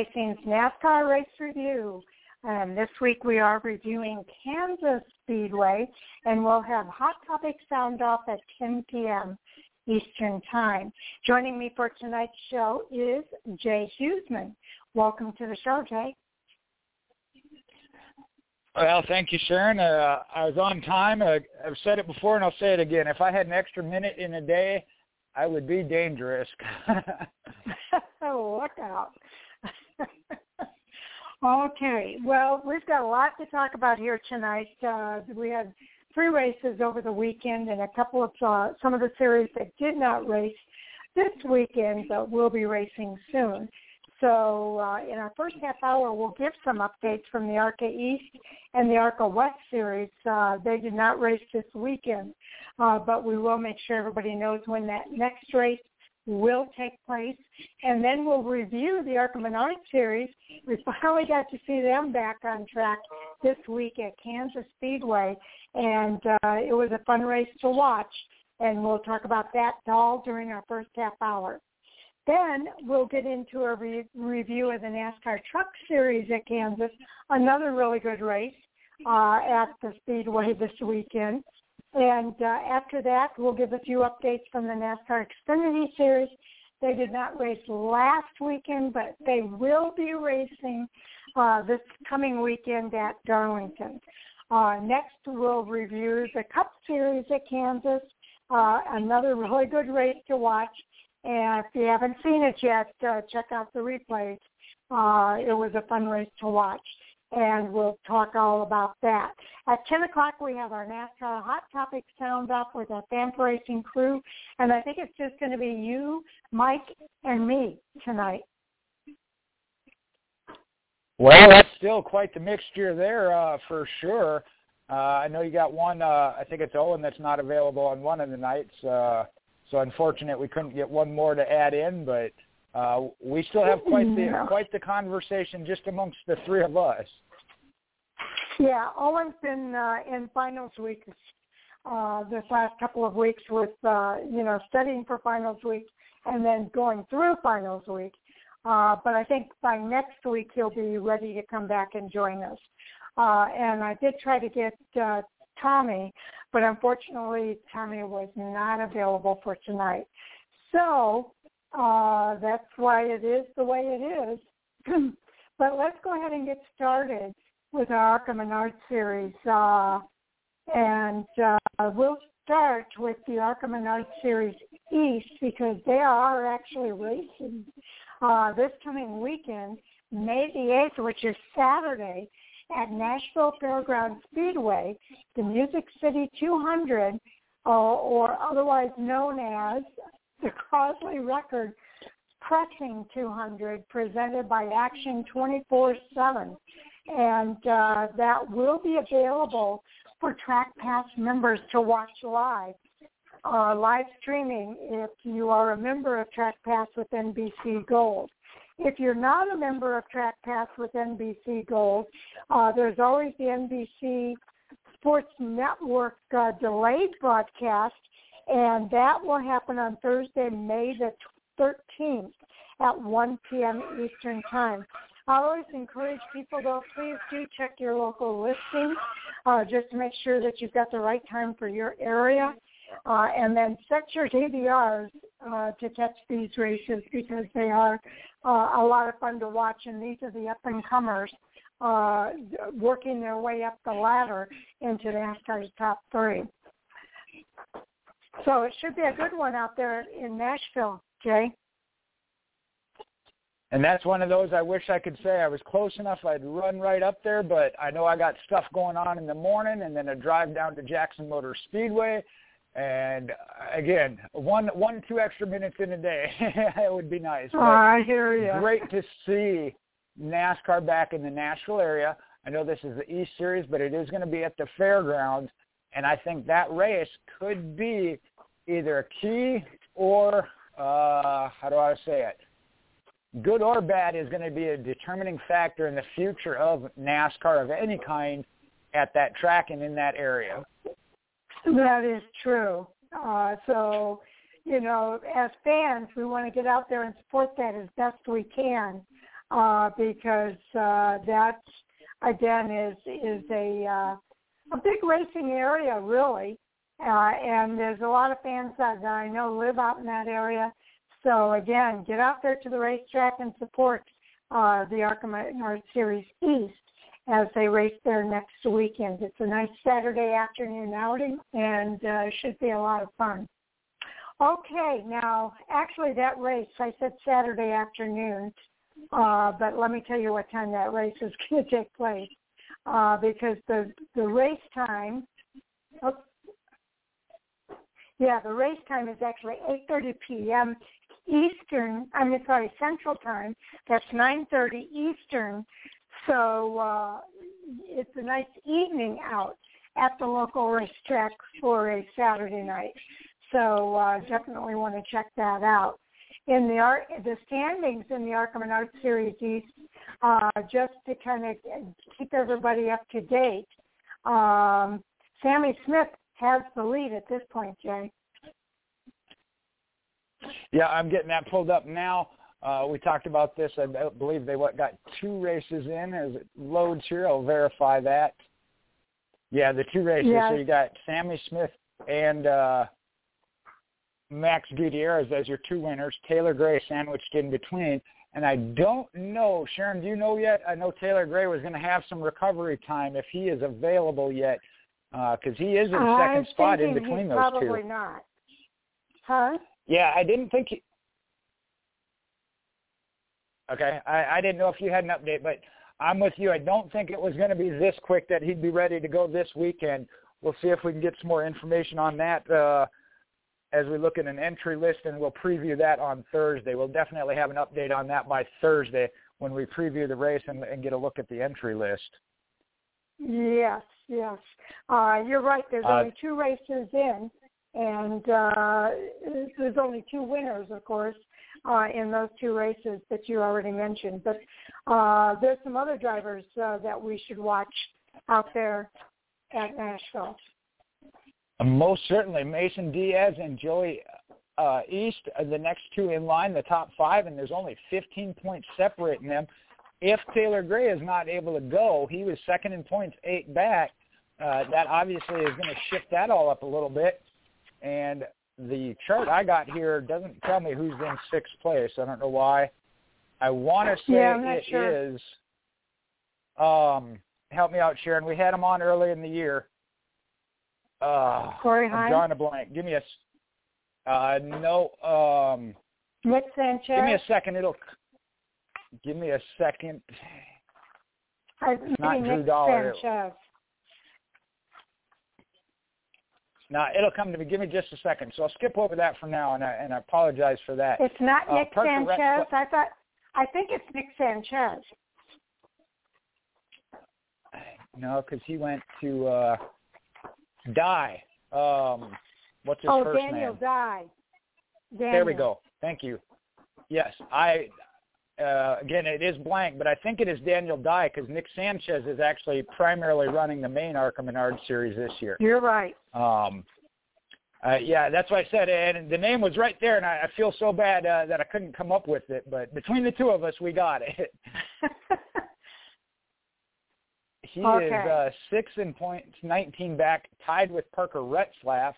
Racing's NASCAR Race Review. And this week we are reviewing Kansas Speedway, and we'll have Hot Topic sound off at 10 p.m. Eastern Time. Joining me for tonight's show is Jay Husmann. Welcome to the show, Jay. Well, thank you, Sharon. Uh, I was on time. Uh, I've said it before, and I'll say it again. If I had an extra minute in a day, I would be dangerous. Look out. Okay. Well, we've got a lot to talk about here tonight. Uh, we had three races over the weekend and a couple of uh, some of the series that did not race this weekend but will be racing soon. So uh, in our first half hour, we'll give some updates from the ARCA East and the ARCA West series. Uh, they did not race this weekend, uh, but we will make sure everybody knows when that next race will take place. And then we'll review the Menard series. We finally got to see them back on track this week at Kansas Speedway, and uh, it was a fun race to watch. And we'll talk about that all during our first half hour. Then we'll get into a re- review of the NASCAR Truck Series at Kansas, another really good race uh, at the Speedway this weekend. And uh, after that, we'll give a few updates from the NASCAR Xfinity Series. They did not race last weekend, but they will be racing uh, this coming weekend at Darlington. Uh, next, we'll review the Cup Series at Kansas, uh, another really good race to watch. And if you haven't seen it yet, uh, check out the replays. Uh, it was a fun race to watch, and we'll talk all about that. At 10 o'clock, we have our NASCAR Hot Topics sound up with our Fan for Racing crew, and I think it's just going to be you, Mike, and me tonight. Well, that's still quite the mixture there uh, for sure. Uh, I know you got one. Uh, I think it's Owen that's not available on one of the nights. Uh, so unfortunate we couldn't get one more to add in, but uh, we still have quite the quite the conversation just amongst the three of us. Yeah, Owen's been uh, in finals week uh, this last couple of weeks with uh, you know studying for finals week and then going through finals week. Uh, but I think by next week he'll be ready to come back and join us. Uh, and I did try to get uh, Tommy, but unfortunately Tommy was not available for tonight. So uh, that's why it is the way it is. but let's go ahead and get started with our ARCA Menard series. Uh, and uh, we'll start with the ARCA Menard series East because they are actually racing uh, this coming weekend, May the 8th, which is Saturday, at Nashville Fairgrounds Speedway, the Music City 200, uh, or otherwise known as the Crosley Record Pressing 200, presented by Action 24/7, and uh, that will be available for Track Pass members to watch live. Uh, live streaming if you are a member of Track Pass with NBC Gold. If you're not a member of Track Pass with NBC Gold, uh, there's always the NBC Sports Network uh, delayed broadcast, and that will happen on Thursday, May the 13th at 1 p.m. Eastern Time. I always encourage people, though, please do check your local listing uh, just to make sure that you've got the right time for your area. Uh, and then set your DVRs uh, to catch these races because they are uh, a lot of fun to watch, and these are the up and comers uh, working their way up the ladder into NASCAR's top three. So it should be a good one out there in Nashville, Jay. And that's one of those I wish I could say I was close enough I'd run right up there, but I know I got stuff going on in the morning and then a drive down to Jackson Motor Speedway and again, one one two extra minutes in a day it would be nice. Oh, I hear you. Great to see NASCAR back in the Nashville area. I know this is the East Series, but it is going to be at the fairgrounds, and I think that race could be either a key or uh, how do I say it? Good or bad is going to be a determining factor in the future of NASCAR of any kind at that track and in that area. That is true. Uh, so, you know, as fans, we want to get out there and support that as best we can uh, because uh, that again is is a uh, a big racing area, really. Uh, and there's a lot of fans that, that I know live out in that area. So again, get out there to the racetrack and support uh, the ARCA Menard Series East as they race there next weekend. It's a nice Saturday afternoon outing and uh, should be a lot of fun. Okay, now actually that race, I said Saturday afternoon, uh, but let me tell you what time that race is going to take place uh, because the the race time. Oh, yeah, the race time is actually 8:30 p.m. Eastern. I mean, sorry, Central Time. That's 9:30 Eastern. So uh, it's a nice evening out at the local racetrack for a Saturday night. So uh, definitely want to check that out. In the art, the standings in the ARCA Menard Series East, uh, just to kind of keep everybody up to date, um, Sammy Smith has the lead at this point, Jay. Yeah, I'm getting that pulled up now. Uh, we talked about this. I believe they what got two races in as it loads here. I'll verify that. Yeah, the two races. Yeah. So you got Sammy Smith and uh, Max Gutierrez as your two winners. Taylor Gray sandwiched in between. And I don't know, Sharon, do you know yet? I know Taylor Gray was going to have some recovery time if he is available yet, because uh, he is in second spot in between those probably two. Probably not. Huh? Yeah, I didn't think he. Okay, I, I didn't know if you had an update, but I'm with you. I don't think it was going to be this quick that he'd be ready to go this weekend. We'll see if we can get some more information on that uh, as we look at an entry list, and we'll preview that on Thursday. We'll definitely have an update on that by Thursday when we preview the race and, and get a look at the entry list. Yes, yes. Uh, you're right. There's uh, only two races in, and uh, there's only two winners, of course, uh, in those two races that you already mentioned. But uh, there's some other drivers uh, that we should watch out there at Nashville. Most certainly, Mason Diaz and Joey uh, Iest are the next two in line, the top five, and there's only 15 points separating them. If Taylor Gray is not able to go, he was second in points, eight back. Uh, that obviously is going to shift that all up a little bit. And the chart I got here doesn't tell me who's in sixth place. I don't know why. I want to say yeah, it sure. is. Um, help me out, Sharon. We had him on early in the year. Uh, Corey I'm drawing a blank. Give me a. Uh, no. Um, Nick Sanchez. give me a second. It'll. Give me a second. I, not Nick Drew Dollar. Sanchez. No, it'll come to me. Give me just a second. So I'll skip over that for now, and I, and I apologize for that. It's not Uh, Nick Sanchez. I thought. I think it's Nick Sanchez. No, because he went to uh, Dye. Um, what's his oh, first Daniel name? Dye. Daniel. Dye. There we go. Thank you. Yes, I. Uh, again, it is blank, but I think it is Daniel Dye because Nick Sanchez is actually primarily running the main ARCA Menard series this year. You're right. Um, uh, yeah, that's what I said, and the name was right there, and I, I feel so bad uh, that I couldn't come up with it. But between the two of us, we got it. he Okay. is uh, six in points, 19 back, tied with Parker Retzlaff,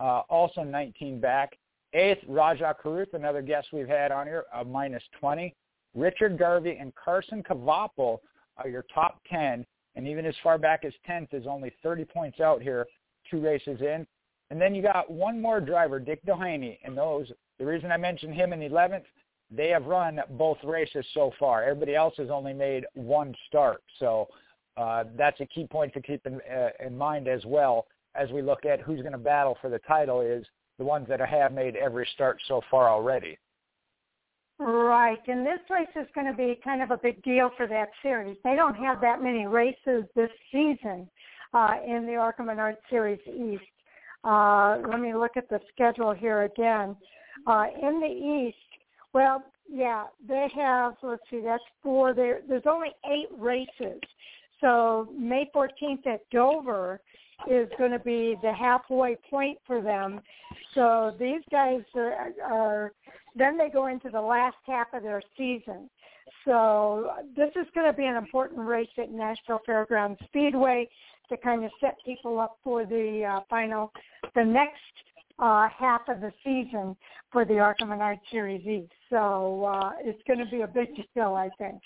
uh, also 19 back. Eighth, Rajah Caruth, another guest we've had on here, minus 20. Richard Garvey and Carson Kvapil are your top 10, and even as far back as 10th is only 30 points out here, two races in. And then you got one more driver, Dick Doheny, and those. The reason I mentioned him in 11th, they have run both races so far. Everybody else has only made one start, so uh, that's a key point to keep in, uh, in mind as well as we look at who's going to battle for the title. Is the ones that have made every start so far already. Right, and this race is going to be kind of a big deal for that series. They don't have that many races this season uh, in the ARCA Menard Series East. Uh, let me look at the schedule here again. Uh, in the East, well, yeah, they have. Let's see, that's four. There, there's only eight races. So May 14th at Dover is going to be the halfway point for them. So these guys are, are then they go into the last half of their season. So this is going to be an important race at Nashville Fairgrounds Speedway to kind of set people up for the uh, final, the next uh, half of the season for the ARCA Menard Series E. So uh, it's going to be a big deal, I think.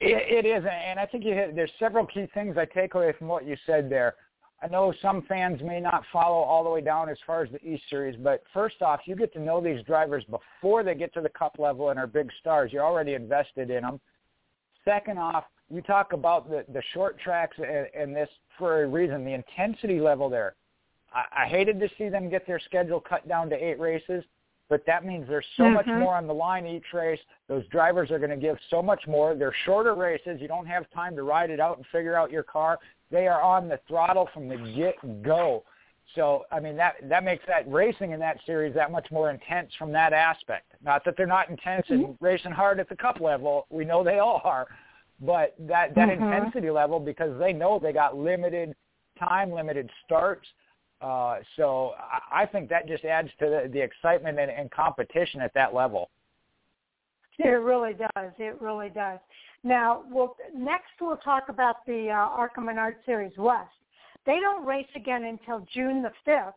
It, it is, and I think you hit, there's several key things I take away from what you said there. I know some fans may not follow all the way down as far as the East Series, but first off, you get to know these drivers before they get to the Cup level and are big stars. You're already invested in them. Second off, you talk about the the short tracks and, and this for a reason. The intensity level there. I, I hated to see them get their schedule cut down to eight races, but that means there's so mm-hmm. much more on the line each race. Those drivers are going to give so much more. They're shorter races. You don't have time to ride it out and figure out your car. They are on the throttle from the get go. So I mean that that makes that racing in that series that much more intense from that aspect. Not that they're not intense and mm-hmm. racing hard at the cup level. We know they all are, but that that mm-hmm. intensity level because they know they got limited time, limited starts. Uh, so I, think that just adds to the, the excitement and, and competition at that level. It really does. It really does. Now, we'll, next we'll talk about the uh, ARCA Menard Series West. They don't race again until June the 5th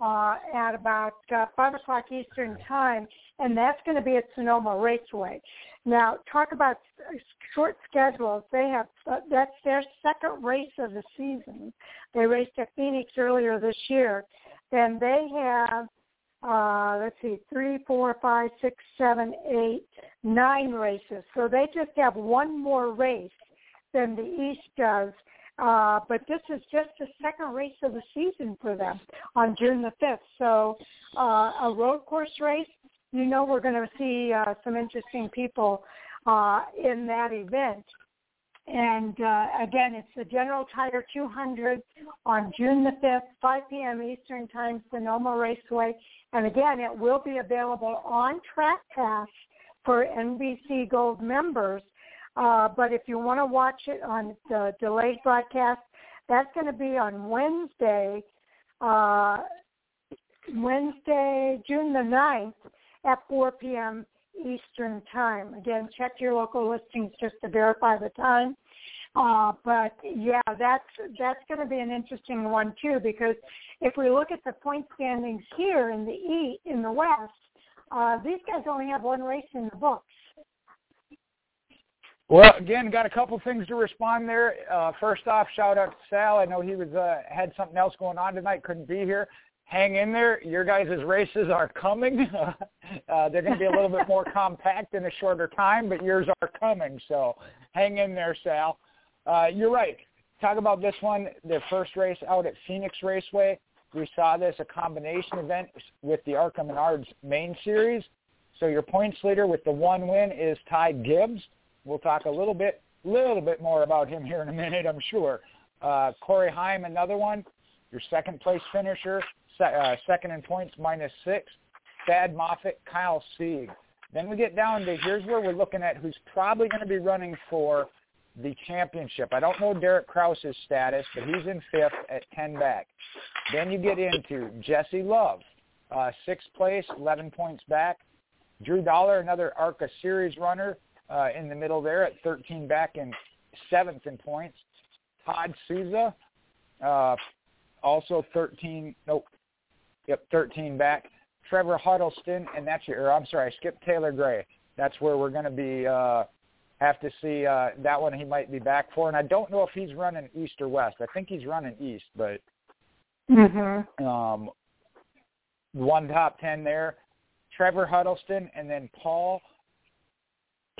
uh, at about uh, 5 o'clock Eastern Time, and that's going to be at Sonoma Raceway. Now, talk about short schedules. They have uh, that's their second race of the season. They raced at Phoenix earlier this year. Then they have uh, let's see, three, four, five, six, seven, eight, nine races. So they just have one more race than the East does. Uh, but this is just the second race of the season for them on June the 5th. So uh, a road course race, you know we're going to see uh, some interesting people uh, in that event. And uh, again, it's the General Tire 200 on June the 5th, 5 p.m. Eastern Time, Sonoma Raceway. And again, it will be available on Track Pass for NBC Gold members. Uh, but if you want to watch it on the delayed broadcast, that's going to be on Wednesday, uh, Wednesday, June the 9th at 4 p.m. Eastern Time. Again, check your local listings just to verify the time. Uh, but yeah, that's that's going to be an interesting one too because if we look at the point standings here in the East, in the West, uh, these guys only have one race in the books. Well, again, got a couple things to respond there. Uh, first off, shout out to Sal. I know he was uh, had something else going on tonight, couldn't be here hang in there. Your guys' races are coming. uh, they're going to be a little bit more compact in a shorter time, but yours are coming. So hang in there, Sal. Uh, you're right. Talk about this one, the first race out at Phoenix Raceway. We saw this, a combination event with the ARCA Menards main series. So your points leader with the one win is Ty Gibbs. We'll talk a little bit, little bit more about him here in a minute, I'm sure. Uh, Corey Heim, another one. Your second place finisher, uh, second in points, minus six. Thad Moffitt, Kyle Sieg. Then we get down to here's where we're looking at who's probably going to be running for the championship. I don't know Derek Kraus's status, but he's in fifth at 10 back. Then you get into Jesse Love, uh, sixth place, 11 points back. Drew Dollar, another ARCA Series runner uh, in the middle there at 13 back and seventh in points. Todd Souza, uh, also 13, nope, Yep, 13 back. Trevor Huddleston, and that's your, or I'm sorry, Skip Taylor Gray. That's where we're going to be, uh, have to see uh, that one he might be back for. And I don't know if he's running east or west. I think he's running east, but mm-hmm. um, one top 10 there. Trevor Huddleston, and then Paul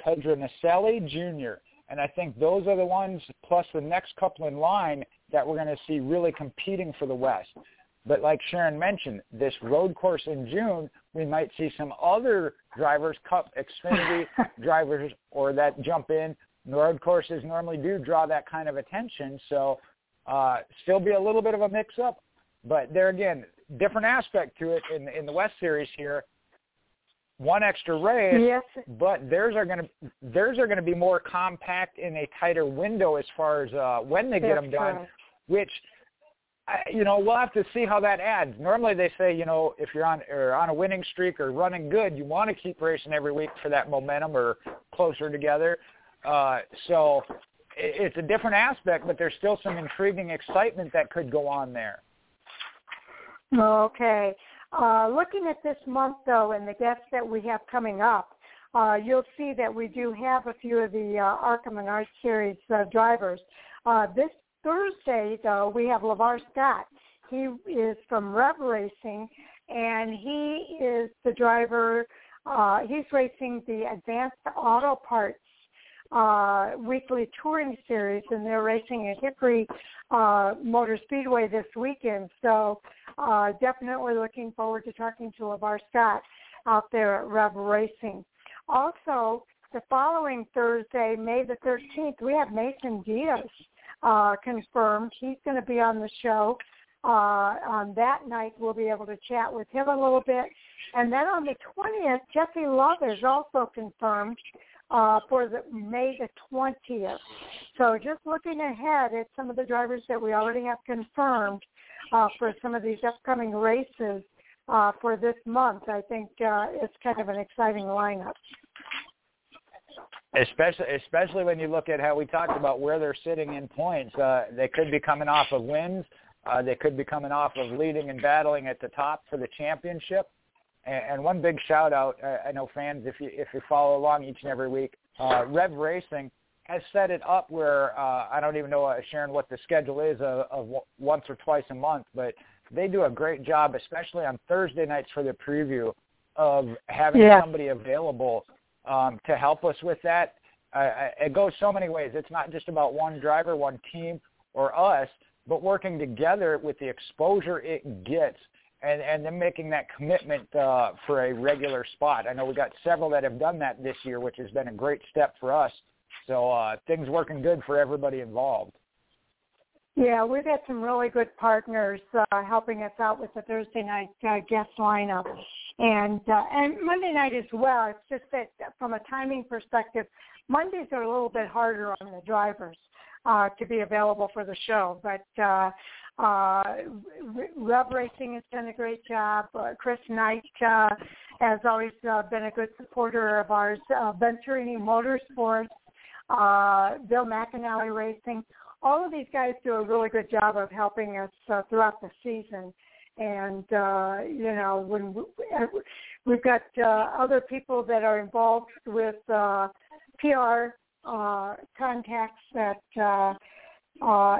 Pedroncelli Jr. And I think those are the ones, plus the next couple in line, that we're going to see really competing for the West. But like Sharon mentioned, this road course in June, we might see some other drivers, Cup Xfinity drivers, or that jump in. Road courses normally do draw that kind of attention, so uh, still be a little bit of a mix-up. But there again, different aspect to it in in the West Series here. One extra race, yes. but theirs are going to theirs are going to be more compact in a tighter window as far as uh, when they That's get them done, correct. which I, you know, we'll have to see how that adds. Normally, they say, you know, if you're on or on a winning streak or running good, you want to keep racing every week for that momentum or closer together. Uh, so it, it's a different aspect, but there's still some intriguing excitement that could go on there. Okay. Uh, looking at this month, though, and the guests that we have coming up, uh, you'll see that we do have a few of the uh, ARCA Menard Series uh, drivers. Uh, this Thursday, though, we have LeVar Scott. He is from Rev Racing, and he is the driver. Uh, he's racing the Advanced Auto Parts uh, weekly touring series, and they're racing at Hickory uh, Motor Speedway this weekend. So uh, definitely looking forward to talking to LeVar Scott out there at Rev Racing. Also, the following Thursday, May the 13th, we have Mason Diaz uh, confirmed. He's going to be on the show. Uh, on that night, we'll be able to chat with him a little bit. And then on the 20th, Jesse Love is also confirmed uh, for the May the 20th. So just looking ahead at some of the drivers that we already have confirmed uh, for some of these upcoming races uh, for this month, I think uh, it's kind of an exciting lineup. Especially, especially when you look at how we talked about where they're sitting in points, uh, they could be coming off of wins. Uh, they could be coming off of leading and battling at the top for the championship. And, and one big shout out, uh, I know fans, if you if you follow along each and every week, uh, Rev Racing has set it up where uh, I don't even know, uh, Sharon, what the schedule is of, of once or twice a month, but they do a great job, especially on Thursday nights for the preview, of having yeah. somebody available um, to help us with that. Uh, it goes so many ways. It's not just about one driver, one team, or us, but working together with the exposure it gets and and then making that commitment uh, for a regular spot. I know we got several that have done that this year, which has been a great step for us. So uh, things working good for everybody involved. Yeah, we've had some really good partners uh, helping us out with the Thursday night uh, guest lineup, and uh, and Monday night as well. It's just that from a timing perspective, Mondays are a little bit harder on the drivers uh, to be available for the show. But uh, uh, Rev Racing has done a great job. Uh, Chris Knight uh, has always uh, been a good supporter of ours. Uh, Venturini Motorsports, uh, Bill McAnally Racing all of these guys do a really good job of helping us uh, throughout the season. And uh, you know, when we, we've got uh, other people that are involved with uh, PR uh, contacts that uh, uh,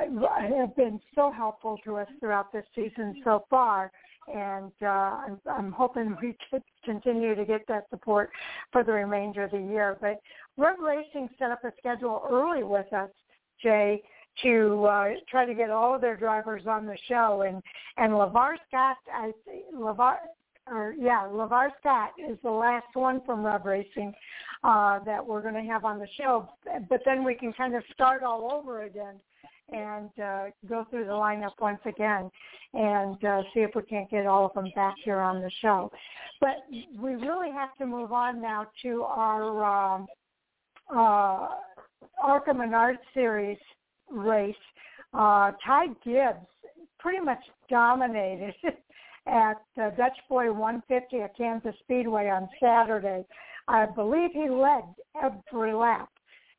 have been so helpful to us throughout this season so far and uh, I'm, I'm hoping we could continue to get that support for the remainder of the year. But Rev Racing set up a schedule early with us, Jay, to uh, try to get all of their drivers on the show. And and LeVar Scott, I LeVar or yeah, LeVar Scott is the last one from Rev Racing uh, that we're going to have on the show. But then we can kind of start all over again and uh, go through the lineup once again and uh, see if we can't get all of them back here on the show. But we really have to move on now to our um, uh, Menard series race, uh, Ty Gibbs pretty much dominated at uh, Dutch Boy 150 at Kansas Speedway on Saturday. I believe he led every lap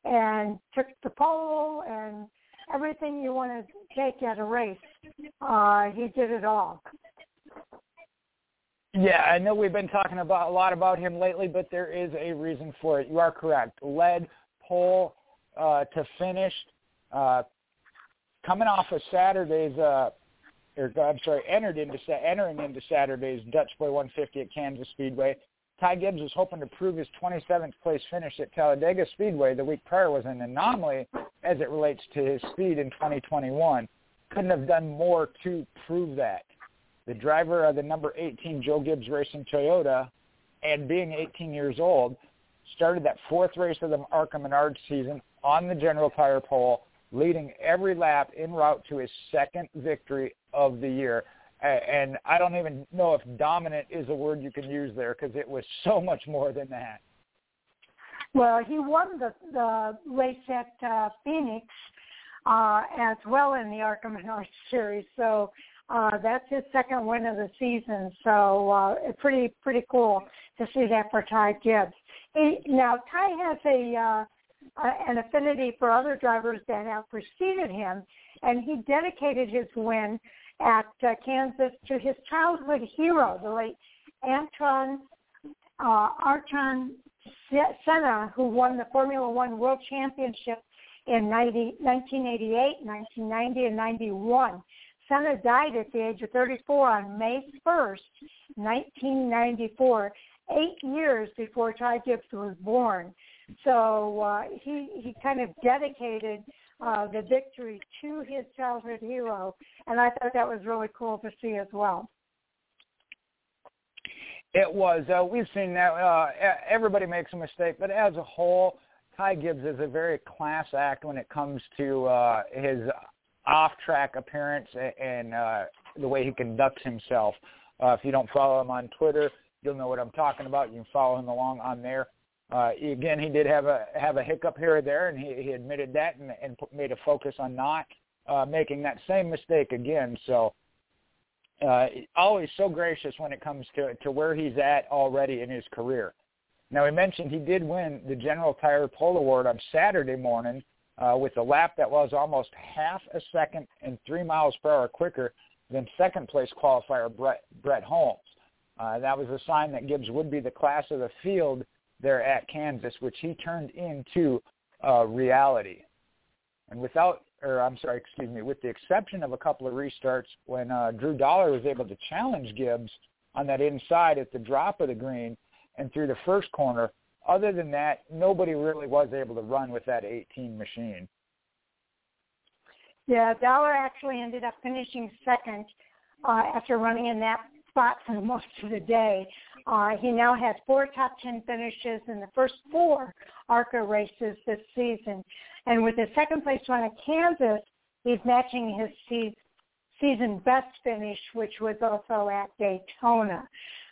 and took the pole and everything you want to take at a race. Uh, he did it all. Yeah, I know we've been talking about a lot about him lately, but there is a reason for it. You are correct. Led pole uh, to finish uh, coming off of Saturday's, uh, or I'm sorry, entered into entering into Saturday's Dutch Boy 150 at Kansas Speedway. Ty Gibbs was hoping to prove his 27th place finish at Talladega Speedway the week prior was an anomaly as it relates to his speed in 2021. Couldn't have done more to prove that. The driver of the number 18 Joe Gibbs Racing Toyota, and being 18 years old, started that fourth race of the ARCA Menard season on the general tire pole, leading every lap en route to his second victory of the year. And I don't even know if dominant is a word you can use there because it was so much more than that. Well, he won the the race at uh, Phoenix uh, as well in the ARCA Menard Series. So uh, that's his second win of the season. So uh, pretty pretty cool to see that for Ty Gibbs. He, now Ty has a uh, an affinity for other drivers that have preceded him, and he dedicated his win at uh, Kansas to his childhood hero, the late Anton uh, Ayrton Senna, who won the Formula One World Championship in 90, 1988, 1990, and 91. Senna died at the age of 34 on May 1st, 1994, eight years before Ty Gibbs was born. So uh, he he kind of dedicated uh, the victory to his childhood hero, and I thought that was really cool to see as well. It was. Uh, we've seen that. Uh, everybody makes a mistake, but as a whole, Ty Gibbs is a very class act when it comes to uh, his off-track appearance and uh, the way he conducts himself. Uh, if you don't follow him on Twitter, you'll know what I'm talking about. You can follow him along on there. Uh, again, he did have a have a hiccup here or there, and he, he admitted that and, and made a focus on not uh, making that same mistake again. So, uh, always so gracious when it comes to to where he's at already in his career. Now, he mentioned he did win the General Tire Pole Award on Saturday morning uh, with a lap that was almost half a second and three miles per hour quicker than second place qualifier Brett, Brett Holmes. Uh, that was a sign that Gibbs would be the class of the field there at Kansas, which he turned into uh, reality. And without, or I'm sorry, excuse me, with the exception of a couple of restarts when uh, Drew Dollar was able to challenge Gibbs on that inside at the drop of the green and through the first corner, other than that, nobody really was able to run with that 18 machine. Yeah, Dollar actually ended up finishing second uh, after running in that spot for most of the day. Uh, he now has four top 10 finishes in the first four ARCA races this season. And with his second place run at Kansas, he's matching his season best finish, which was also at Daytona.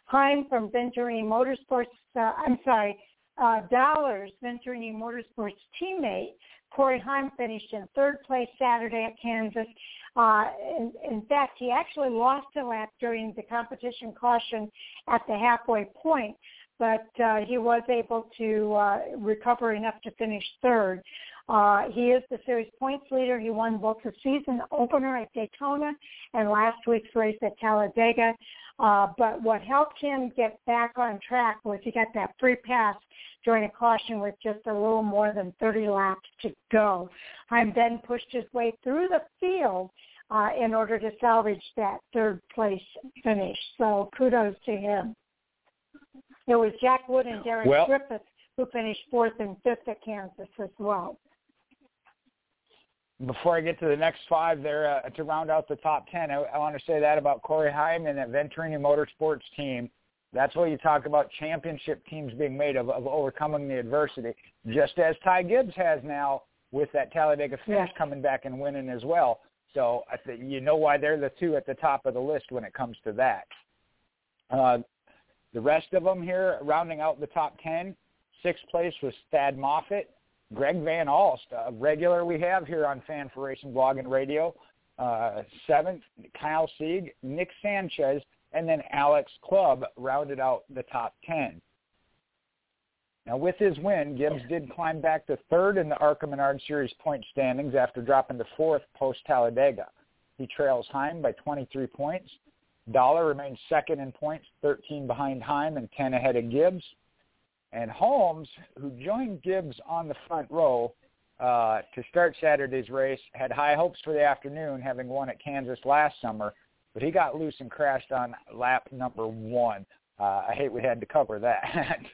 Heim from Venturini Motorsports, uh, I'm sorry, uh, Dollars, Venturini Motorsports teammate, Corey Heim finished in third place Saturday at Kansas. Uh, in, in fact, he actually lost a lap during the competition caution at the halfway point, but uh, he was able to uh, recover enough to finish third. Uh, he is the series points leader. He won both the season opener at Daytona and last week's race at Talladega. Uh, but what helped him get back on track was he got that free pass during a caution with just a little more than 30 laps to go. Heim then pushed his way through the field uh, in order to salvage that third place finish. So kudos to him. It was Jack Wood and Derek well, Griffith who finished fourth and fifth at Kansas as well. Before I get to the next five there, uh, to round out the top 10, I, I want to say that about Corey Heim and that Venturini Motorsports team. That's what you talk about championship teams being made of, of overcoming the adversity, just as Ty Gibbs has now with that Talladega finish yeah. coming back and winning as well. So I think you know why they're the two at the top of the list when it comes to that. Uh, the rest of them here, rounding out the top 10, sixth place was Thad Moffitt, Greg Van Alst, a regular we have here on Fan for Racing Blog and Radio. Uh, seventh, Kyle Sieg, Nick Sanchez, and then Alex Clubb rounded out the top 10. Now, with his win, Gibbs did climb back to third in the ARCA Menard Series point standings after dropping to fourth post-Talladega. He trails Heim by 23 points. Dollar remains second in points, 13 behind Heim and 10 ahead of Gibbs. And Holmes, who joined Gibbs on the front row uh, to start Saturday's race, had high hopes for the afternoon, having won at Kansas last summer, but he got loose and crashed on lap number one. Uh, I hate we had to cover that.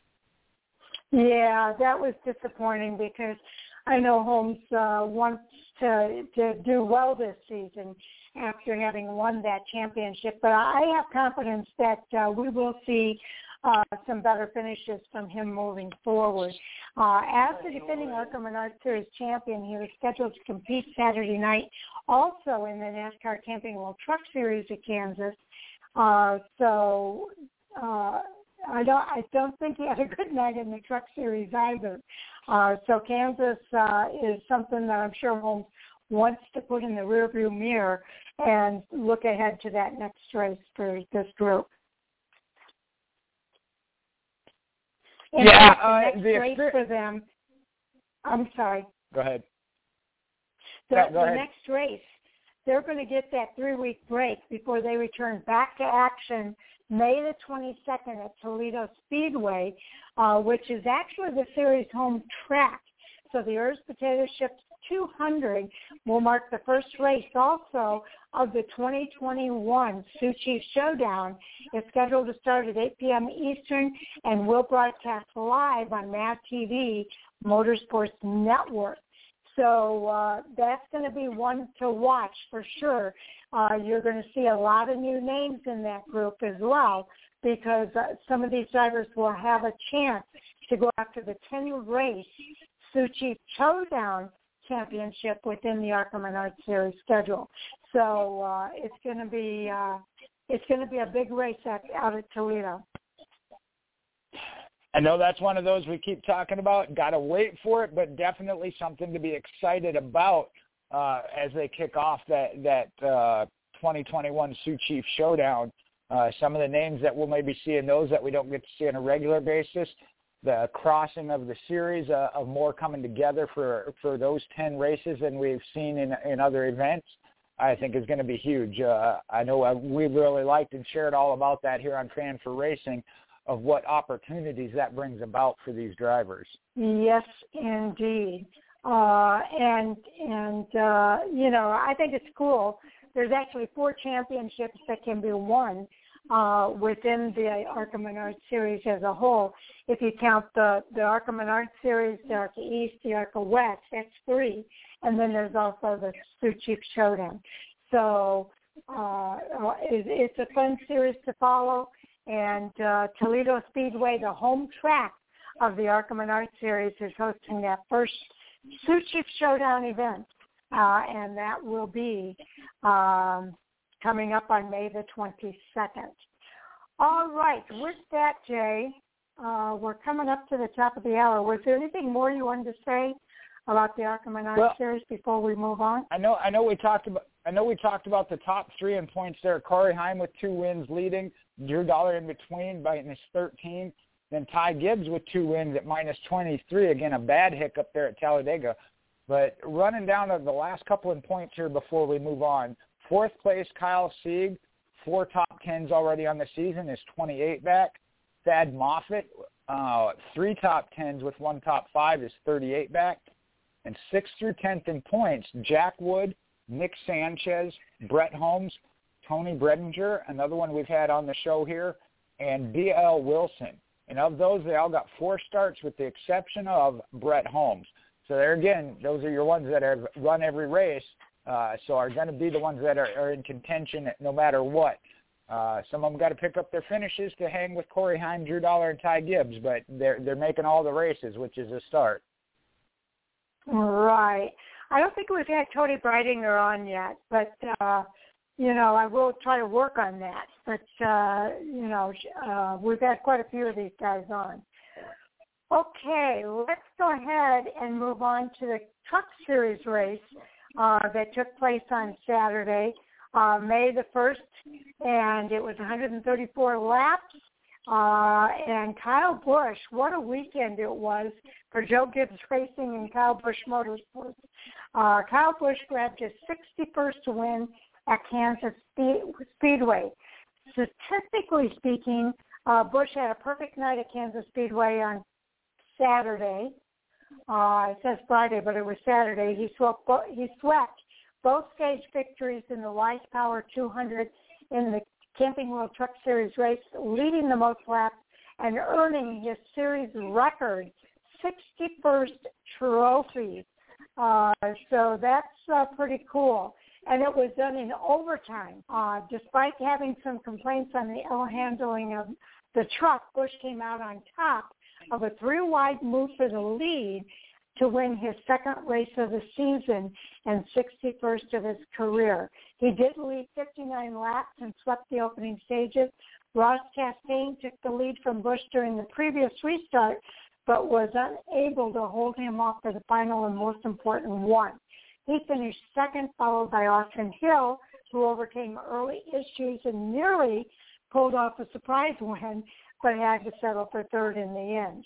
Yeah, that was disappointing because I know Holmes uh, wants to to do well this season after having won that championship. But I have confidence that uh, we will see uh, some better finishes from him moving forward. Uh, as the defending ARCA Menard Series champion, he was scheduled to compete Saturday night also in the NASCAR Camping World Truck Series at Kansas. Uh, so uh, I don't I don't think he had a good night in the Truck Series either. Uh, so Kansas uh, is something that I'm sure Holmes wants to put in the rearview mirror and look ahead to that next race for this group. And yeah, the uh, next the race for them. I'm sorry. Go ahead. The, Yeah, go the ahead. next race, they're going to get that three-week break before they return back to action May the 22nd at Toledo Speedway, uh, which is actually the series home track. So the Herr's Potato Chips 200 will mark the first race also of the 2021 Sioux Chief Showdown. It's scheduled to start at 8 p.m. Eastern and will broadcast live on MAV TV Motorsports Network. So uh, that's going to be one to watch for sure. Uh, you're going to see a lot of new names in that group as well because uh, some of these drivers will have a chance to go after the 10 race Sioux Chief Showdown championship within the ARCA Menard Series schedule. So uh, it's going to be uh, it's going to be a big race at, out at Toledo. I know that's one of those we keep talking about. Got to wait for it, but definitely something to be excited about uh, as they kick off that that uh, 2021 Sioux Chief Showdown. Uh, some of the names that we'll maybe see in those that we don't get to see on a regular basis. The crossing of the series uh, of more coming together for for those 10 races than we've seen in in other events. I think is going to be huge. Uh, I know uh, we really liked and shared all about that here on Fan for Racing of what opportunities that brings about for these drivers. Yes, indeed. Uh, and and uh, you know, I think it's cool. There's actually four championships that can be won uh, within the ARCA Menard series as a whole. If you count the the ARCA Menard series, the ARCA East, the ARCA West, that's three, and then there's also the Sioux Chief Showdown. So uh, it, it's a fun series to follow and uh, Toledo Speedway, the home track of the ARCA Menard Series, is hosting that first Sioux Chief Showdown event, uh, and that will be um, coming up on May the 22nd. All right, with that, Jay, uh, we're coming up to the top of the hour. Was there anything more you wanted to say about the Menard Well- Series before we move on? I know I know we talked about I know we talked about the top three in points there. Corey Heim with two wins leading, Drew Dollar in between by minus 13, then Ty Gibbs with two wins at minus 23. Again, a bad hiccup there at Talladega. But running down to the last couple of points here before we move on. Fourth place, Kyle Sieg, four top tens already on the season, is 28 back. Thad Moffitt, uh, three top tens with one top five, is 38 back. And sixth through tenth in points, Jack Wood, Nick Sanchez, Brett Holmes, Toni Breidinger, another one we've had on the show here, and D.L. Wilson. And of those, they all got four starts with the exception of Brett Holmes. So there again, those are your ones that have run every race, uh, so are going to be the ones that are, are in contention no matter what. Uh, some of them got to pick up their finishes to hang with Corey Heim, Drew Dollar, and Ty Gibbs, but they're they're making all the races, which is a start. Right. I don't think we've had Toni Breidinger on yet, but uh, you know, I will try to work on that. But uh, you know, uh, we've had quite a few of these guys on. Okay, let's go ahead and move on to the Truck Series race uh, that took place on Saturday, uh, May the 1st, and it was 134 laps. Uh, and Kyle Busch, what a weekend it was for Joe Gibbs Racing and Kyle Busch Motorsports. Uh, Kyle Busch grabbed his 61st win at Kansas Speedway. Statistically speaking, uh, Busch had a perfect night at Kansas Speedway on Saturday. Uh, it says Friday, but it was Saturday. He swept, he swept both stage victories in the Wise Power 200 in the Camping World Truck Series race, leading the most laps and earning his series record 61st trophy. Uh, so that's uh, pretty cool. And it was done in overtime. Uh, despite having some complaints on the ill handling of the truck, Busch came out on top of a three-wide move for the lead to win his second race of the season and 61st of his career. He did lead 59 laps and swept the opening stages. Ross Chastain took the lead from Busch during the previous restart, but was unable to hold him off for the final and most important one. He finished second, followed by Austin Hill, who overcame early issues and nearly pulled off a surprise win, but had to settle for third in the end.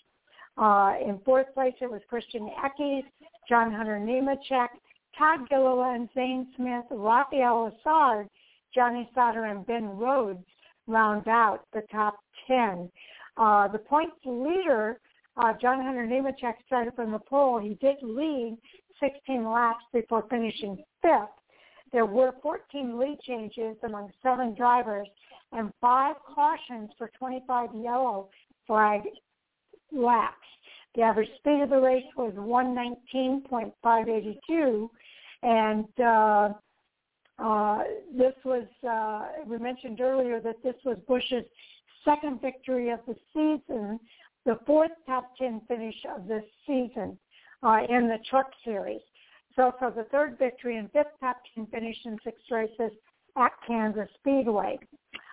Uh, in fourth place, it was Christian Eckes, John Hunter Nemechek, Todd Gilliland, Zane Smith, Rafael Lessard, Johnny Sauter, and Ben Rhodes round out the top 10. Uh, the points leader, uh, John Hunter Nemechek, started from the pole. He did lead 16 laps before finishing fifth. There were 14 lead changes among seven drivers and five cautions for 25 yellow flag laps. The average speed of the race was 119.582, and uh, uh, this was, uh, we mentioned earlier that this was Busch's second victory of the season, the fourth top 10 finish of this season uh, in the truck series. So for the third victory and fifth top 10 finish in six races at Kansas Speedway.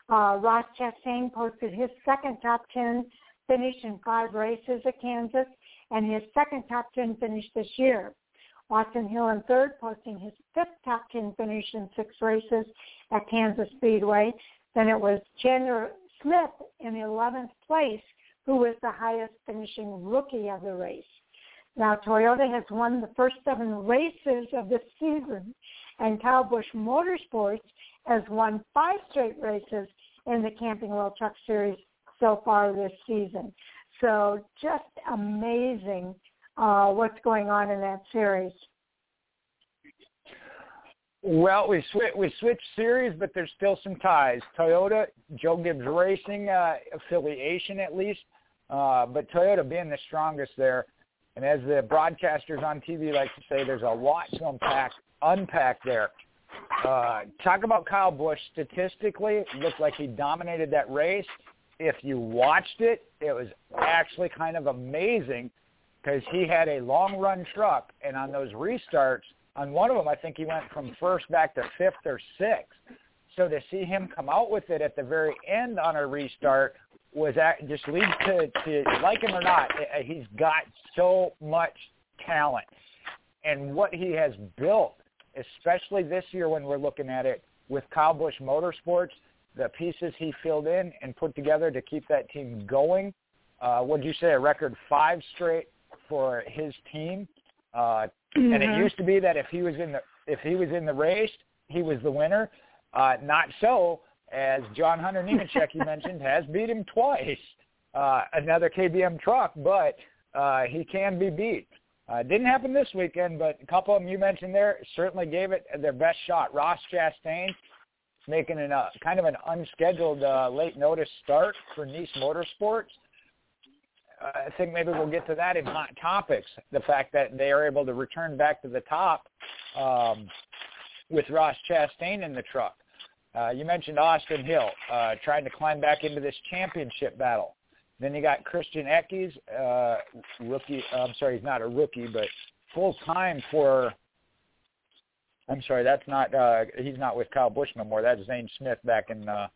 Uh, Ross Chastain posted his second top 10 finish in five races at Kansas and his second top 10 finish this year. Austin Hill in third, posting his fifth top 10 finish in six races at Kansas Speedway. Then it was Chandler Smith in 11th place, who was the highest finishing rookie of the race. Now, Toyota has won the first seven races of the season, and Kyle Busch Motorsports has won five straight races in the Camping World Truck Series so far this season. So just amazing uh, what's going on in that series. Well, we switch we switched series, but there's still some ties. Toyota, Joe Gibbs Racing uh, affiliation at least, uh, but Toyota being the strongest there. And as the broadcasters on TV like to say, there's a lot to unpack unpack there. Uh, talk about Kyle Busch. Statistically, looked like he dominated that race. If you watched it, it was actually kind of amazing because he had a long run truck, and on those restarts, on one of them, I think he went from first back to fifth or sixth. So to see him come out with it at the very end on a restart was that just leads to, to like him or not, eh, he's got so much talent, and what he has built, especially this year when we're looking at it with Kyle Busch Motorsports, the pieces he filled in and put together to keep that team going. Uh, would you say a record five straight for his team. Uh, mm-hmm. And it mm-hmm. used to be that if he was in the if he was in the race, he was the winner. Uh, not so, as John Hunter Nemechek, you mentioned, has beat him twice. Uh, another KBM truck, but uh, he can be beat. Uh, didn't happen this weekend, but a couple of them you mentioned there certainly gave it their best shot. Ross Chastain making an, uh, kind of an unscheduled uh, late notice start for Niece Motorsports. I think maybe we'll get to that in hot topics. The fact that they are able to return back to the top um, with Ross Chastain in the truck. Uh, you mentioned Austin Hill uh, trying to climb back into this championship battle. Then you got Christian Eckes, uh, rookie. Uh, I'm sorry, he's not a rookie, but full time for. I'm sorry, that's not. Uh, he's not with Kyle Busch no more. That's Zane Smith back in. Uh,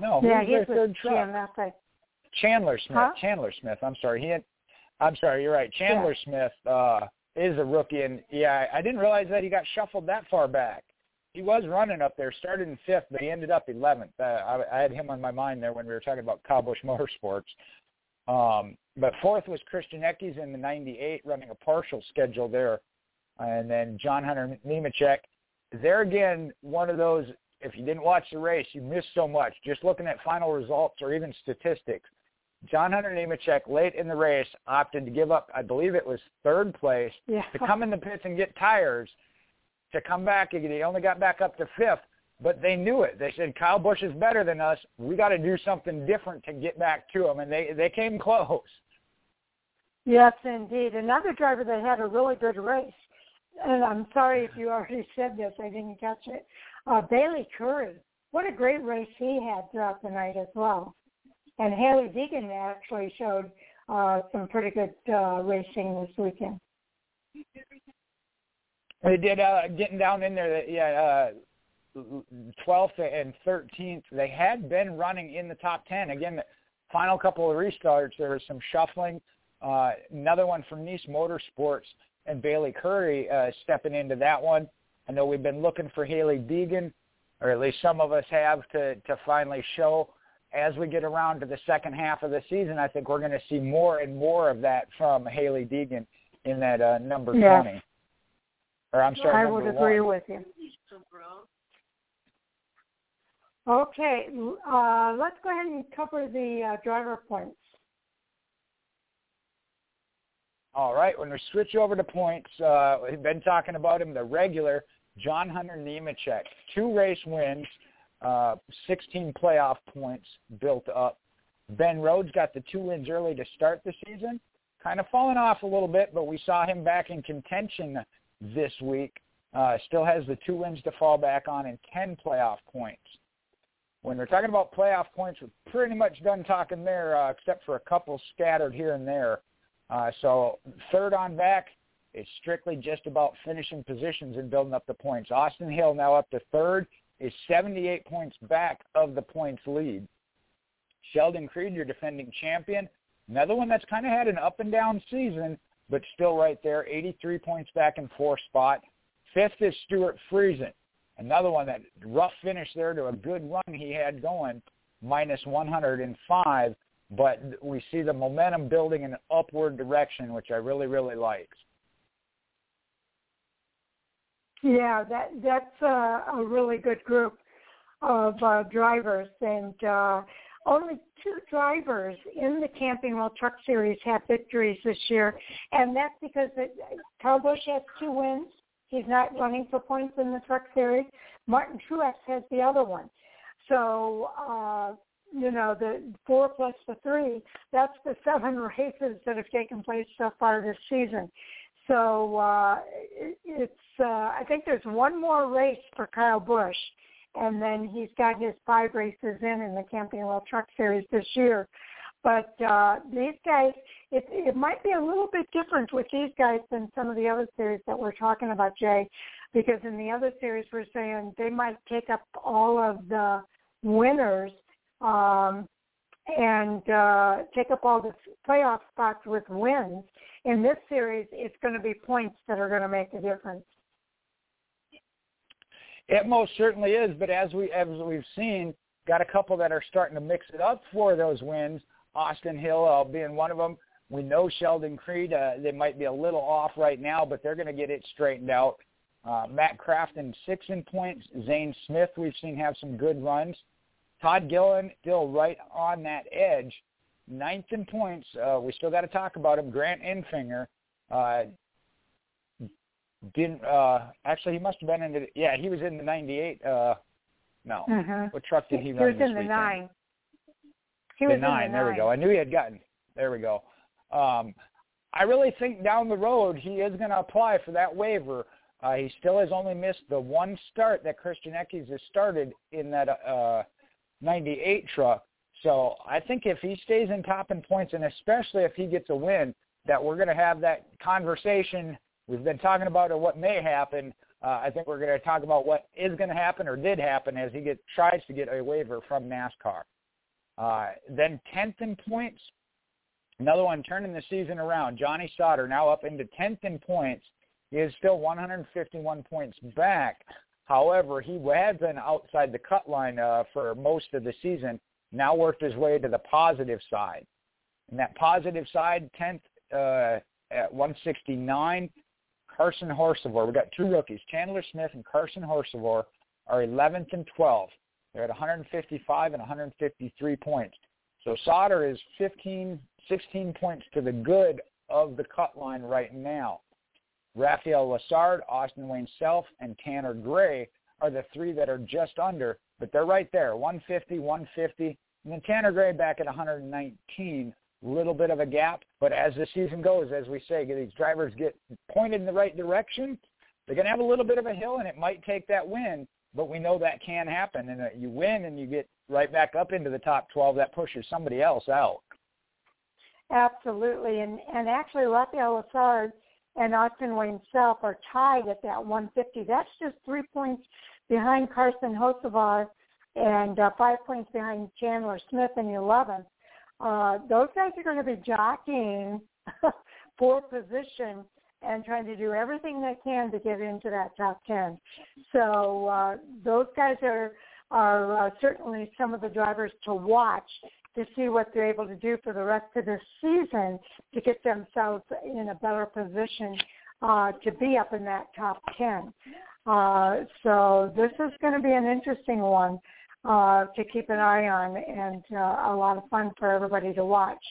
no, yeah, he's with third truck. Chandler Smith. Huh? Chandler Smith. I'm sorry. He had. I'm sorry. You're right. Chandler yeah. Smith uh, is a rookie, and yeah, I didn't realize that he got shuffled that far back. He was running up there, started in fifth, but he ended up 11th. Uh, I, I had him on my mind there when we were talking about Busch Motorsports. Um, but fourth was Christian Eckes in the 98, running a partial schedule there. And then John Hunter Nemechek. There again, one of those, if you didn't watch the race, you missed so much. Just looking at final results or even statistics, John Hunter Nemechek late in the race opted to give up, I believe it was third place, yeah. to come in the pits and get tires to come back. He only got back up to fifth, but they knew it. They said, Kyle Busch is better than us. We got to do something different to get back to him, and they, they came close. Yes, indeed. Another driver that had a really good race, and I'm sorry if you already said this, I didn't catch it, uh, Bayley Currey. What a great race he had throughout the night as well. And Hailie Deegan actually showed uh, some pretty good uh, racing this weekend. They did uh, getting down in there. Yeah, uh, 12th and 13th. They had been running in the top 10. Again, the final couple of restarts, there was some shuffling. Uh, another one from Niece Motorsports and Bayley Currey uh, stepping into that one. I know we've been looking for Hailie Deegan, or at least some of us have, to to finally show. As we get around to the second half of the season, I think we're going to see more and more of that from Hailie Deegan in that uh, number yes. 20. Or I'm sorry, I would agree one. with you. Okay, uh, let's go ahead and cover the uh, driver points. All right, when we switch over to points, uh, we've been talking about him, the regular John Hunter Nemechek. Two race wins, uh, 16 playoff points built up. Ben Rhodes got the two wins early to start the season. Kind of fallen off a little bit, but we saw him back in contention this week. Uh, still has the two wins to fall back on and 10 playoff points. When we're talking about playoff points, we're pretty much done talking there, uh, except for a couple scattered here and there. Uh, so third on back is strictly just about finishing positions and building up the points. Austin Hill now up to third is 78 points back of the points lead. Sheldon Creed, your defending champion, another one that's kind of had an up and down season, but still right there, 83 points back in fourth spot. Fifth is Stewart Friesen, another one that rough finish there to a good run he had going, minus 105 but we see the momentum building in an upward direction, which I really, really like. Yeah, that that's a, a really good group of uh, drivers, and uh, only two drivers in the Camping World Truck Series have victories this year, and that's because it, Kyle Busch has two wins. He's not running for points in the Truck Series. Martin Truex has the other one. So uh, you know, the four plus the three, that's the seven races that have taken place so far this season. So uh, it's, uh, I think there's one more race for Kyle Busch, and then he's got his five races in in the Camping World Truck Series this year. But uh, these guys, it, it might be a little bit different with these guys than some of the other series that we're talking about, Jay, because in the other series we're saying they might take up all of the winners um, and uh, take up all the playoff spots with wins. In this series, it's going to be points that are going to make a difference. It most certainly is, but as we as we've seen, got a couple that are starting to mix it up for those wins. Austin Hill uh, being one of them. We know Sheldon Creed. Uh, they might be a little off right now, but they're going to get it straightened out. Uh, Matt Crafton six in points. Zane Smith we've seen have some good runs. Todd Gilliland still right on that edge. Ninth in points. Uh, we still got to talk about him. Grant Enfinger. Uh, didn't uh actually he must have been in the yeah he was in the 98 uh no mm-hmm. what truck did he, he run was this in the weekend? nine he the was nine in the there nine. we go i knew he had gotten there we go um i really think down the road he is going to apply for that waiver uh he still has only missed the one start that christian eckes has started in that uh 98 truck. So I think if he stays in top in points, and especially if he gets a win, that we're going to have that conversation. We've been talking about or what may happen. Uh, I think we're going to talk about what is going to happen or did happen as he get, tries to get a waiver from NASCAR. Uh, then 10th in points, another one turning the season around. Johnny Sauter now up into 10th in points. He is still 151 points back However, he had been outside the cut line uh, for most of the season, now worked his way to the positive side. And that positive side, 10th uh, at 169, Carson Hocevar. We've got two rookies, Chandler Smith and Carson Hocevar, are 11th and 12th. They're at 155 and 153 points. So Sauter is 15, 16 points to the good of the cut line right now. Raphael Lessard, Austin Wayne Self, and Tanner Gray are the three that are just under, but they're right there, 150, 150, and then Tanner Gray back at 119. Little bit of a gap, but as the season goes, as we say, these drivers get pointed in the right direction. They're going to have a little bit of a hill, and it might take that win, but we know that can happen. And you win, and you get right back up into the top 12. That pushes somebody else out. Absolutely, and and actually, Rafael Lessard and Austin Wayne Self are tied at that 150. That's just three points behind Carson Hocevar and uh, five points behind Chandler Smith in the 11th. Uh, those guys are going to be jockeying for position and trying to do everything they can to get into that top 10. So uh, those guys are are uh, certainly some of the drivers to watch to see what they're able to do for the rest of the season to get themselves in a better position uh, to be up in that top 10. Uh, so this is going to be an interesting one uh, to keep an eye on and uh, a lot of fun for everybody to watch.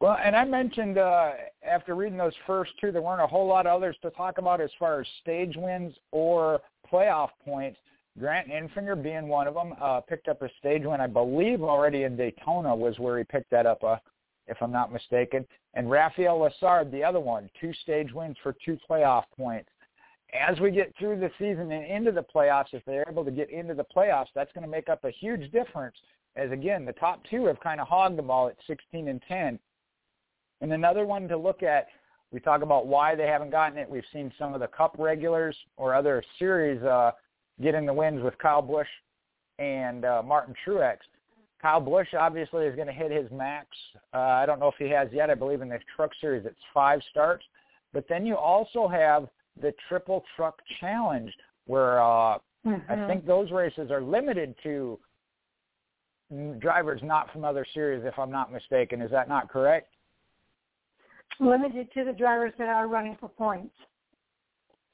Well, and I mentioned uh, after reading those first two, there weren't a whole lot of others to talk about as far as stage wins or playoff points. Grant Enfinger being one of them, uh, picked up a stage win, I believe, already in Daytona was where he picked that up, uh, if I'm not mistaken. And Rafael Lessard, the other one, two stage wins for two playoff points. As we get through the season and into the playoffs, if they're able to get into the playoffs, that's going to make up a huge difference. As again, the top two have kind of hogged the ball at 16 and 10. And another one to look at, we talk about why they haven't gotten it. We've seen some of the Cup regulars or other series uh, getting the wins with Kyle Busch and uh, Martin Truex. Kyle Busch obviously is going to hit his max. Uh, I don't know if he has yet. I believe in the Truck Series it's five starts. But then you also have the Triple Truck Challenge, where uh, mm-hmm. I think those races are limited to drivers not from other series, if I'm not mistaken. Is that not correct? limited to the drivers that are running for points.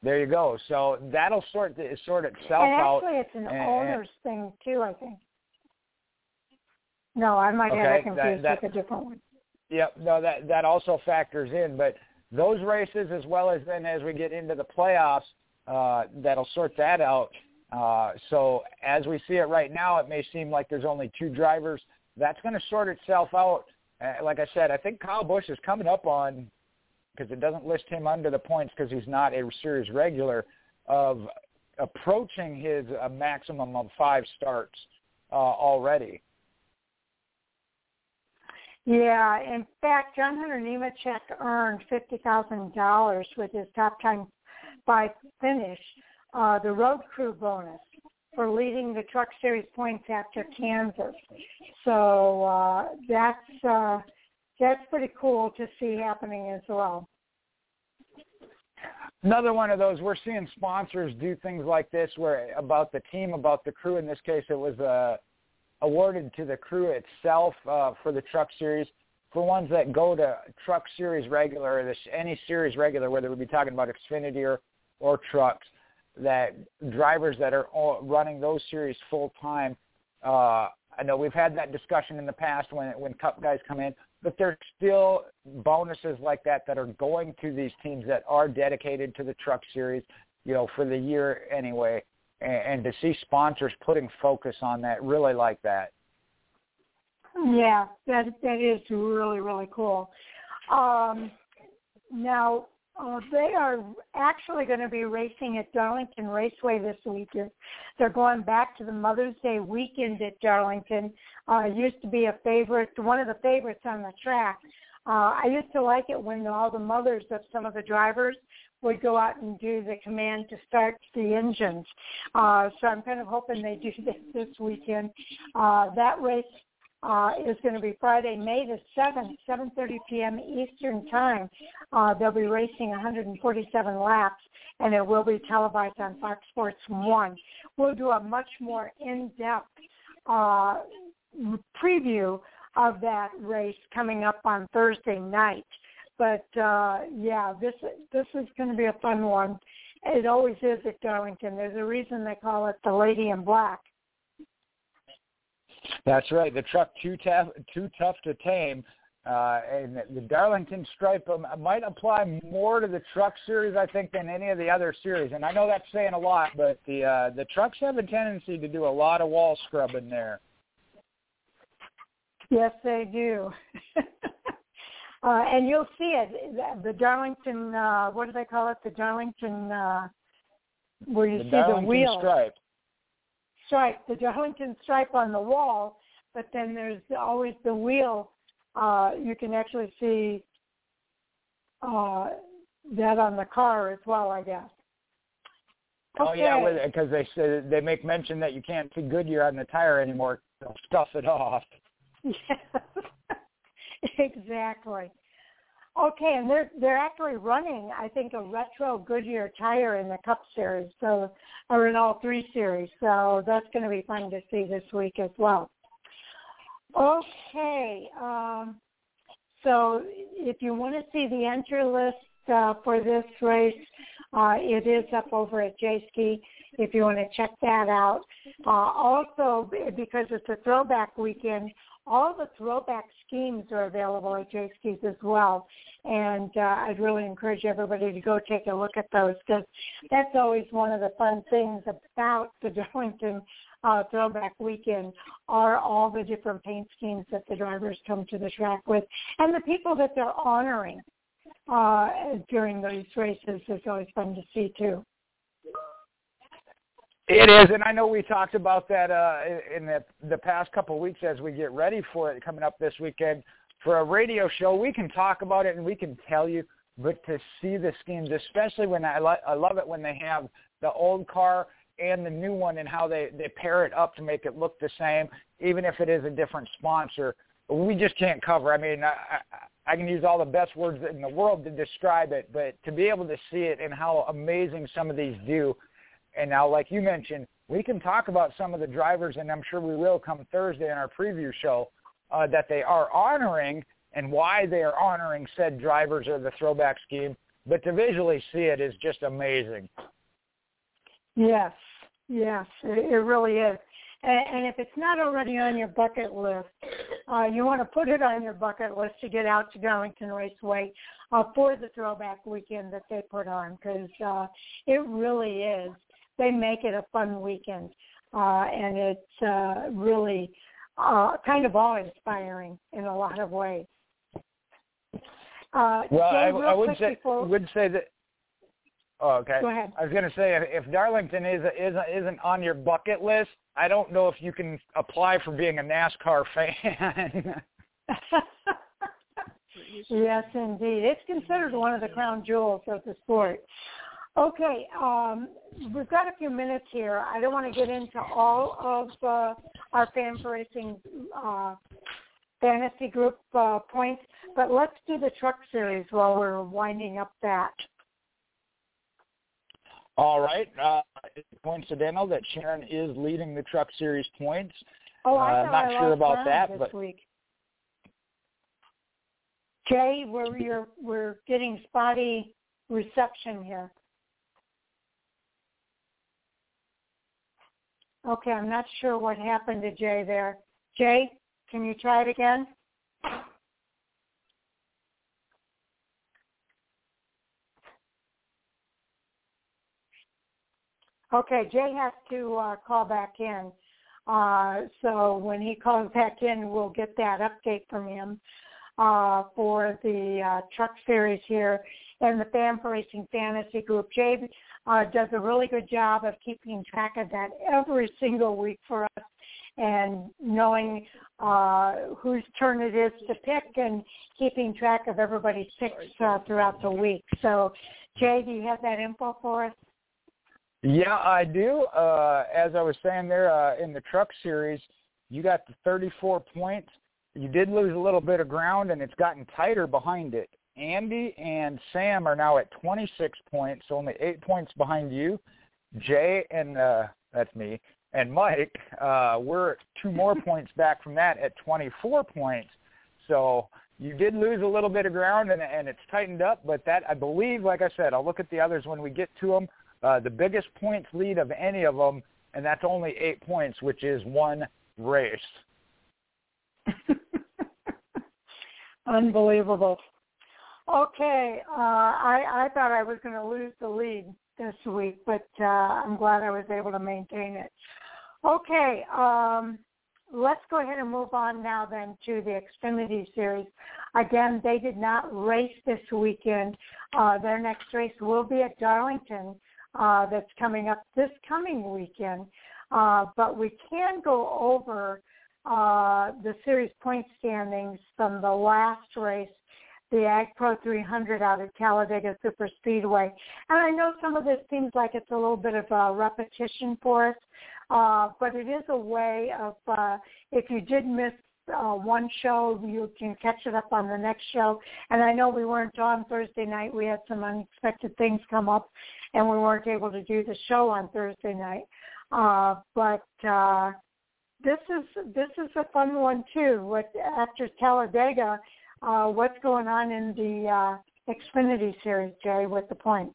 There you go. So that'll sort sort itself and out. Actually, it's an and, owner's thing too. I think. No, I might okay, have it confused that, that, with a different one. Yep. No, that that also factors in, but those races as well as then as we get into the playoffs, uh, that'll sort that out. Uh, so as we see it right now, it may seem like there's only two drivers. That's going to sort itself out uh, like I said, I think Kyle Busch is coming up on because it doesn't list him under the points because he's not a series regular of approaching his uh, maximum of five starts uh, already. Yeah, in fact, John Hunter Nemechek earned fifty thousand dollars with his top time by finish, uh, the road crew bonus for leading the Truck Series points after Kansas. So uh, that's uh, that's pretty cool to see happening as well. Another one of those we're seeing sponsors do things like this, where about the team, about the crew. In this case, it was uh, awarded to the crew itself uh, for the Truck Series. For ones that go to Truck Series regular, this, any series regular, whether we be talking about Xfinity or, or trucks, that drivers that are all running those series full time. Uh, I know we've had that discussion in the past when when Cup guys come in, but there's still bonuses like that that are going to these teams that are dedicated to the Truck Series, you know, for the year anyway. And, and to see sponsors putting focus on that, really like that. Yeah, that that is really really cool. Um, now, uh, they are actually going to be racing at Darlington Raceway this weekend. They're going back to the Mother's Day weekend at Darlington. Uh, used to be a favorite, one of the favorites on the track. Uh, I used to like it when all the mothers of some of the drivers would go out and do the command to start the engines. Uh, so I'm kind of hoping they do this this weekend. Uh, that race uh, is going to be Friday, May the 7th, 7.30 p.m. Eastern Time. Uh, they'll be racing 147 laps, and it will be televised on Fox Sports 1. We'll do a much more in-depth uh, preview of that race coming up on Thursday night. But uh, yeah, this this is going to be a fun one. It always is at Darlington. There's a reason they call it the Lady in Black. That's right. The truck too tough, too tough to tame. Uh, and the Darlington stripe um, might apply more to the truck series, I think, than any of the other series. And I know that's saying a lot, but the uh, the trucks have a tendency to do a lot of wall scrubbing there. Yes, they do. uh, and you'll see it. The Darlington, uh, what do they call it? The Darlington, uh, where you the see Darlington the wheel. stripe stripe, the Darlington stripe on the wall, but then there's always the wheel. Uh, you can actually see uh, that on the car as well, I guess. Okay. Oh yeah, because they say they make mention that you can't see Goodyear on the tire anymore. They'll stuff it off. Yes, exactly. Okay, and they're they're actually running, I think, a retro Goodyear tire in the Cup Series, so or in all three series. So that's going to be fun to see this week as well. Okay, um, so if you want to see the entry list uh, for this race, uh, it is up over at Jayski if you want to check that out. Uh, also, because it's a throwback weekend, all the throwback schemes are available at Jayski's as well. And uh, I'd really encourage everybody to go take a look at those because that's always one of the fun things about the Darlington uh, throwback weekend are all the different paint schemes that the drivers come to the track with and the people that they're honoring uh, during those races is always fun to see too. It is, and I know we talked about that uh, in the the past couple of weeks as we get ready for it coming up this weekend. For a radio show, we can talk about it and we can tell you, but to see the schemes, especially when I, lo- I love it when they have the old car and the new one and how they they pair it up to make it look the same, even if it is a different sponsor. We just can't cover. I mean, I, I can use all the best words in the world to describe it, but to be able to see it and how amazing some of these do and now, like you mentioned, we can talk about some of the drivers, and I'm sure we will come Thursday in our preview show, uh, that they are honoring and why they are honoring said drivers or the throwback scheme. But to visually see it is just amazing. Yes, yes, it, really is. And, if it's not already on your bucket list, uh, you want to put it on your bucket list to get out to Darlington Raceway uh, for the throwback weekend that they put on because uh, it really is they make it a fun weekend, uh, and it's uh, really uh, kind of awe-inspiring in a lot of ways. Uh, well, Jay, I, I would say before... would say that. Oh, okay. Go ahead. I was going to say if, if Darlington is isn't isn't on your bucket list, I don't know if you can apply for being a NASCAR fan. yes, indeed. It's considered one of the crown jewels of the sport. Okay, um, we've got a few minutes here. I don't want to get into all of uh, our fan racing uh, fantasy group uh, points, but let's do the truck series while we're winding up that. All right. Uh, it's coincidental that Sharon is leading the truck series points. Oh, I uh, not I sure about that, this but week. Jay, we're we're getting spotty reception here. Okay, I'm not sure what happened to Jay there. Jay, can you try it again? Okay, Jay has to uh, call back in. Uh, so when he calls back in, we'll get that update from him uh, for the uh, truck series here and the Fan Racing Fantasy Group. Jay uh, does a really good job of keeping track of that every single week for us and knowing uh, whose turn it is to pick and keeping track of everybody's picks throughout the week. So, Jay, do you have that info for us? Yeah, I do. Uh, as I was saying there uh, in the truck series, you got the 34 points. You did lose a little bit of ground, and it's gotten tighter behind it. Andy and Sam are now at 26 points, only eight points behind you. Jay and uh, that's me and Mike, uh, we're two more points back from that at 24 points. So you did lose a little bit of ground and, and it's tightened up, but that I believe, like I said, I'll look at the others when we get to them. Uh, the biggest points lead of any of them, and that's only eight points, which is one race. Unbelievable. Okay, uh, I, I thought I was going to lose the lead this week, but uh, I'm glad I was able to maintain it. Okay, um, let's go ahead and move on now then to the Xfinity Series. Again, they did not race this weekend. Uh, their next race will be at Darlington. Uh, that's coming up this coming weekend. Uh, but we can go over uh, the series point standings from the last race the Ag Pro 300 out at Talladega Super Speedway. And I know some of this seems like it's a little bit of a repetition for us, uh, but it is a way of, uh, if you did miss uh, one show, you can catch it up on the next show. And I know we weren't on Thursday night. We had some unexpected things come up, and we weren't able to do the show on Thursday night. Uh, but uh, this is this is a fun one too. What after Talladega, uh, what's going on in the uh, Xfinity series, Jay, with the points?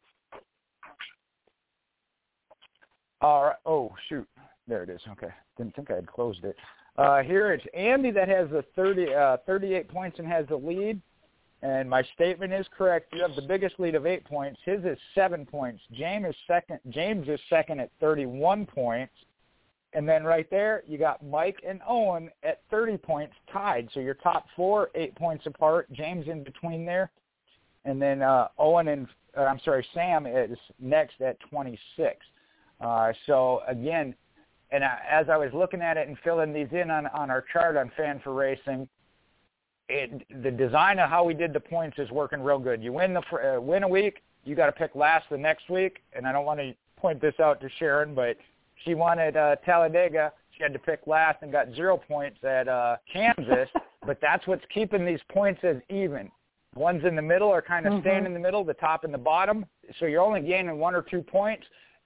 All right. Oh shoot, there it is. Okay, didn't think I had closed it. Uh, here it's Andy that has the 30, uh, 38 points and has the lead. And my statement is correct. You have the biggest lead of eight points. His is seven points. James is second. James is second at 31 points. And then right there, you got Mike and Owen at 30 points tied. So your top four, eight points apart. James in between there. And then uh, Owen and, uh, I'm sorry, Sam is next at 26. Uh, so again, and I, as I was looking at it and filling these in on, on our chart on Fan for Racing, it, the design of how we did the points is working real good. You win the uh, win a week, you got to pick last the next week. And I don't want to point this out to Sharon, but she wanted uh, Talladega. She had to pick last and got zero points at uh, Kansas. but that's what's keeping these points as even. Ones in the middle are kind of mm-hmm. staying in the middle, the top and the bottom. So you're only gaining one or two points.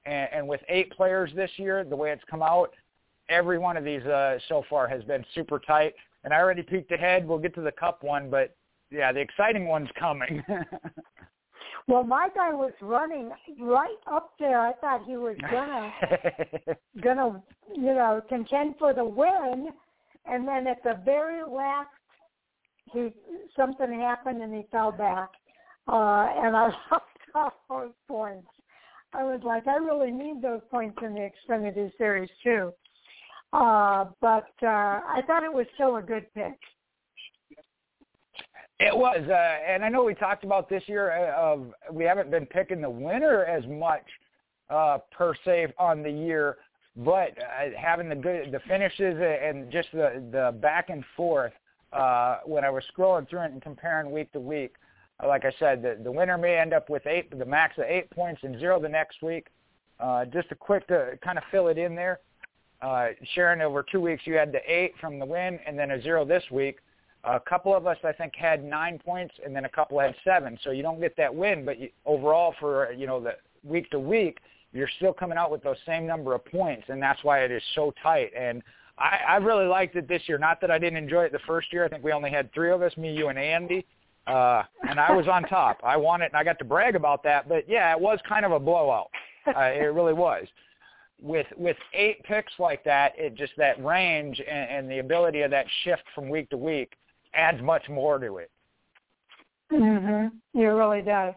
And, and with eight players this year, the way it's come out, every one of these uh, so far has been super tight. And I already peeked ahead. We'll get to the cup one, but yeah, the exciting one's coming. Well, my guy was running right up there. I thought he was gonna gonna you know contend for the win, and then at the very last, he something happened and he fell back, uh, and I lost all those points. I was like, I really need those points in the Xfinity Series too. Uh, but uh, I thought it was still a good pick. It was, uh, and I know we talked about this year uh, of we haven't been picking the winner as much uh, per se on the year, but uh, having the good the finishes and just the the back and forth uh, when I was scrolling through it and comparing week to week, like I said, the, the winner may end up with eight, the max of eight points and zero the next week. Uh, just a quick to kind of fill it in there. Uh, Sharon, over two weeks you had the eight from the win and then a zero this week. A couple of us, I think, had nine points, and then a couple had seven. So you don't get that win, but you, overall, for you know the week to week, you're still coming out with those same number of points, and that's why it is so tight. And I, I really liked it this year. Not that I didn't enjoy it the first year. I think we only had three of us, me, you, and Andy. Uh, and I was on top. I won it, and I got to brag about that. But yeah, it was kind of a blowout. Uh, it really was. With with eight picks like that, it just that range and, and the ability of that shift from week to week adds much more to it. Mhm. It really does.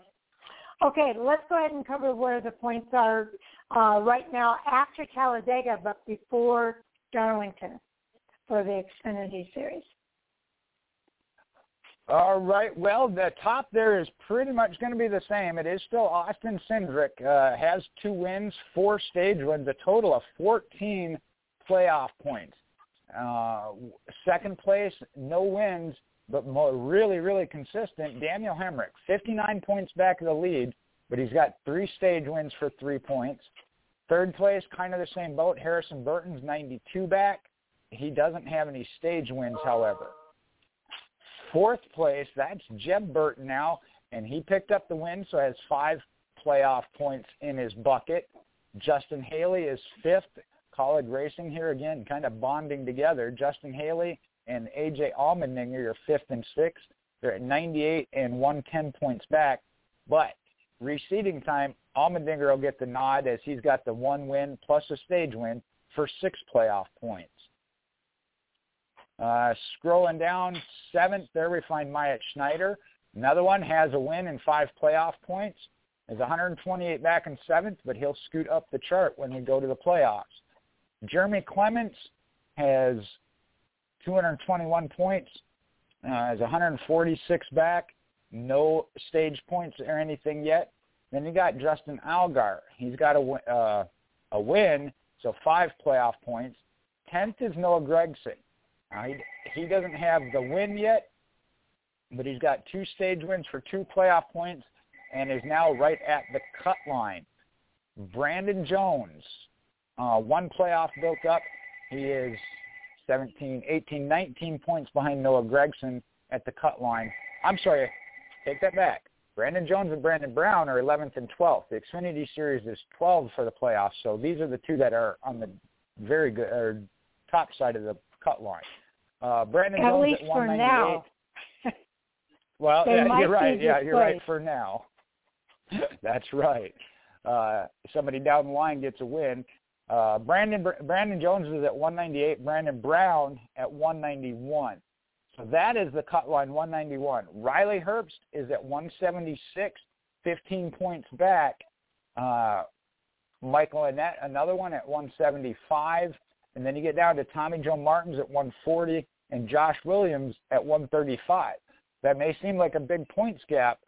Okay, let's go ahead and cover where the points are uh, right now after Talladega, but before Darlington for the Xfinity Series. All right. Well, the top there is pretty much going to be the same. It is still Austin Cindric. Uh, has two wins, four stage wins, a total of 14 playoff points. Uh, second place, no wins, but more, really, really consistent. Daniel Hemric, 59 points back of the lead, but he's got three stage wins for three points. Third place, kind of the same boat. Harrison Burton's 92 back. He doesn't have any stage wins, however. Fourth place, that's Jeb Burton now, and he picked up the win, so has five playoff points in his bucket. Justin Haley is fifth Kaulig Racing here again, kind of bonding together. Justin Haley and AJ Allmendinger, your fifth and sixth. They're at 98 and 110 points back. But reseeding time, Allmendinger will get the nod as he's got the one win plus a stage win for six playoff points. Uh, scrolling down, seventh, there we find Myatt Snider. Another one has a win and five playoff points. Is 128 back in seventh, but he'll scoot up the chart when we go to the playoffs. Jeremy Clements has 221 points, uh, is 146 back, no stage points or anything yet. Then you got Justin Allgaier. He's got a, uh, a win, so five playoff points. Tenth is Noah Gragson. Uh, he, he doesn't have the win yet, but he's got two stage wins for two playoff points and is now right at the cut line. Brandon Jones, uh, one playoff built up. He is 17, 18, 19 points behind Noah Gragson at the cut line. I'm sorry, take that back. Brandon Jones and Brandon Brown are 11th and 12th. The Xfinity Series is 12 for the playoffs, so these are the two that are on the very good or top side of the cut line. Uh, Brandon at Jones least at for now. Well, They yeah, you're right. Yeah, you're right for now. That's right. Uh, somebody down the line gets a win. Uh, Brandon Brandon Jones is at 198. Brandon Brown at 191. So that is the cut line 191. Riley Herbst is at 176, 15 points back. Uh, Michael Annett, another one at 175. And then you get down to Tommy Joe Martins at 140 and Josh Williams at 135. That may seem like a big points gap,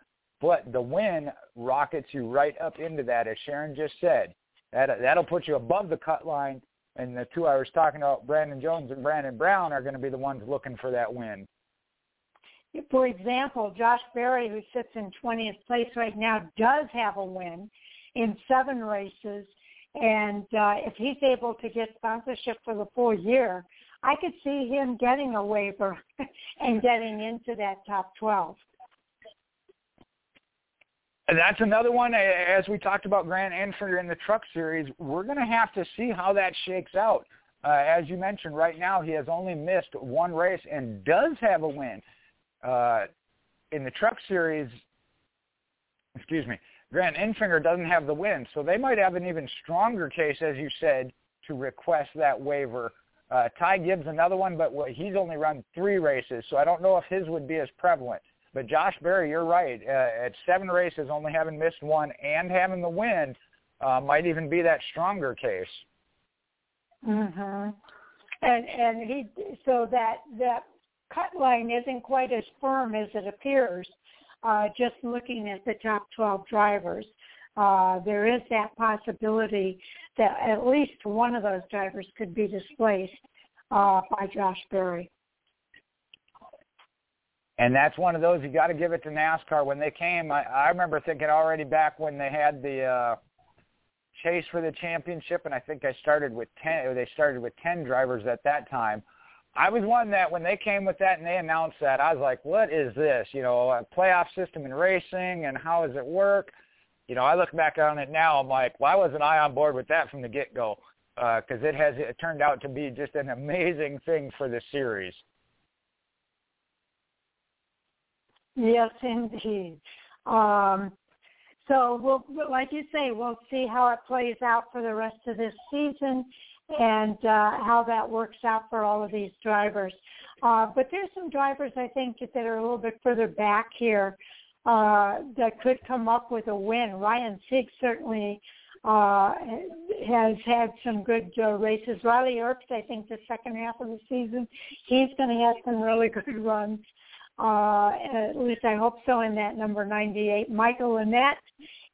but the win rockets you right up into that, as Sharon just said. That, that'll put you above the cut line, and the two I was talking about, Brandon Jones and Brandon Brown, are going to be the ones looking for that win. For example, Josh Berry, who sits in 20th place right now, does have a win in seven races. And uh, if he's able to get sponsorship for the full year, I could see him getting a waiver and getting into that top 12. And that's another one, as we talked about Grant Enfinger in the Truck Series, we're going to have to see how that shakes out. Uh, as you mentioned, right now he has only missed one race and does have a win. Uh, in the Truck Series, excuse me, Grant Enfinger doesn't have the win, so they might have an even stronger case, as you said, to request that waiver. Uh, Ty Gibbs, another one, but he's only run three races, so I don't know if his would be as prevalent. But Josh Berry, you're right. Uh, at seven races, only having missed one and having the win, uh, might even be that stronger case. Mhm. And and he so that that cut line isn't quite as firm as it appears. Uh, just looking at the top 12 drivers, uh, there is that possibility that at least one of those drivers could be displaced uh, by Josh Berry. And that's one of those you got to give it to NASCAR. When they came, I, I remember thinking already back when they had the uh, chase for the championship, and I think I started with ten. They started with ten drivers at that time. I was one that when they came with that and they announced that, I was like, "What is this? You know, a playoff system in racing, and how does it work?" You know, I look back on it now. I'm like, why wasn't I on board with that from the get-go? Because uh, it has it turned out to be just an amazing thing for the series. Yes, indeed. Um, so we'll, like you say, we'll see how it plays out for the rest of this season and uh, how that works out for all of these drivers. Uh, but there's some drivers I think that are a little bit further back here uh, that could come up with a win. Ryan Sieg certainly uh, has had some good uh, races. Riley Herbst, I think the second half of the season, he's going to have some really good runs. Uh, at least I hope so in that number 98. Michael Annett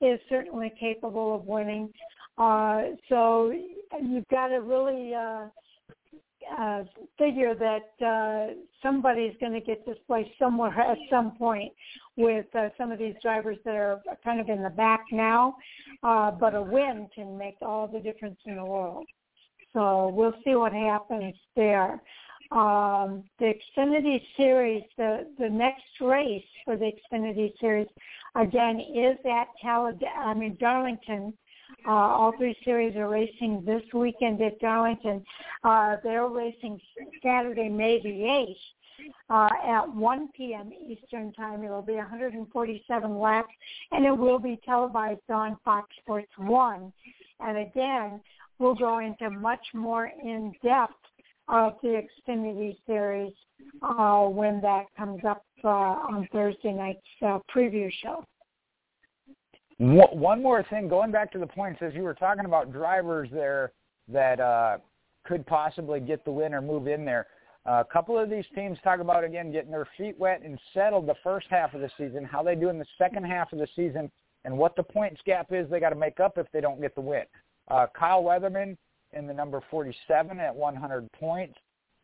is certainly capable of winning. Uh, so you've got to really uh, uh, figure that uh, somebody's going to get displaced somewhere at some point with uh, some of these drivers that are kind of in the back now. Uh, but a win can make all the difference in the world. So we'll see what happens there um, the Xfinity Series, the, the next race for the Xfinity Series, again, is at Talladega, I mean, Darlington. Uh, all three series are racing this weekend at Darlington. Uh, they're racing Saturday, May the 8th. Uh, at 1 p.m. Eastern Time. It will be 147 laps, and it will be televised on Fox Sports 1. And again, we'll go into much more in-depth of the Xfinity Series uh, when that comes up uh, on Thursday night's uh, preview show. One more thing, going back to the points, as you were talking about drivers there that uh, could possibly get the win or move in there. Uh, a couple of these teams talk about again getting their feet wet and settled the first half of the season, how they do in the second half of the season, and what the points gap is they got to make up if they don't get the win. Uh, Kyle Weatherman in the number 47 at 100 points.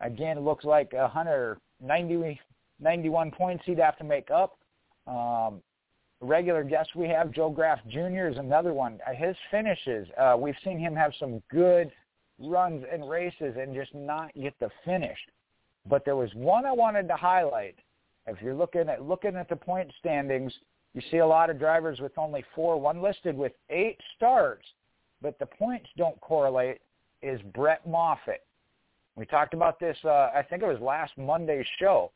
Again, it looks like 190, 91 points he'd have to make up. Um, regular guest we have, Joe Graf Jr. is another one. Uh, his finishes, uh, we've seen him have some good runs and races and just not get the finish. But there was one I wanted to highlight. If you're looking at looking at the point standings, you see a lot of drivers with only four, one listed with eight starts, but the points don't correlate. Is Brett Moffitt? We talked about this. Uh, I think it was last Monday's show.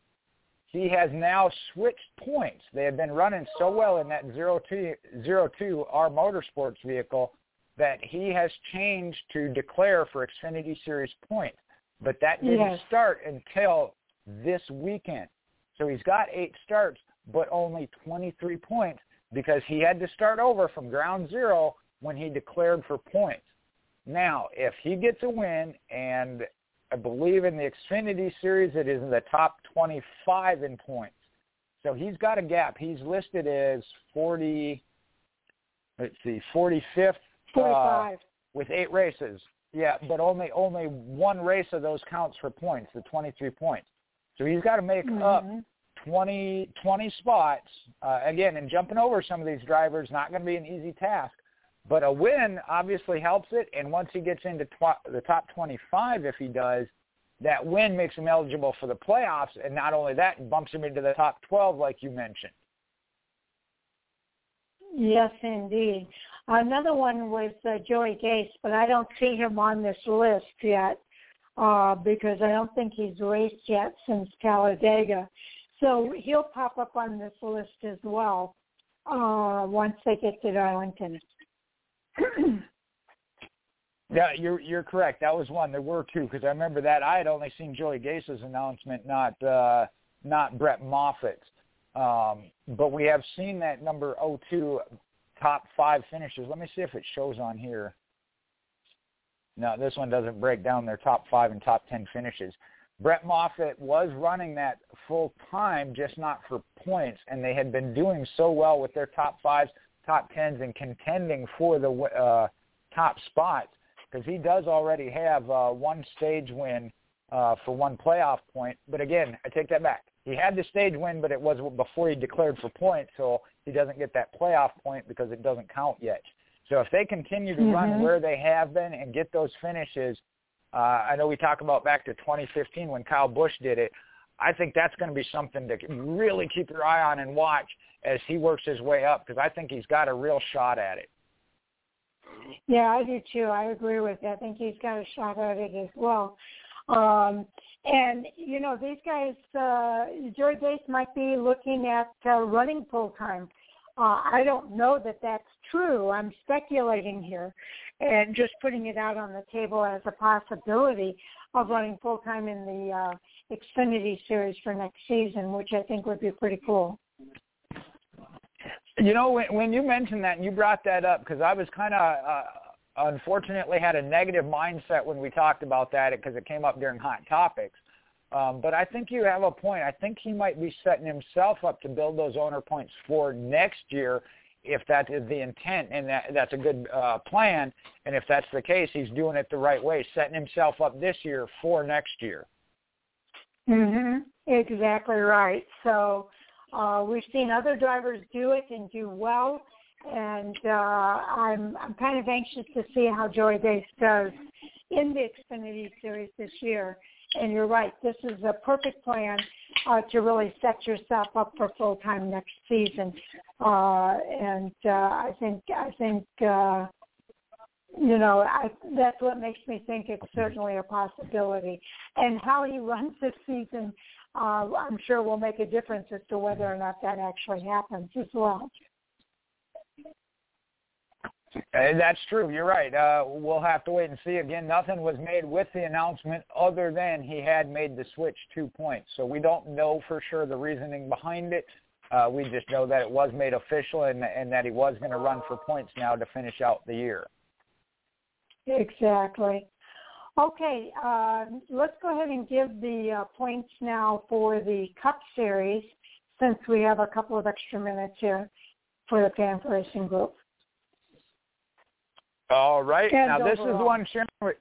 He has now switched points. They have been running so well in that zero two zero two Our Motorsports vehicle that he has changed to declare for Xfinity Series points. But that didn't yes. start until this weekend. So he's got eight starts, but only 23 points because he had to start over from ground zero when he declared for points. Now, if he gets a win, and I believe in the Xfinity Series it is in the top 25 in points. So he's got a gap. He's listed as 40, let's see, 45th 45. Uh, with eight races. Yeah, but only only one race of those counts for points, the 23 points. So he's got to make mm-hmm. up 20, 20 spots. Uh, again, and jumping over some of these drivers, not going to be an easy task. But a win obviously helps it, and once he gets into tw- the top 25, if he does, that win makes him eligible for the playoffs, and not only that, bumps him into the top 12, like you mentioned. Yes, indeed. Another one was uh, Joey Gase, but I don't see him on this list yet uh, because I don't think he's raced yet since Talladega. So he'll pop up on this list as well uh, once they get to Darlington. yeah, you're you're correct. That was one. There were two because I remember that I had only seen Joey Gase's announcement, not uh, not Brett Moffitt's. Um, but we have seen that number 02 top five finishes. Let me see if it shows on here. No, this one doesn't break down their top five and top ten finishes. Brett Moffitt was running that full time, just not for points, and they had been doing so well with their top fives, top tens, and contending for the uh, top spots because he does already have uh, one stage win uh, for one playoff point. But again, I take that back. He had the stage win, but it was before he declared for points, so he doesn't get that playoff point because it doesn't count yet. So if they continue to mm-hmm. run where they have been and get those finishes, uh, I know we talk about back to 2015 when Kyle Busch did it. I think that's going to be something to really keep your eye on and watch as he works his way up because I think he's got a real shot at it. Yeah, I do too. I agree with that. I think he's got a shot at it as well. Um, and you know, these guys, uh, Joey Gase might be looking at uh, running full time. Uh, I don't know that that's true. I'm speculating here, and just putting it out on the table as a possibility of running full time in the uh, Xfinity Series for next season, which I think would be pretty cool. You know, when, when you mentioned that and you brought that up, because I was kind of uh, unfortunately had a negative mindset when we talked about that because it came up during hot topics. Um, but I think you have a point. I think he might be setting himself up to build those owner points for next year if that is the intent and that, that's a good uh, plan. And if that's the case, he's doing it the right way, setting himself up this year for next year. Mhm. Exactly right. So uh, we've seen other drivers do it and do well and uh, I'm I'm kind of anxious to see how Joey Gase does in the Xfinity Series this year. And you're right, this is a perfect plan uh, to really set yourself up for full time next season. Uh, and uh, I think I think uh, you know I, that's what makes me think it's certainly a possibility. And how he runs this season, uh, I'm sure will make a difference as to whether or not that actually happens as well. And that's true. You're right. Uh, we'll have to wait and see. Again, nothing was made with the announcement other than he had made the switch two points. So we don't know for sure the reasoning behind it. Uh, we just know that it was made official and, and that he was going to run for points now to finish out the year. Exactly. Okay, uh, let's go ahead and give the uh, points now for the Cup Series since we have a couple of extra minutes here for the Fan Racing Group. All right. And now this overall. is one Sharon.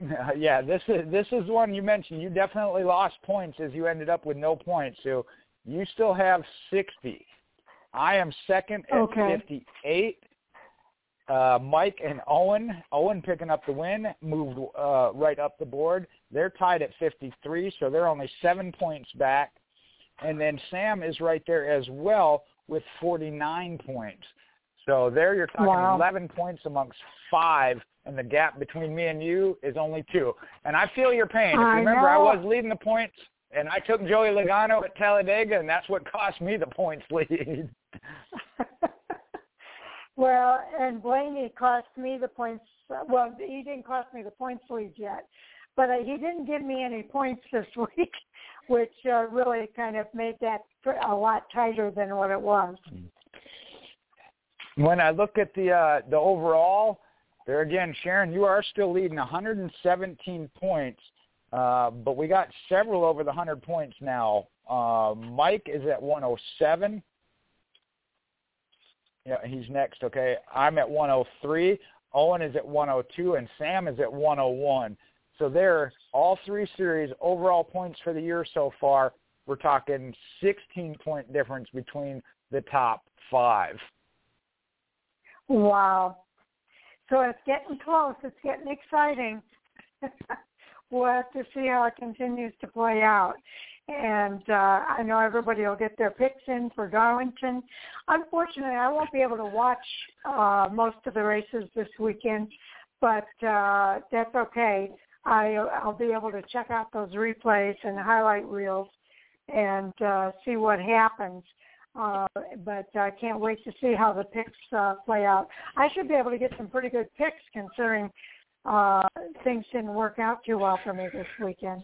Yeah, this is this is one you mentioned. You definitely lost points as you ended up with no points. So you still have sixty. I am second at okay. fifty-eight. Uh, Mike and Owen. Owen picking up the win, moved uh, right up the board. They're tied at 53, so they're only seven points back. And then Sam is right there as well with 49 points. So there you're talking wow. 11 points amongst five, and the gap between me and you is only two. And I feel your pain. If you I remember, know. I was leading the points, and I took Joey Logano at Talladega, and that's what cost me the points lead. well, and Blaney cost me the points. Well, he didn't cost me the points lead yet, but uh, he didn't give me any points this week, which uh, really kind of made that a lot tighter than what it was. When I look at the uh, the overall, there again, Sharon, you are still leading 117 points, uh, but we got several over the 100 points now. Uh, Mike is at 107. Yeah, he's next. Okay, I'm at 103. Owen is at 102, and Sam is at 101. So there, all three series overall points for the year so far. We're talking 16 point difference between the top five. Wow. So it's getting close. It's getting exciting. we'll have to see how it continues to play out. And uh, I know everybody will get their picks in for Darlington. Unfortunately, I won't be able to watch uh, most of the races this weekend, but uh, that's okay. I, I'll be able to check out those replays and highlight reels and uh, see what happens. Uh, but I can't wait to see how the picks uh, play out. I should be able to get some pretty good picks considering uh, things didn't work out too well for me this weekend.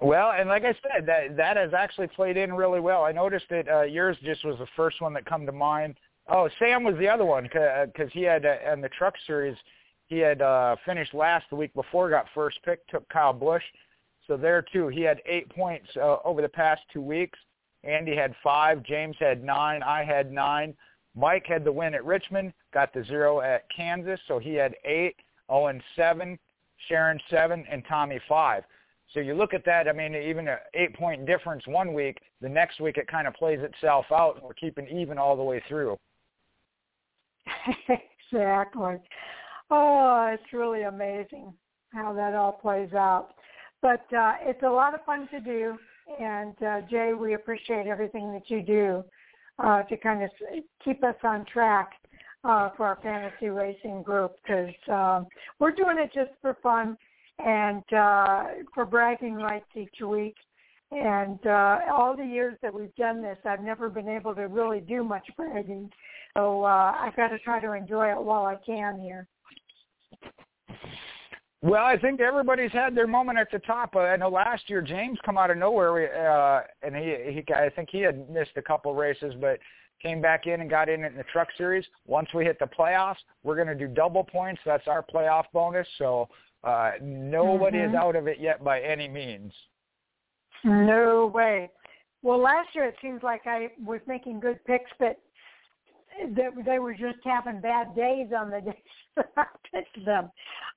Well, and like I said, that that has actually played in really well. I noticed that uh, yours just was the first one that come to mind. Oh, Sam was the other one because he had uh, in the Truck Series he had uh, finished last the week before, got first pick, took Kyle Busch. So there too, he had eight points uh, over the past two weeks. Andy had five. James had nine. I had nine. Mike had the win at Richmond, got the zero at Kansas, so he had eight. Owen seven, Sharon seven, and Tommy five. So you look at that. I mean, even an eight-point difference one week, the next week it kind of plays itself out, and we're keeping even all the way through. exactly. Oh, it's really amazing how that all plays out. But uh, it's a lot of fun to do. And uh, Jay, we appreciate everything that you do uh, to kind of keep us on track uh, for our fantasy racing group because um, we're doing it just for fun and uh, for bragging rights each week. And uh, all the years that we've done this, I've never been able to really do much bragging. So uh, I've got to try to enjoy it while I can here. Well, I think everybody's had their moment at the top. Uh, I know last year James come out of nowhere, uh, and he, he, I think he had missed a couple races, but came back in and got in it in the Truck Series. Once we hit the playoffs, we're going to do double points. That's our playoff bonus. So uh, nobody mm-hmm. is out of it yet by any means. No way. Well, last year it seems like I was making good picks, but they, they were just having bad days on the days that I picked them.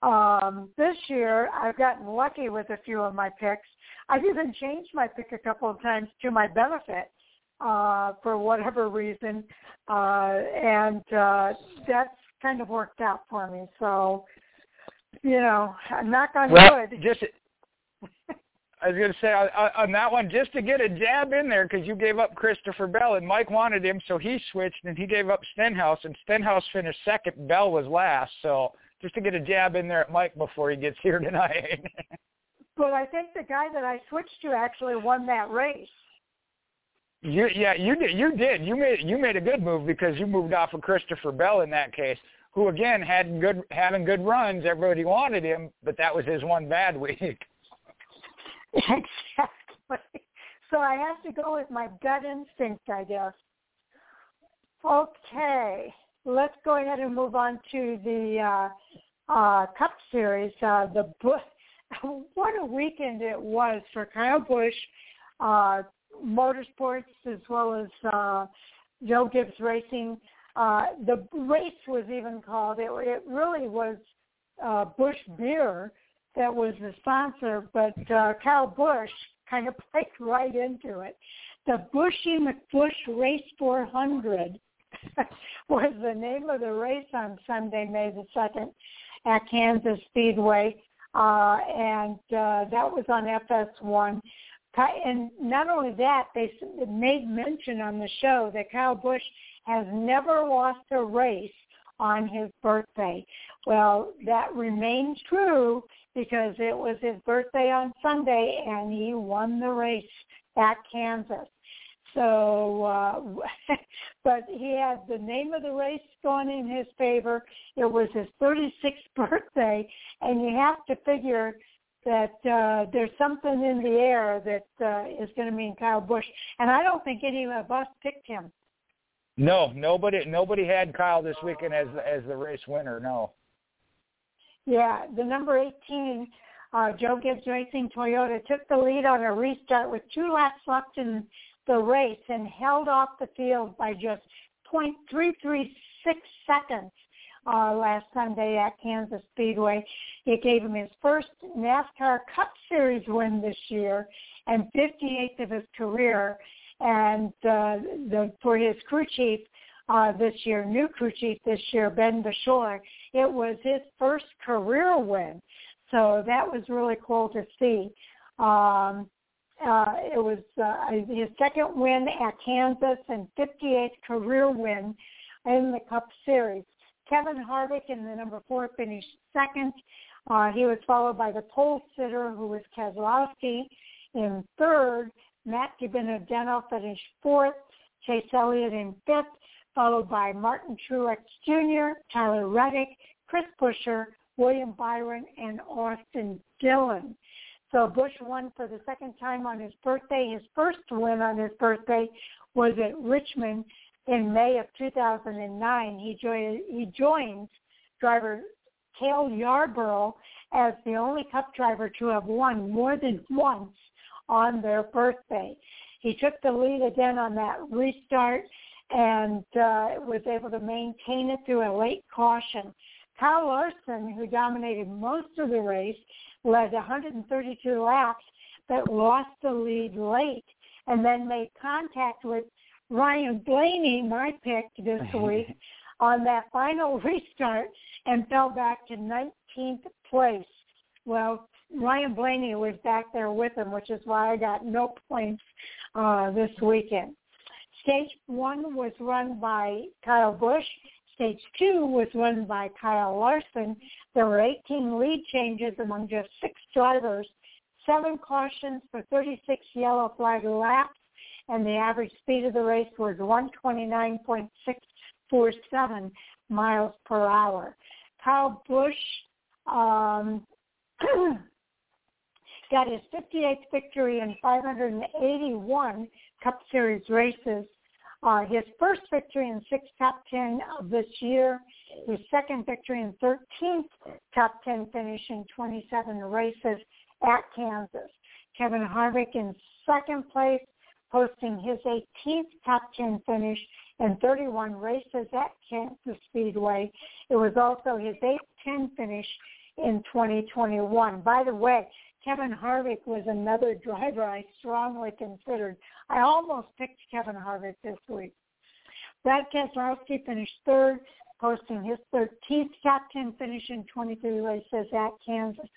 Um, this year, I've gotten lucky with a few of my picks. I've even changed my pick a couple of times to my benefit uh, for whatever reason, uh, and uh, that's kind of worked out for me. So, you know, knock on well, wood. Just I was going to say on that one, just to get a jab in there, because you gave up Christopher Bell and Mike wanted him, so he switched and he gave up Stenhouse, and Stenhouse finished second. Bell was last, so just to get a jab in there at Mike before he gets here tonight. but I think the guy that I switched to actually won that race. You yeah you did you did you made you made a good move because you moved off of Christopher Bell in that case, who again had good having good runs. Everybody wanted him, but that was his one bad week. Exactly. So I have to go with my gut instinct, I guess. Okay, let's go ahead and move on to the uh, uh, Cup Series. Uh, the what a weekend it was for Kyle Busch, uh, Motorsports, as well as uh, Joe Gibbs Racing. Uh, the race was even called. It, it really was uh, Busch Beer that was the sponsor, but uh, Kyle Busch kind of played right into it. The Buschy McBusch Race 400 was the name of the race on Sunday, May the 2nd at Kansas Speedway. Uh, and uh, that was on FS1. And not only that, they made mention on the show that Kyle Busch has never lost a race on his birthday. Well, that remains true because it was his birthday on Sunday and he won the race at Kansas. So, uh, but he had the name of the race going in his favor. It was his 36th birthday, and you have to figure that uh, there's something in the air that uh, is going to mean Kyle Busch. And I don't think any of us picked him. No, nobody, nobody had Kyle this weekend as as the race winner. No. Yeah, the number 18, uh, Joe Gibbs Racing Toyota took the lead on a restart with two laps left in the race and held off the field by just 0.336 seconds uh, last Sunday at Kansas Speedway. It gave him his first NASCAR Cup Series win this year and 58th of his career. And uh, the, for his crew chief uh, this year, new crew chief this year, Ben Beshore, it was his first career win. So that was really cool to see. Um, uh, it was uh, his second win at Kansas and 58th career win in the Cup Series. Kevin Harvick in the number four finished second. Uh, he was followed by the pole sitter, who was Keselowski, in third. Matt DiBenedetto finished fourth. Chase Elliott in fifth, followed by Martin Truex Jr., Tyler Reddick, Chris Buescher, William Byron, and Austin Dillon. So Busch won for the second time on his birthday. His first win on his birthday was at Richmond in May of 2009. He joined, he joined driver Cale Yarborough as the only Cup driver to have won more than once on their birthday. He took the lead again on that restart and uh, was able to maintain it through a late caution. Kyle Larson, who dominated most of the race, led 132 laps, but lost the lead late and then made contact with Ryan Blaney, my pick this week, on that final restart and fell back to 19th place. Well, Ryan Blaney was back there with him, which is why I got no points uh, this weekend. Stage one was run by Kyle Busch. Stage two was run by Kyle Larson. There were 18 lead changes among just six drivers, seven cautions for 36 yellow flag laps, and the average speed of the race was 129.647 miles per hour. Kyle Busch um, got his 58th victory in 581 Cup Series races uh, his first victory in six top 10 of this year, his second victory in 13th top 10 finish in 27 races at Kansas. Kevin Harvick in second place, posting his 18th top 10 finish in 31 races at Kansas Speedway. It was also his 8th 10 finish in 2021. By the way, Kevin Harvick was another driver I strongly considered. I almost picked Kevin Harvick this week. Brad Keselowski finished third, posting his 13th top 10 finish in 23 races at Kansas.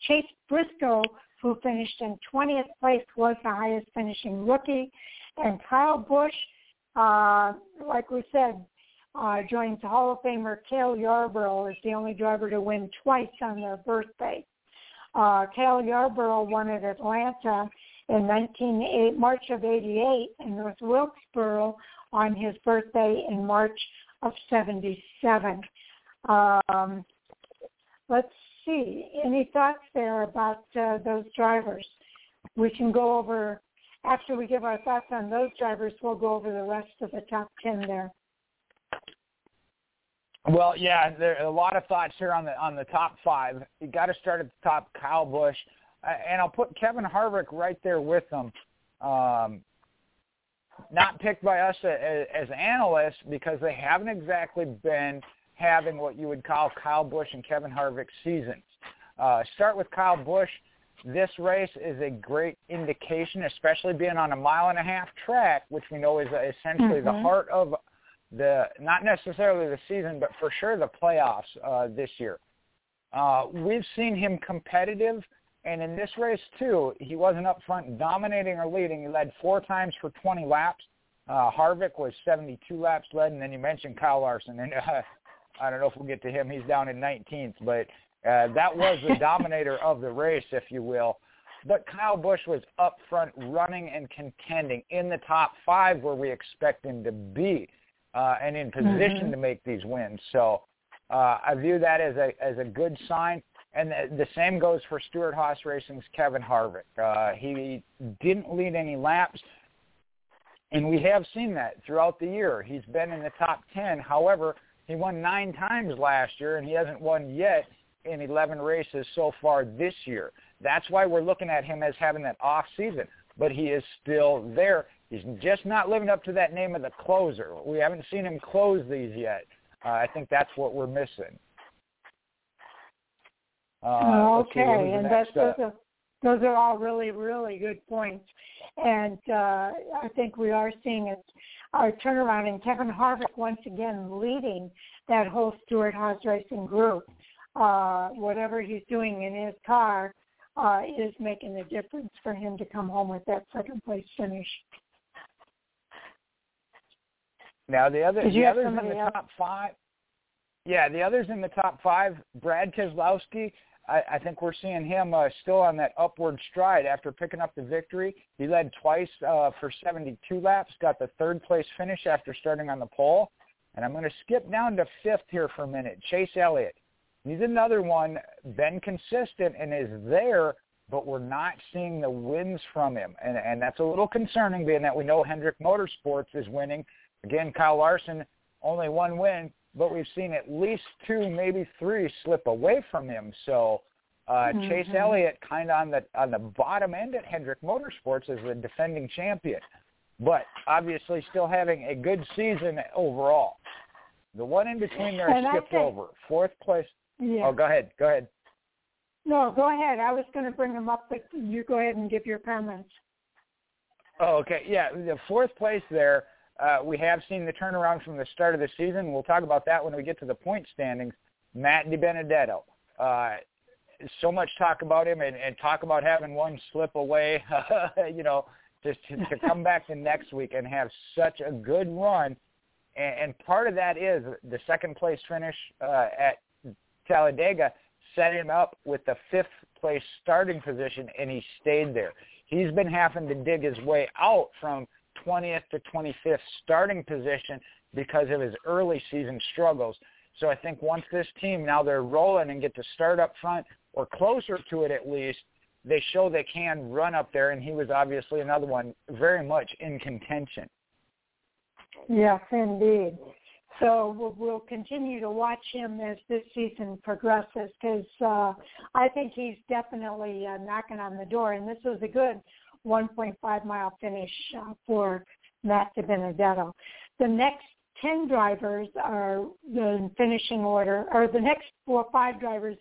Chase Briscoe, who finished in 20th place, was the highest finishing rookie. And Kyle Busch, uh, like we said, uh, joins Hall of Famer Cale Yarborough as the only driver to win twice on their birthday. Uh, Cale Yarborough won at Atlanta in 19, March of 88 and North Wilkesboro on his birthday in March of 77. Um, let's see. Any thoughts there about uh, those drivers? We can go over, after we give our thoughts on those drivers, we'll go over the rest of the top 10 there. Well, yeah, there are a lot of thoughts here on the on the top five. You got to start at the top, Kyle Busch, uh, and I'll put Kevin Harvick right there with them. Um, not picked by us as, as analysts because they haven't exactly been having what you would call Kyle Busch and Kevin Harvick seasons. Uh, start with Kyle Busch. This race is a great indication, especially being on a mile and a half track, which we know is essentially mm-hmm. the heart of the not necessarily the season, but for sure the playoffs uh, this year. Uh, we've seen him competitive, and in this race too, he wasn't up front dominating or leading. He led four times for 20 laps. Uh, Harvick was 72 laps led, and then you mentioned Kyle Larson, and uh, I don't know if we'll get to him. He's down in 19th, but uh, that was the dominator of the race, if you will. But Kyle Busch was up front running and contending in the top five where we expect him to be uh, and in position mm-hmm. to make these wins. So uh, I view that as a as a good sign. And the, the same goes for Stewart-Haas Racing's Kevin Harvick. Uh, he didn't lead any laps, and we have seen that throughout the year. He's been in the top 10. However, he won nine times last year, and he hasn't won yet in 11 races so far this year. That's why we're looking at him as having that off season. But he is still there. He's just not living up to that name of the closer. We haven't seen him close these yet. Uh, I think that's what we're missing. Uh, okay, and that's those are, those are all really really good points, and uh, I think we are seeing it, our turnaround and Kevin Harvick once again leading that whole Stewart-Haas Racing group. Uh, whatever he's doing in his car uh, is making a difference for him to come home with that second place finish. Now the other the others in the else? top five. Yeah, the others in the top five. Brad Keselowski. I, I think we're seeing him uh, still on that upward stride after picking up the victory. He led twice uh, for 72 laps, got the third place finish after starting on the pole. And I'm going to skip down to fifth here for a minute. Chase Elliott. He's another one, been consistent and is there, but we're not seeing the wins from him. And, and that's a little concerning being that we know Hendrick Motorsports is winning. Again, Kyle Larson, only one win, but we've seen at least two, maybe three slip away from him. So uh, mm-hmm. Chase Elliott kind of on the on the bottom end at Hendrick Motorsports as the defending champion, but obviously still having a good season overall. The one in between there and skipped think, over. Fourth place. Yeah. Oh, go ahead. Go ahead. No, go ahead. I was going to bring them up, but you go ahead and give your comments. Oh, okay. Yeah, the fourth place there, uh, we have seen the turnaround from the start of the season. We'll talk about that when we get to the point standings. Matt DiBenedetto. Uh, so much talk about him and, and talk about having one slip away, you know, just to, to come back the next week and have such a good run. And, and part of that is the second place finish uh, at Talladega set him up with the fifth place starting position, and he stayed there. He's been having to dig his way out from 20th to 25th starting position because of his early season struggles. So I think once this team, now they're rolling and get to start up front or closer to it at least, they show they can run up there, and he was obviously another one very much in contention. Yes, indeed. So we'll, we'll continue to watch him as this season progresses because uh, I think he's definitely uh, knocking on the door. And this was a good 1.5 mile finish uh, for Matt Benedetto. The next 10 drivers are the finishing order, or the next four or five drivers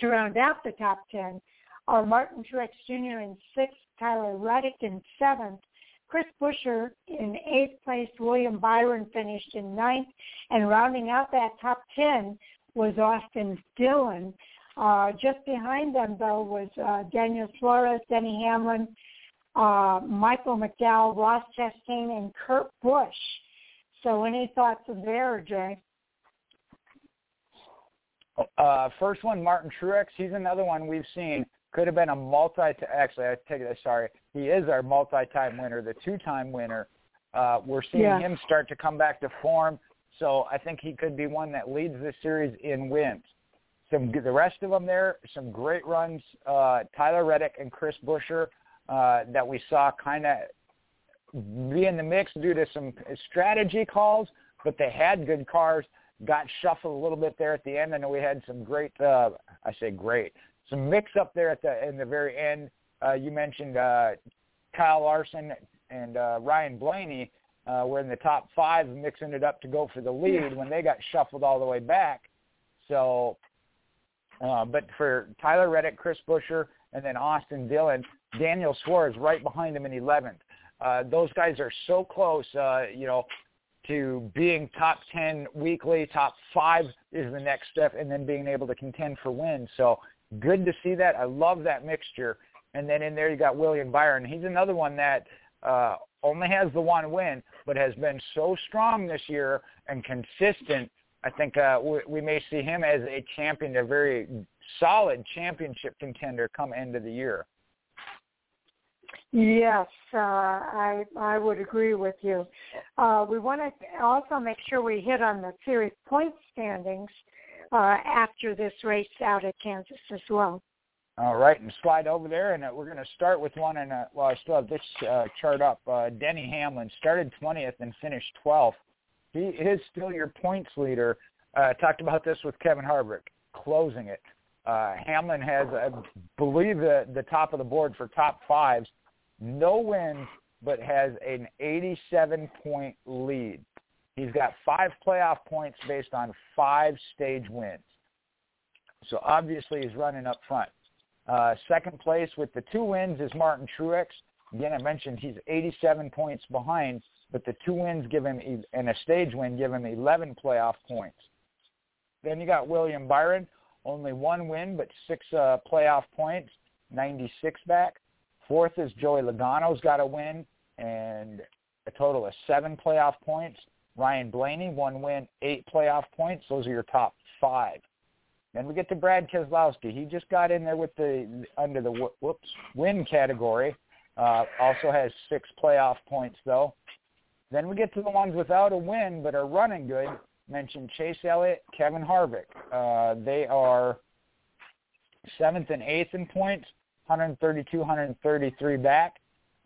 to round out the top 10 are Martin Truex Jr. in sixth, Tyler Reddick in seventh, Chris Buescher in eighth place, William Byron finished in ninth, and rounding out that top 10 was Austin Dillon. Uh, just behind them, though, was uh, Daniel Suarez, Denny Hamlin, uh, Michael McDowell, Ross Chastain, and Kurt Busch. So any thoughts there, Jay? Uh, first one, Martin Truex. He's another one we've seen could have been a multi. Actually, I take it. Sorry, he is our multi-time winner, the two-time winner. Uh, we're seeing yeah. him start to come back to form. So I think he could be one that leads this series in wins. Some the rest of them there, some great runs. Uh, Tyler Reddick and Chris Buescher uh, that we saw kind of be in the mix due to some strategy calls, but they had good cars. Got shuffled a little bit there at the end. I know we had some great. Uh, I say great some mix up there at the in the very end. Uh, you mentioned uh, Kyle Larson and uh, Ryan Blaney uh, were in the top five, mixing it up to go for the lead when they got shuffled all the way back. So, uh, but for Tyler Reddick, Chris Buescher, and then Austin Dillon, Daniel Suarez right behind him in 11th. Uh, those guys are so close. Uh, you know, to being top 10 weekly, top five is the next step, and then being able to contend for wins. So good to see that. I love that mixture. And then in there you got William Byron. He's another one that uh, only has the one win, but has been so strong this year and consistent. I think uh, we, we may see him as a champion, a very solid championship contender come end of the year. Yes, uh, I I would agree with you. Uh, we want to also make sure we hit on the series point standings uh, after this race out at Kansas as well. All right, and slide over there, and uh, we're going to start with one. And uh, well, I still have this uh, chart up. Denny Hamlin started 20th and finished 12th. He is still your points leader. Uh, talked about this with Kevin Harvick, closing it. Hamlin has, I believe, the, the top of the board for top fives no wins, but has an 87-point lead. He's got five playoff points based on five stage wins. So obviously he's running up front. Uh, second place with the two wins is Martin Truex. Again, I mentioned he's 87 points behind, but the two wins give him, and a stage win give him 11 playoff points. Then you got William Byron, only one win, but six uh, playoff points, 96 back. Fourth is Joey Logano's got a win and a total of seven playoff points. Ryan Blaney, one win, eight playoff points. Those are your top five. Then we get to Brad Keselowski. He just got in there with the under the whoops win category. Uh, also has six playoff points though. Then we get to the ones without a win but are running good. Mentioned Chase Elliott, Kevin Harvick. Uh, they are seventh and eighth in points. 132, 133 back.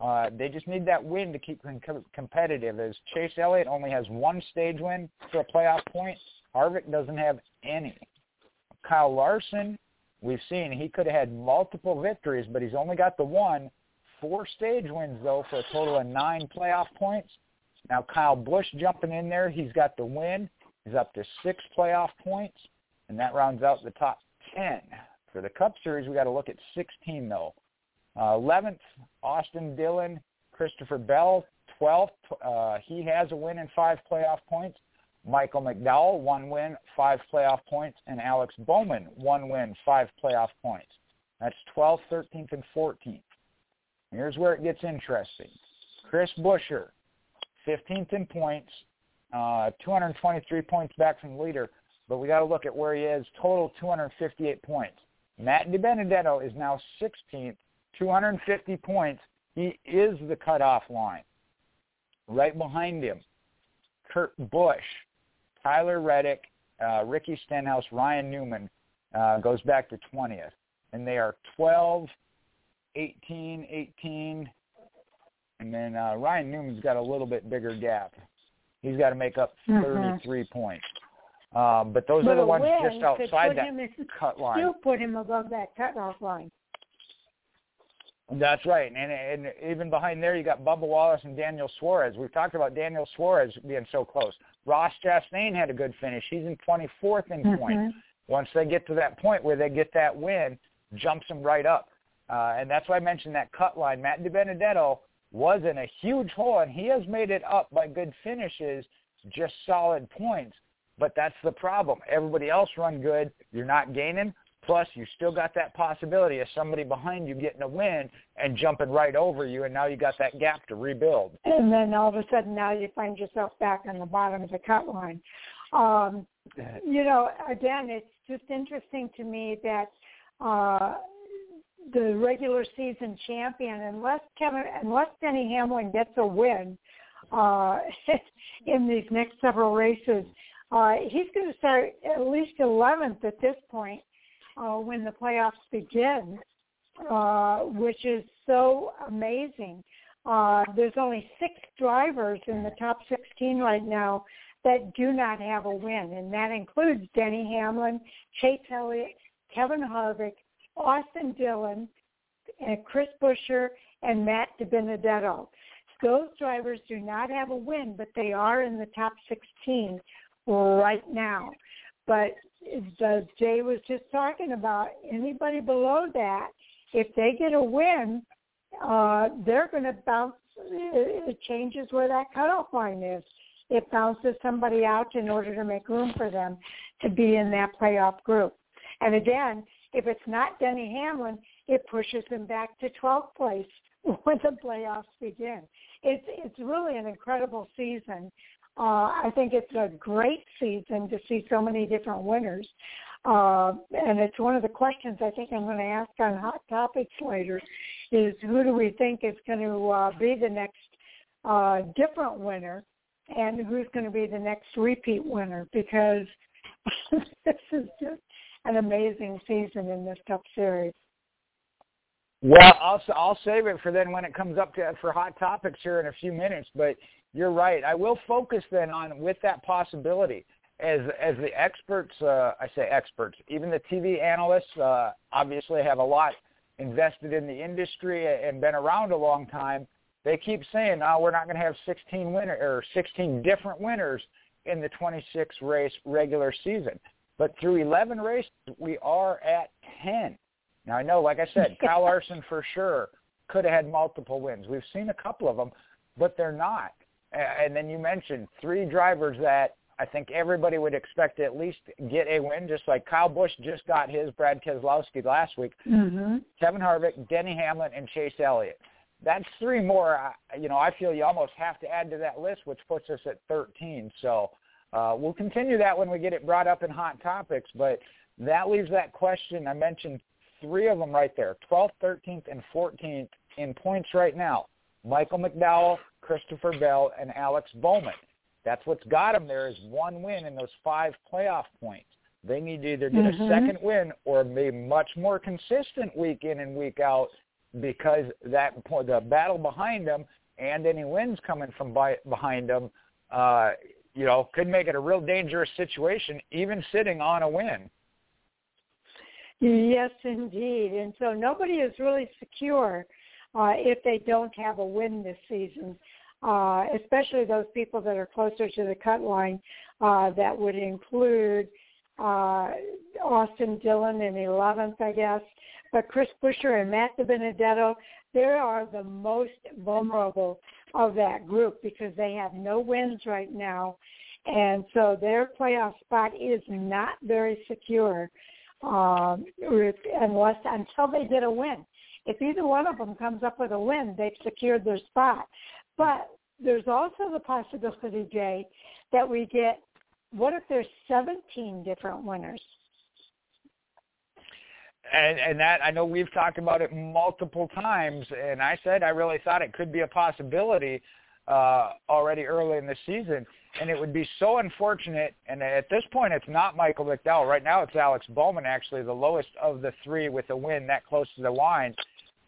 Uh, they just need that win to keep com- competitive. As Chase Elliott only has one stage win for a playoff point, Harvick doesn't have any. Kyle Larson, we've seen he could have had multiple victories, but he's only got the one. Four stage wins though for a total of nine playoff points. Now Kyle Busch jumping in there, he's got the win. He's up to six playoff points, and that rounds out the top ten. For the Cup Series, we got to look at 16 though. Uh, 11th, Austin Dillon, Christopher Bell, 12th. Uh, he has a win and five playoff points. Michael McDowell, one win, five playoff points, and Alex Bowman, one win, five playoff points. That's 12th, 13th, and 14th. Here's where it gets interesting. Chris Buescher, 15th in points, uh, 223 points back from the leader, but we got to look at where he is. Total 258 points. Matt DiBenedetto is now 16th, 250 points. He is the cutoff line. Right behind him, Kurt Busch, Tyler Reddick, uh, Ricky Stenhouse, Ryan Newman uh, goes back to 20th. And they are 12, 18, 18, and then uh, Ryan Newman's got a little bit bigger gap. He's got to make up mm-hmm. 33 mm-hmm. points. Um, but those but are the ones just outside that cut line. Still put him above that cutoff line. That's right, and and even behind there you got Bubba Wallace and Daniel Suarez. We've talked about Daniel Suarez being so close. Ross Chastain had a good finish. He's in 24th in mm-hmm. points. Once they get to that point where they get that win, jumps them right up. Uh, and that's why I mentioned that cut line. Matt DiBenedetto was in a huge hole, and he has made it up by good finishes, just solid points. But that's the problem. Everybody else run good. You're not gaining. Plus, you still got that possibility of somebody behind you getting a win and jumping right over you, and now you got that gap to rebuild. And then all of a sudden, now you find yourself back on the bottom of the cut line. Um, you know, again, it's just interesting to me that uh, the regular season champion, unless Kevin, unless Denny Hamlin gets a win uh, in these next several races, uh, he's going to start at least 11th at this point uh, when the playoffs begin, uh, which is so amazing. Uh, there's only six drivers in the top 16 right now that do not have a win, and that includes Denny Hamlin, Chase Elliott, Kevin Harvick, Austin Dillon, and Chris Buescher, and Matt DiBenedetto. Those drivers do not have a win, but they are in the top 16 right now. But as Jay was just talking about, anybody below that, if they get a win, uh, they're going to bounce. It changes where that cutoff line is. it bounces somebody out in order to make room for them to be in that playoff group. And again, if it's not Denny Hamlin, it pushes them back to 12th place when the playoffs begin. It's it's really an incredible season. Uh, I think it's a great season to see so many different winners. Uh, and it's one of the questions I think I'm going to ask on Hot Topics later is who do we think is going to uh, be the next uh, different winner and who's going to be the next repeat winner because this is just an amazing season in this Cup Series. Well, I'll I'll save it for then when it comes up to for hot topics here in a few minutes. But you're right. I will focus then on with that possibility as as the experts. Uh, I say experts. Even the TV analysts uh, obviously have a lot invested in the industry and been around a long time. They keep saying, "Oh, we're not going to have 16 winner or 16 different winners in the 26 race regular season." But through 11 races, we are at 10. Now I know, like I said, Kyle Larson for sure could have had multiple wins. We've seen a couple of them, but they're not. And then you mentioned three drivers that I think everybody would expect to at least get a win, just like Kyle Busch just got his, Brad Keselowski last week, mm-hmm. Kevin Harvick, Denny Hamlin, and Chase Elliott. That's three more. You know, I feel you almost have to add to that list, which puts us at 13. So uh, we'll continue that when we get it brought up in hot topics. But that leaves that question. I mentioned three of them right there, 12th, 13th, and 14th in points right now. Michael McDowell, Christopher Bell, and Alex Bowman. That's what's got them there is one win in those five playoff points. They need to either get mm-hmm. a second win or be much more consistent week in and week out because that the battle behind them and any wins coming from by, behind them, uh, you know, could make it a real dangerous situation, even sitting on a win. Yes, indeed. And so nobody is really secure uh, if they don't have a win this season, uh, especially those people that are closer to the cut line. Uh, that would include uh, Austin Dillon in 11th, I guess. But Chris Buescher and Matt DiBenedetto, they are the most vulnerable of that group because they have no wins right now. And so their playoff spot is not very secure um, unless until they get a win. If either one of them comes up with a win, they've secured their spot. But there's also the possibility, Jay, that we get what if there's 17 different winners? And, and that I know we've talked about it multiple times, and I said I really thought it could be a possibility uh, already early in the season and it would be so unfortunate. And at this point, it's not Michael McDowell. Right now, it's Alex Bowman, actually the lowest of the three with a win that close to the line.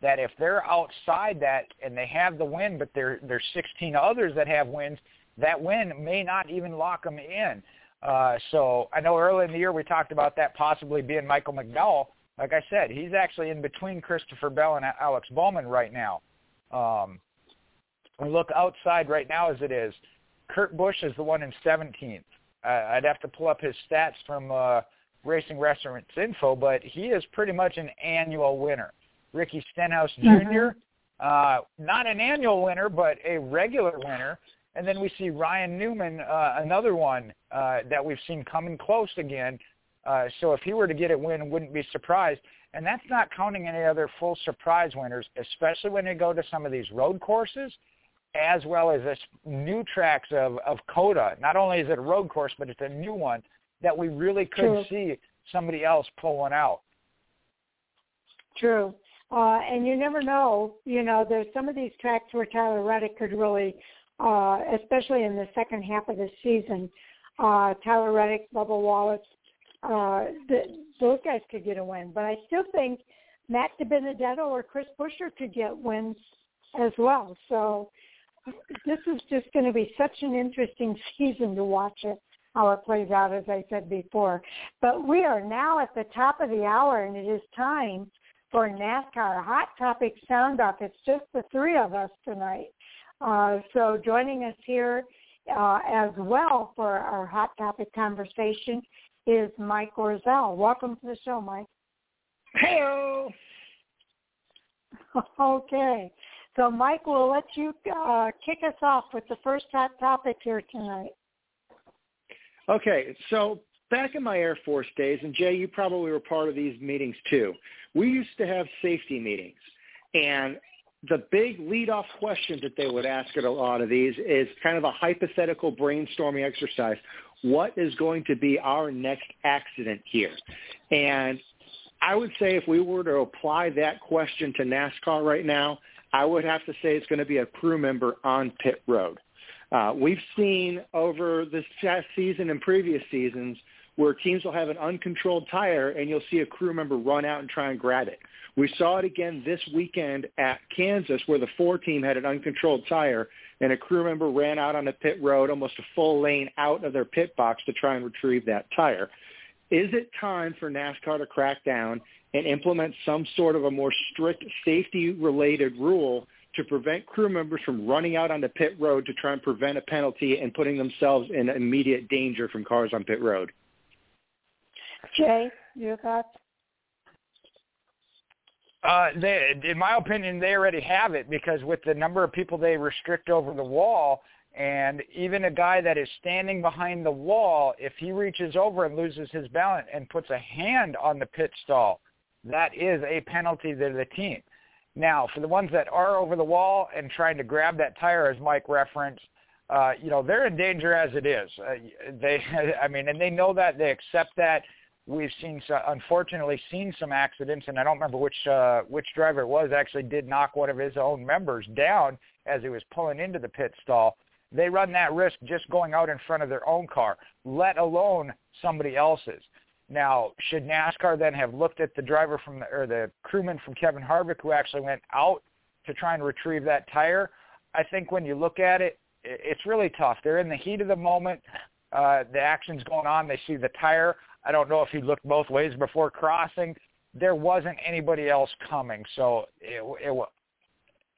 That if they're outside that and they have the win, but there there's 16 others that have wins, that win may not even lock them in. Uh, so I know early in the year we talked about that possibly being Michael McDowell. Like I said, he's actually in between Christopher Bell and Alex Bowman right now. Um, we look outside right now as it is. Kurt Busch is the one in 17th. Uh, I'd have to pull up his stats from uh, Racing Reference Info, but he is pretty much an annual winner. Ricky Stenhouse mm-hmm. Jr., uh, not an annual winner, but a regular winner. And then we see Ryan Newman, uh, another one uh, that we've seen coming close again. Uh, so if he were to get a win, wouldn't be surprised. And that's not counting any other full surprise winners, especially when they go to some of these road courses as well as this new tracks of, of COTA. Not only is it a road course, but it's a new one that we really could True. see somebody else pull one out. True. Uh, and you never know, you know, there's some of these tracks where Tyler Reddick could really, uh, especially in the second half of the season, uh, Tyler Reddick, Bubba Wallace, uh, the, those guys could get a win. But I still think Matt DiBenedetto or Chris Buescher could get wins as well. So this is just going to be such an interesting season to watch it how it plays out, as I said before. But we are now at the top of the hour, and it is time for NASCAR Hot Topic Sound Off. It's just the three of us tonight. Uh, so joining us here uh, as well for our Hot Topic conversation is Mike Orzel. Welcome to the show, Mike. Hello. Okay. So, Mike, we'll let you uh, kick us off with the first hot topic here tonight. Okay, so back in my Air Force days, and Jay, you probably were part of these meetings too. We used to have safety meetings, and the big lead-off question that they would ask at a lot of these is kind of a hypothetical brainstorming exercise. What is going to be our next accident here? And I would say if we were to apply that question to NASCAR right now, I would have to say it's going to be a crew member on pit road. Uh, we've seen over this past season and previous seasons where teams will have an uncontrolled tire and you'll see a crew member run out and try and grab it. We saw it again this weekend at Kansas where the four team had an uncontrolled tire and a crew member ran out on the pit road almost a full lane out of their pit box to try and retrieve that tire. Is it time for NASCAR to crack down and implement some sort of a more strict safety related rule to prevent crew members from running out on the pit road to try and prevent a penalty and putting themselves in immediate danger from cars on pit road. Jay, your thoughts? Uh, they, in my opinion, they already have it because with the number of people they restrict over the wall, and even a guy that is standing behind the wall, if he reaches over and loses his balance and puts a hand on the pit stall, that is a penalty to the team. Now, for the ones that are over the wall and trying to grab that tire, as Mike referenced, uh, you know they're in danger as it is. Uh, they, I mean, and they know that. They accept that. We've seen, unfortunately, seen some accidents, and I don't remember which uh, which driver it was. Actually, did knock one of his own members down as he was pulling into the pit stall. They run that risk just going out in front of their own car, let alone somebody else's. Now, should NASCAR then have looked at the driver from the, or the crewman from Kevin Harvick who actually went out to try and retrieve that tire? I think when you look at it, it's really tough. They're in the heat of the moment. Uh, the action's going on. They see the tire. I don't know if he looked both ways before crossing. There wasn't anybody else coming, so it, it,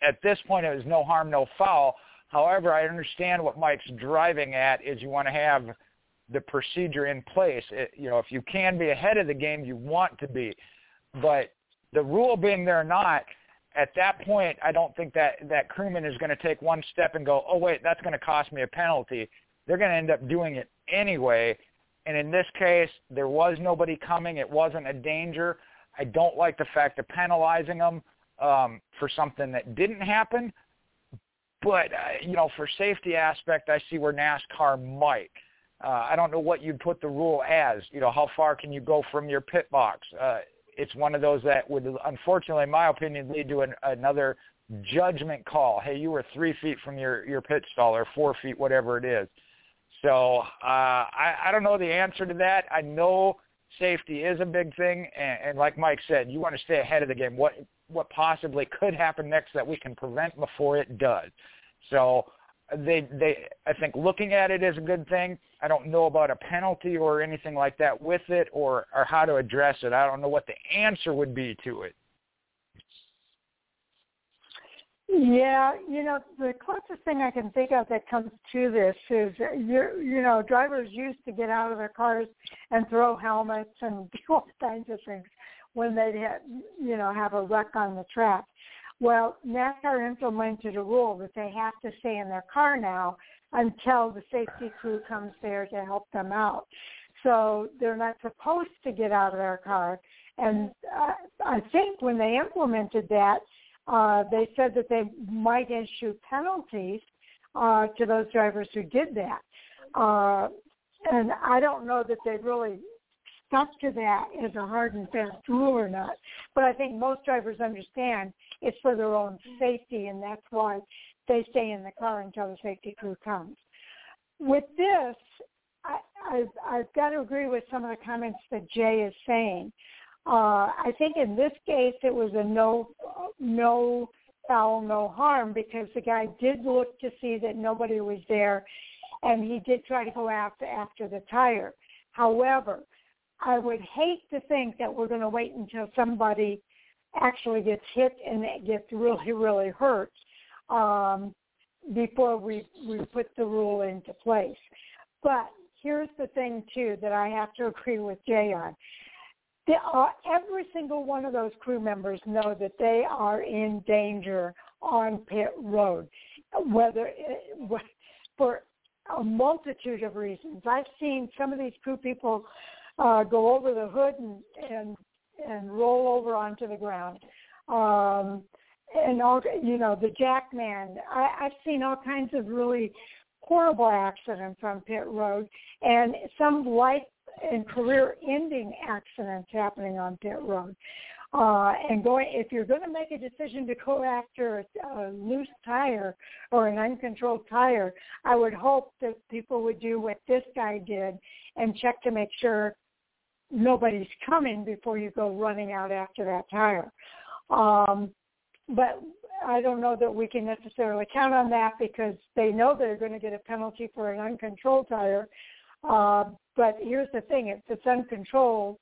at this point it was no harm, no foul. However, I understand what Mike's driving at is you want to have the procedure in place. It, you know, if you can be ahead of the game, you want to be. But the rule being there or not, at that point, I don't think that that crewman is going to take one step and go, oh wait, that's going to cost me a penalty. They're going to end up doing it anyway. And in this case, there was nobody coming. It wasn't a danger. I don't like the fact of penalizing them um, for something that didn't happen. But uh, you know, for safety aspect, I see where NASCAR might. Uh, I don't know what you'd put the rule as. You know, how far can you go from your pit box? Uh, it's one of those that would, unfortunately, in my opinion, lead to an, another judgment call. Hey, you were three feet from your your pit stall, or four feet, whatever it is. So uh, I, I don't know the answer to that. I know safety is a big thing, and, and like Mike said, you want to stay ahead of the game. What what possibly could happen next that we can prevent before it does. So they they I think looking at it is a good thing. I don't know about a penalty or anything like that with it or or how to address it. I don't know what the answer would be to it. Yeah, you know, the closest thing I can think of that comes to this is you you know, drivers used to get out of their cars and throw helmets and do all kinds of things when they had you know have a wreck on the track. Well, NASCAR implemented a rule that they have to stay in their car now until the safety crew comes there to help them out. So they're not supposed to get out of their car. And uh, I think when they implemented that, uh, they said that they might issue penalties uh, to those drivers who did that. Uh, and I don't know that they really stuck to that as a hard and fast rule or not. But I think most drivers understand it's for their own safety, and that's why they stay in the car until the safety crew comes. With this, I, I've, I've got to agree with some of the comments that Jay is saying. Uh, I think in this case it was a no, no foul, no harm because the guy did look to see that nobody was there, and he did try to go after after the tire. However, I would hate to think that we're going to wait until somebody actually gets hit and gets really, really hurt um, before we, we put the rule into place. But here's the thing, too, that I have to agree with Jay on. Are, every single one of those crew members know that they are in danger on pit road, whether for a multitude of reasons. I've seen some of these crew people uh, go over the hood and and and roll over onto the ground. Um, and all you know, the jackman. I, I've seen all kinds of really horrible accidents on pit road, and some life and career-ending accidents happening on pit road. Uh, and going, if you're going to make a decision to go after a, a loose tire or an uncontrolled tire, I would hope that people would do what this guy did and check to make sure nobody's coming before you go running out after that tire. Um, but I don't know that we can necessarily count on that because they know they're going to get a penalty for an uncontrolled tire. Uh, but here's the thing: if it's uncontrolled,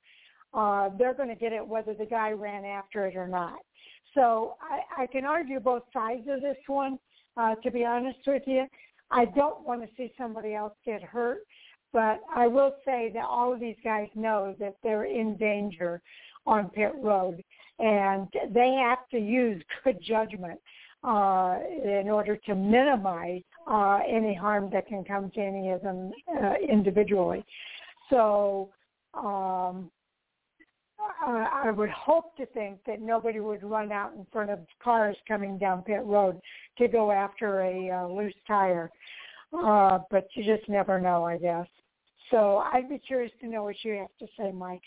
uh, they're going to get it whether the guy ran after it or not. So I, I can argue both sides of this one. Uh, to be honest with you, I don't want to see somebody else get hurt, but I will say that all of these guys know that they're in danger on pit road and they have to use good judgment uh, in order to minimize uh, any harm that can come to any of them uh, individually. So um, I, I would hope to think that nobody would run out in front of cars coming down pit road to go after a uh, loose tire. Uh, but you just never know, I guess. So I'd be curious to know what you have to say, Mike.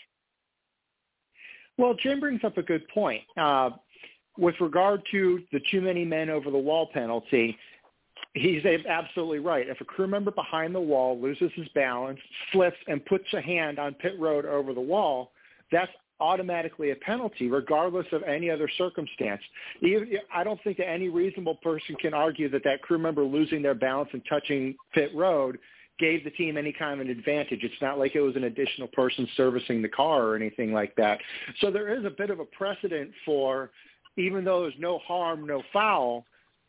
Well, Jim brings up a good point. Uh, with regard to the too many men over the wall penalty, he's absolutely right. If a crew member behind the wall loses his balance, slips, and puts a hand on pit road over the wall, that's automatically a penalty, regardless of any other circumstance. I don't think that any reasonable person can argue that that crew member losing their balance and touching pit road gave the team any kind of an advantage. It's not like it was an additional person servicing the car or anything like that. So there is a bit of a precedent for, even though there's no harm, no foul,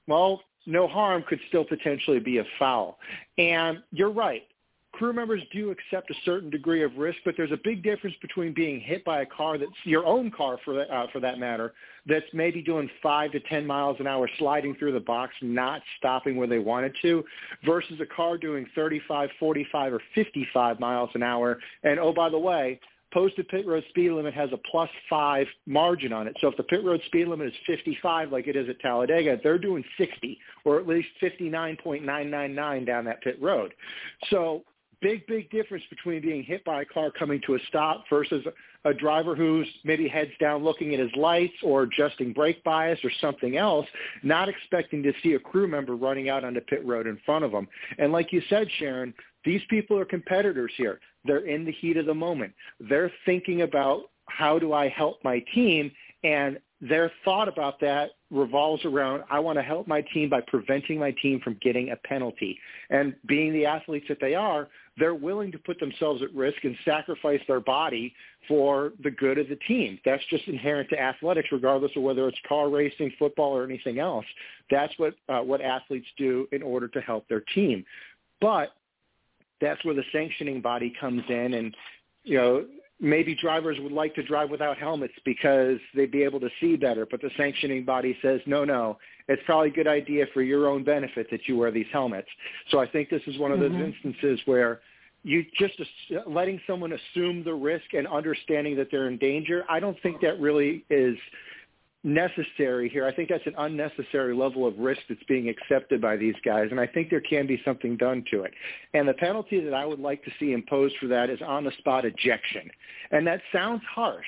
well, no harm could still potentially be a foul. And you're right crew members do accept a certain degree of risk, but there's a big difference between being hit by a car that's your own car for that, uh, for that matter, that's maybe doing five to 10 miles an hour sliding through the box, not stopping where they wanted to, versus a car doing 35, 45, or 55 miles an hour. And oh, by the way, posted pit road speed limit has a plus five margin on it. So if the pit road speed limit is 55 like it is at Talladega, they're doing 60 or at least 59.999 down that pit road. So big, big difference between being hit by a car coming to a stop versus a driver who's maybe heads down looking at his lights or adjusting brake bias or something else, not expecting to see a crew member running out onto pit road in front of them. And like you said, Sharon, these people are competitors here. They're in the heat of the moment. They're thinking about how do I help my team and their thought about that revolves around I want to help my team by preventing my team from getting a penalty. And being the athletes that they are, they're willing to put themselves at risk and sacrifice their body for the good of the team. That's just inherent to athletics, regardless of whether it's car racing, football, or anything else. That's what uh, what athletes do in order to help their team. But that's where the sanctioning body comes in, and you know maybe drivers would like to drive without helmets because they'd be able to see better, but the sanctioning body says, no, no, it's probably a good idea for your own benefit that you wear these helmets. So I think this is one of those mm-hmm. instances where you just letting someone assume the risk and understanding that they're in danger, I don't think that really is – necessary here. I think that's an unnecessary level of risk that's being accepted by these guys, and I think there can be something done to it. And the penalty that I would like to see imposed for that is on-the-spot ejection. And that sounds harsh,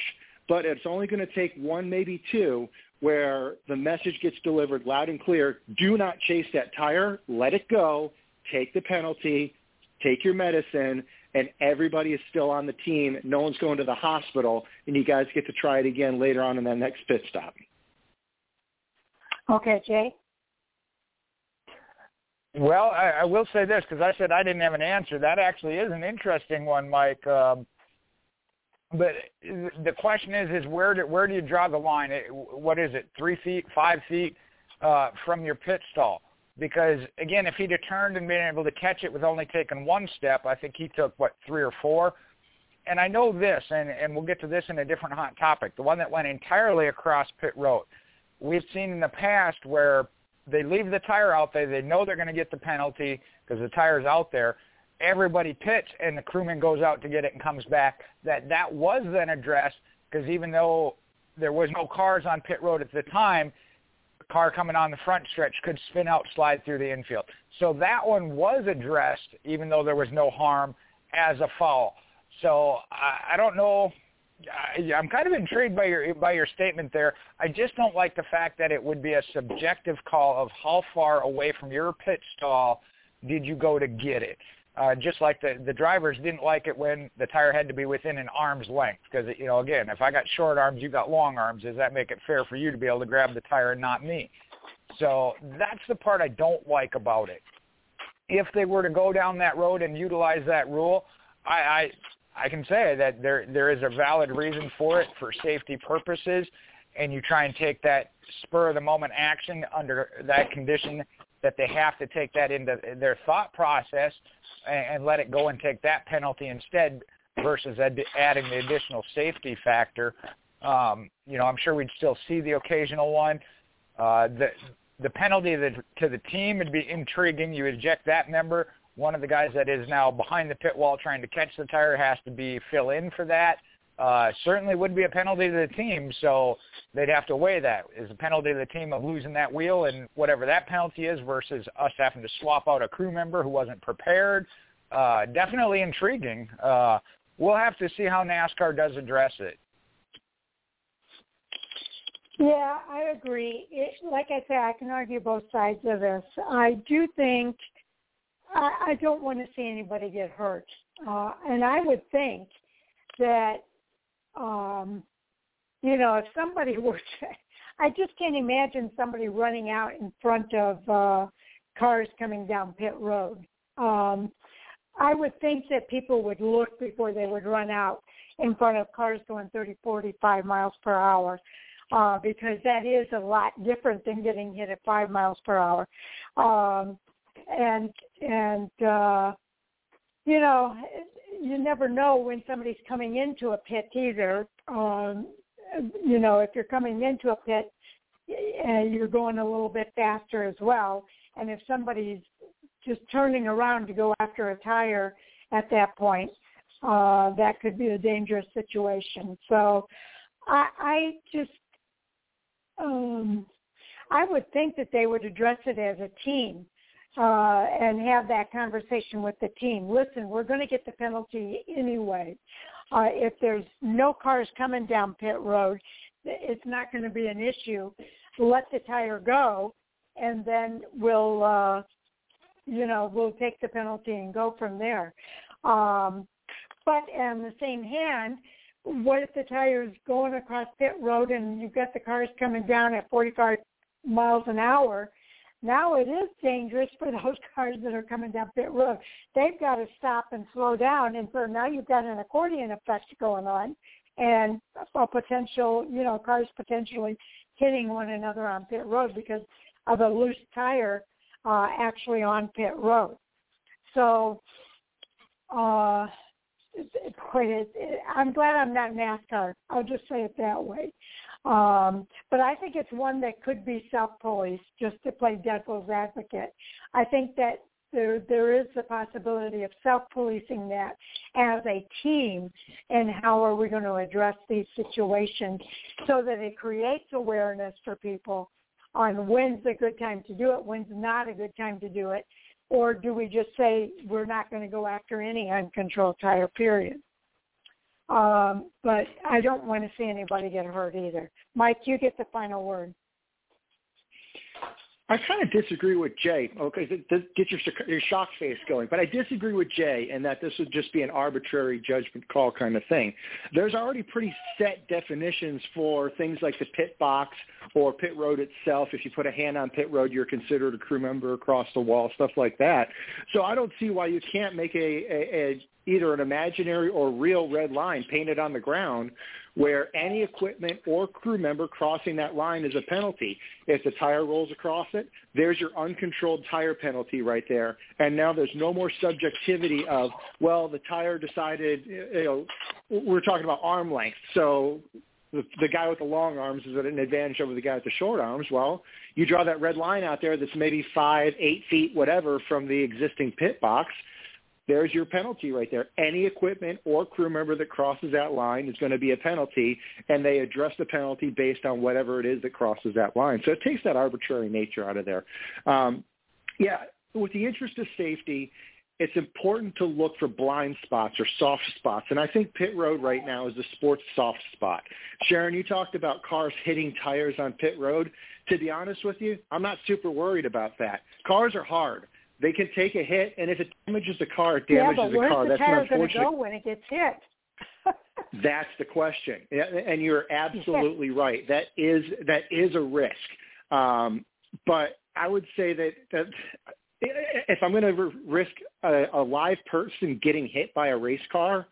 but it's only going to take one, maybe two, where the message gets delivered loud and clear, do not chase that tire, let it go, take the penalty, take your medicine, and everybody is still on the team. No one's going to the hospital, and you guys get to try it again later on in that next pit stop. Okay, Jay. Well, I, I will say this because I said I didn't have an answer. That actually is an interesting one, Mike. Um, but the question is, is where do where do you draw the line? What is it? Three feet, five feet uh, from your pit stall? Because again, if he'd have turned and been able to catch it with only taking one step, I think he took what three or four. And I know this, and and we'll get to this in a different hot topic. The one that went entirely across pit road we've seen in the past where they leave the tire out there, they know they're going to get the penalty because the tire's out there. Everybody pits and the crewman goes out to get it and comes back. That that was then addressed because even though there was no cars on pit road at the time, car coming on the front stretch could spin out, slide through the infield. So that one was addressed, even though there was no harm, as a foul. So I, I don't know. I, I'm kind of intrigued by your by your statement there. I just don't like the fact that it would be a subjective call of how far away from your pit stall did you go to get it. Uh, just like the the drivers didn't like it when the tire had to be within an arm's length. Because you know again if I got short arms you got long arms. Does that make it fair for you to be able to grab the tire and not me? So that's the part I don't like about it. If they were to go down that road and utilize that rule I I, I can say that there there is a valid reason for it for safety purposes and you try and take that spur of the moment action under that condition that they have to take that into their thought process and, and let it go and take that penalty instead versus ad- adding the additional safety factor. Um, you know, I'm sure we'd still see the occasional one. Uh, the the penalty to, to the team would be intriguing. You eject that member. One of the guys that is now behind the pit wall trying to catch the tire has to be fill in for that uh, certainly would be a penalty to the team. So they'd have to weigh that. Is a penalty to the team of losing that wheel and whatever that penalty is versus us having to swap out a crew member who wasn't prepared. Uh, definitely intriguing. Uh, we'll have to see how NASCAR does address it. Yeah, I agree. It, like I said, I can argue both sides of this. I do think I, I don't want to see anybody get hurt, uh, and I would think that um, you know, if somebody were to, I just can't imagine somebody running out in front of uh, cars coming down pit road. Um, I would think that people would look before they would run out in front of cars going 30, 45 miles per hour. Uh, because that is a lot different than getting hit at five miles per hour. Um, and and uh, you know, you never know when somebody's coming into a pit either. Um, you know, if you're coming into a pit, and you're going a little bit faster as well. And if somebody's just turning around to go after a tire at that point, uh, that could be a dangerous situation. So I, I just, um, I would think that they would address it as a team uh, and have that conversation with the team. Listen, we're going to get the penalty anyway. Uh, if there's no cars coming down pit road, it's not going to be an issue. Let the tire go, and then we'll, uh, you know, we'll take the penalty and go from there. Um, but on the same hand, what if the tire is going across pit road and you've got the cars coming down at 45 miles an hour? Now it is dangerous for those cars that are coming down pit road. They've got to stop and slow down, and so now you've got an accordion effect going on, and a potential, you know, cars potentially hitting one another on pit road because of a loose tire uh, actually on pit road. So, uh, it, it, I'm glad I'm not NASCAR. I'll just say it that way. Um, but I think it's one that could be self-policed, just to play devil's advocate. I think that there there is the possibility of self-policing that as a team, and how are we going to address these situations so that it creates awareness for people on when's a good time to do it, when's not a good time to do it, or do we just say we're not going to go after any uncontrolled tire period? Um, but I don't want to see anybody get hurt either. Mike, you get the final word. I kind of disagree with Jay. Okay, get your your shock face going, but I disagree with Jay in that this would just be an arbitrary judgment call kind of thing. There's already pretty set definitions for things like the pit box or pit road itself. If you put a hand on pit road, you're considered a crew member across the wall, stuff like that. So I don't see why you can't make a, a, a either an imaginary or real red line painted on the ground where any equipment or crew member crossing that line is a penalty. If the tire rolls across it, there's your uncontrolled tire penalty right there. And now there's no more subjectivity of, well, the tire decided, you know, we're talking about arm length. So the, the guy with the long arms is at an advantage over the guy with the short arms. Well, you draw that red line out there that's maybe five, eight feet, whatever, from the existing pit box. There's your penalty right there. Any equipment or crew member that crosses that line is going to be a penalty, and they address the penalty based on whatever it is that crosses that line. So it takes that arbitrary nature out of there. Um, yeah, with the interest of safety, it's important to look for blind spots or soft spots. And I think pit road right now is the sports soft spot. Sharon, you talked about cars hitting tires on pit road. To be honest with you, I'm not super worried about that. Cars are hard. They can take a hit, and if it damages the car, it damages yeah, but the car. The That's tire going to go when it gets hit? That's the question, and you're absolutely right. That is that is a risk. Um, but I would say that, that if I'm going to risk a, a live person getting hit by a race car,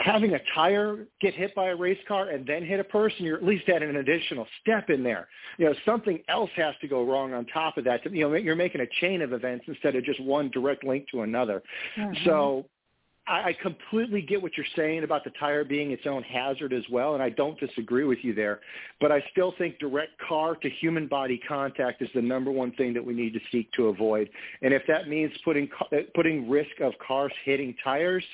having a tire get hit by a race car and then hit a person, you're at least at an additional step in there. You know, something else has to go wrong on top of that. You know, you're making a chain of events instead of just one direct link to another. Mm-hmm. So I, completely get what you're saying about the tire being its own hazard as well, and I don't disagree with you there. But I still think direct car to human body contact is the number one thing that we need to seek to avoid. And if that means putting putting risk of cars hitting tires,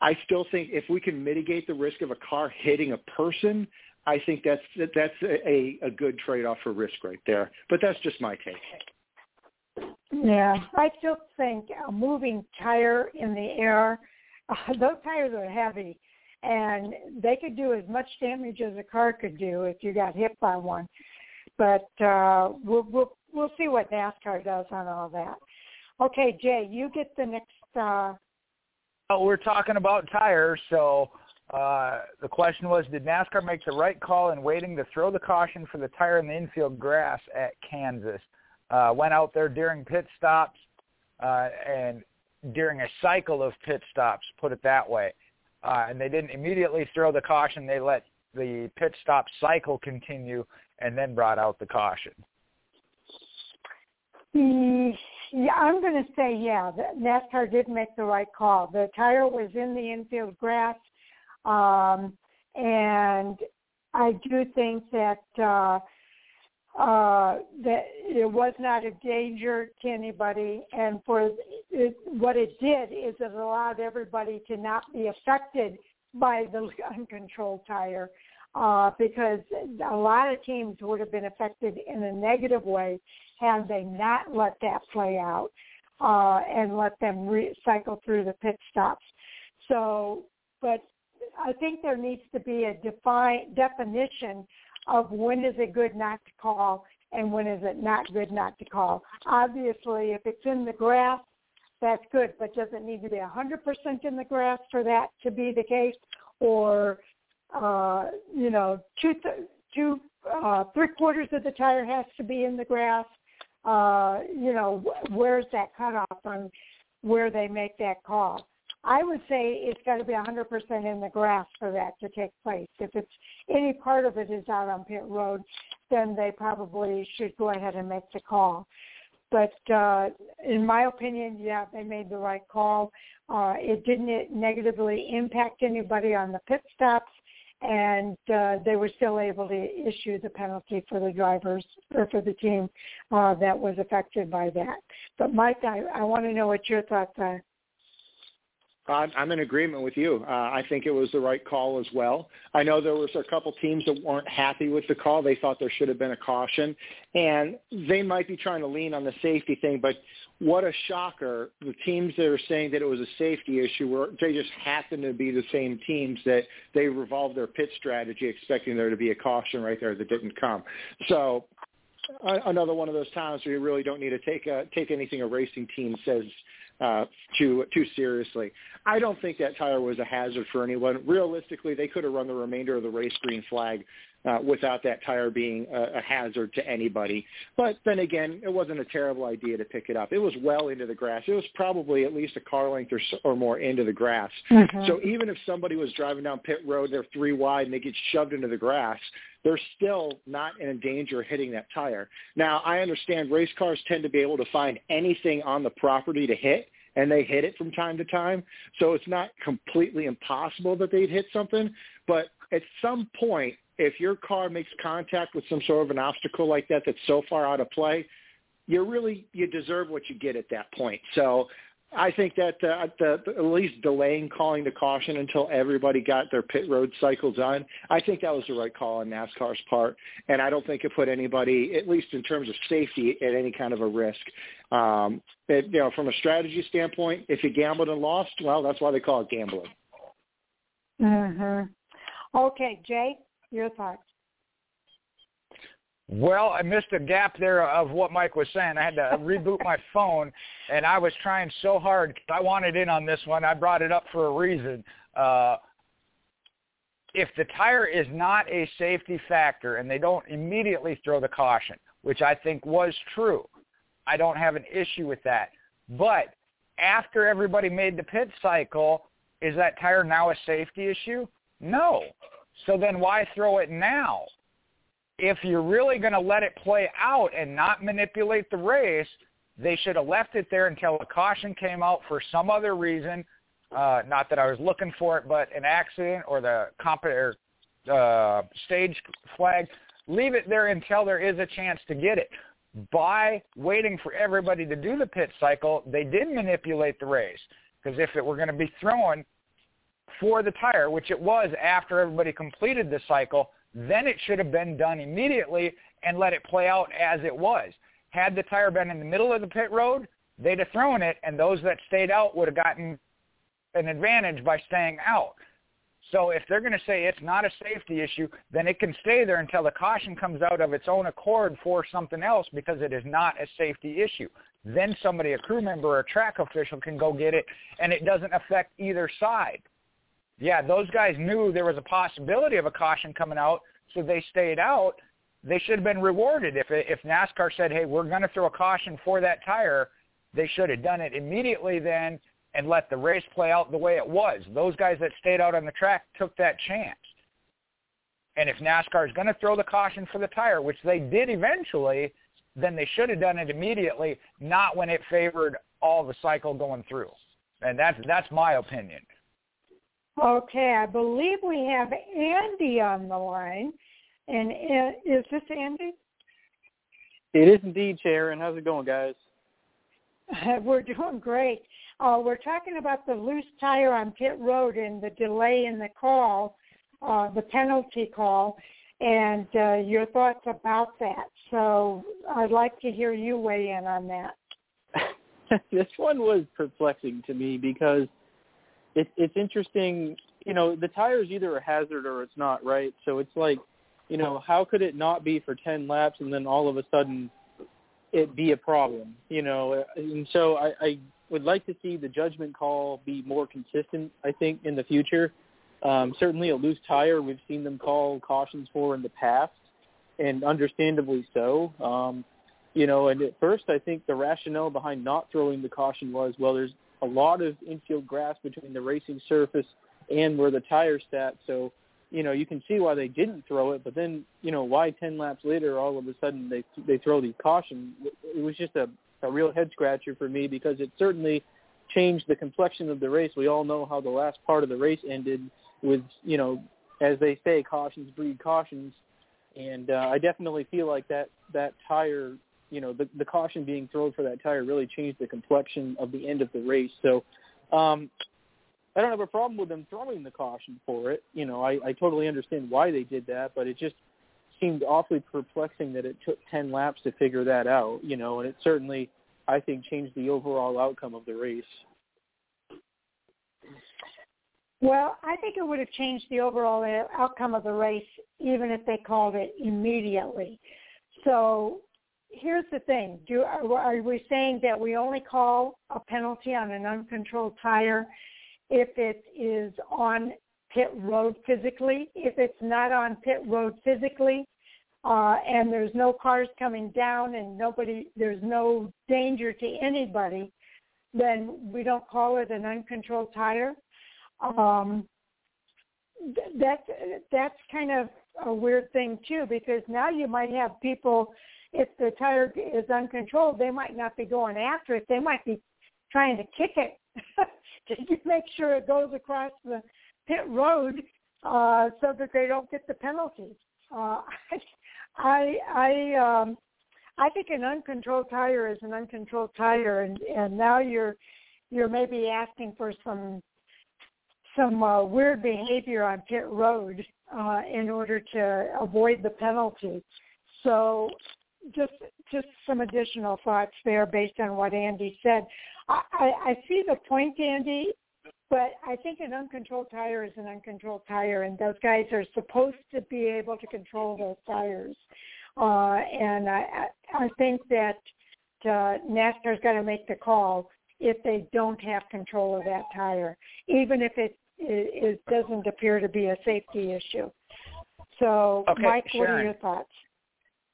I still think if we can mitigate the risk of a car hitting a person, I think that's that's a, a good trade-off for risk right there. But that's just my take. Yeah, I still think a moving tire in the air, uh, those tires are heavy, and they could do as much damage as a car could do if you got hit by one. But uh, we'll we'll we'll see what NASCAR does on all that. Okay, Jay, you get the next. Uh... We're talking about tires, so uh, the question was, did NASCAR make the right call in waiting to throw the caution for the tire in the infield grass at Kansas? Uh, went out there during pit stops uh, and during a cycle of pit stops, put it that way. Uh, and they didn't immediately throw the caution. They let the pit stop cycle continue and then brought out the caution. Yeah, I'm going to say yeah. NASCAR did make the right call. The tire was in the infield grass, um, and I do think that uh, uh, that it was not a danger to anybody, and for it, what it did is it allowed everybody to not be affected by the uncontrolled tire, uh, because a lot of teams would have been affected in a negative way had they not let that play out uh, and let them re- cycle through the pit stops. So, but I think there needs to be a define definition of when is it good not to call and when is it not good not to call. Obviously, if it's in the grass, that's good, but does it need to be 100% in the grass for that to be the case? Or, uh, you know, two, th- two, uh, three quarters of the tire has to be in the grass? Uh, you know, where's that cutoff on where they make that call? I would say it's got to be 100% in the grass for that to take place. If it's any part of it is out on pit road, then they probably should go ahead and make the call. But uh, in my opinion, yeah, they made the right call. Uh, it didn't negatively impact anybody on the pit stops, and uh, they were still able to issue the penalty for the drivers or for the team uh, that was affected by that. But Mike, I, I want to know what your thoughts are. I'm in agreement with you. Uh, I think it was the right call as well. I know there was a couple teams that weren't happy with the call. They thought there should have been a caution, and they might be trying to lean on the safety thing. But what a shocker! The teams that are saying that it was a safety issue were they just happen to be the same teams that they revolved their pit strategy expecting there to be a caution right there that didn't come. So another one of those times where you really don't need to take a, take anything a racing team says uh, too too seriously. I don't think that tire was a hazard for anyone. Realistically, they could have run the remainder of the race green flag uh, without that tire being a, a hazard to anybody. But then again, it wasn't a terrible idea to pick it up. It was well into the grass. It was probably at least a car length or, or more into the grass. Mm-hmm. So even if somebody was driving down pit road, they're three wide, and they get shoved into the grass, they're still not in danger of hitting that tire. Now, I understand race cars tend to be able to find anything on the property to hit, and they hit it from time to time. So it's not completely impossible that they'd hit something, but at some point, if your car makes contact with some sort of an obstacle like that that's so far out of play, you really you deserve what you get at that point. So I think that uh, the, the, at least delaying calling the caution until everybody got their pit road cycle done, I think that was the right call on NASCAR's part, and I don't think it put anybody, at least in terms of safety, at any kind of a risk. Um, it, you know, from a strategy standpoint, if you gambled and lost, well, that's why they call it gambling. Mhm. Okay, Jay, your thoughts. Well, I missed a gap there of what Mike was saying. I had to reboot my phone, and I was trying so hard I wanted in on this one. I brought it up for a reason. Uh, if the tire is not a safety factor and they don't immediately throw the caution, which I think was true, I don't have an issue with that. But after everybody made the pit cycle, is that tire now a safety issue? No. So then why throw it now? if you're really going to let it play out and not manipulate the race, they should have left it there until a caution came out for some other reason. Uh, not that I was looking for it, but an accident or the comp or, uh, stage flag. Leave it there until there is a chance to get it. By waiting for everybody to do the pit cycle, they did manipulate the race because if it were going to be thrown for the tire, which it was after everybody completed the cycle, then it should have been done immediately and let it play out as it was. Had the tire been in the middle of the pit road, they'd have thrown it, and those that stayed out would have gotten an advantage by staying out. So if they're going to say it's not a safety issue, then it can stay there until the caution comes out of its own accord for something else because it is not a safety issue. Then somebody, a crew member or a track official can go get it, and it doesn't affect either side yeah, those guys knew there was a possibility of a caution coming out, so they stayed out. They should have been rewarded if if NASCAR said, "Hey, we're going to throw a caution for that tire." They should have done it immediately then and let the race play out the way it was. Those guys that stayed out on the track took that chance. And if NASCAR is going to throw the caution for the tire, which they did eventually, then they should have done it immediately, not when it favored all the cycle going through. And that's that's my opinion. Okay, I believe we have Andy on the line. And is this Andy? It is indeed, Sharon. How's it going, guys? we're doing great. Uh, we're talking about the loose tire on pit road and the delay in the call, uh, the penalty call, and uh, your thoughts about that. So I'd like to hear you weigh in on that. this one was perplexing to me because it, it's interesting. You know, the tire is either a hazard or it's not, right? So it's like, you know, how could it not be for 10 laps and then all of a sudden it be a problem? You know, and so I, I would like to see the judgment call be more consistent. I think in the future, um, certainly a loose tire we've seen them call cautions for in the past, and understandably so. Um, you know, and at first I think the rationale behind not throwing the caution was, well, there's a lot of infield grass between the racing surface and where the tires sat. So, you know, you can see why they didn't throw it, but then, you know, why 10 laps later all of a sudden they they throw these caution? It was just a, a real head scratcher for me because it certainly changed the complexion of the race. We all know how the last part of the race ended with, you know, as they say, cautions breed cautions. And uh, I definitely feel like that that tire you know the the caution being thrown for that tire really changed the complexion of the end of the race. So um, I don't have a problem with them throwing the caution for it. You know, I, I totally understand why they did that, but it just seemed awfully perplexing that it took ten laps to figure that out. You know, and it certainly I think changed the overall outcome of the race. Well, I think it would have changed the overall outcome of the race even if they called it immediately. So here's the thing. Do are we saying that we only call a penalty on an uncontrolled tire if it is on pit road physically? If it's not on pit road physically, uh, and there's no cars coming down and nobody, there's no danger to anybody, then we don't call it an uncontrolled tire. Um, that that's kind of a weird thing too because now you might have people if the tire is uncontrolled, they might not be going after it. They might be trying to kick it to make sure it goes across the pit road uh, so that they don't get the penalty. Uh, I I um, I think an uncontrolled tire is an uncontrolled tire, and and now you're you're maybe asking for some some uh, weird behavior on pit road uh, in order to avoid the penalty. So just just some additional thoughts there based on what Andy said. I, I, I see the point, Andy, but I think an uncontrolled tire is an uncontrolled tire, and those guys are supposed to be able to control those tires. Uh, and I, I think that uh, NASCAR's got to make the call if they don't have control of that tire, even if it, it, it doesn't appear to be a safety issue. So, okay, Mike, Sharon. what are your thoughts?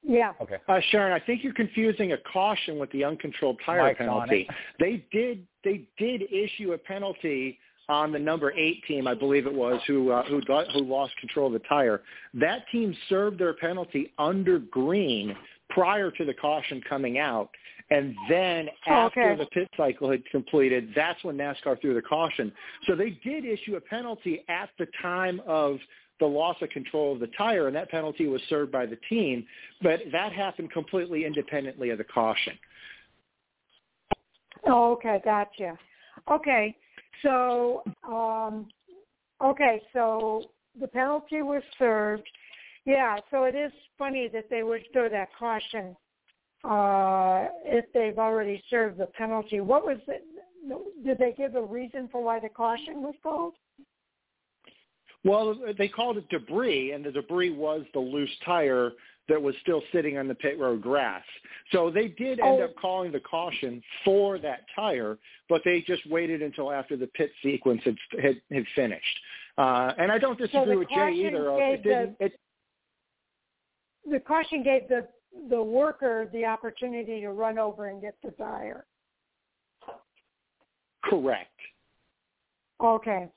Yeah. Okay. Uh, Sharon, I think you're confusing a caution with the uncontrolled tire Mike's penalty. They did they did issue a penalty on the number eight team, I believe it was, who uh, who got, who lost control of the tire. That team served their penalty under green prior to the caution coming out, and then Oh, after okay. the pit cycle had completed, that's when NASCAR threw the caution. So they did issue a penalty at the time of the loss of control of the tire, and that penalty was served by the team, but that happened completely independently of the caution. Oh, okay, gotcha. Okay, so um, okay, so the penalty was served. Yeah, so it is funny that they would throw that caution uh, if they've already served the penalty. What was it? Did they give a reason for why the caution was called? Well, they called it debris, and the debris was the loose tire that was still sitting on the pit road grass. So they did end Oh. up calling the caution for that tire, but they just waited until after the pit sequence had had, had finished. Uh, and I don't disagree the with Jay either. It didn't. It, The caution gave the the worker the opportunity to run over and get the tire. correct. Okay.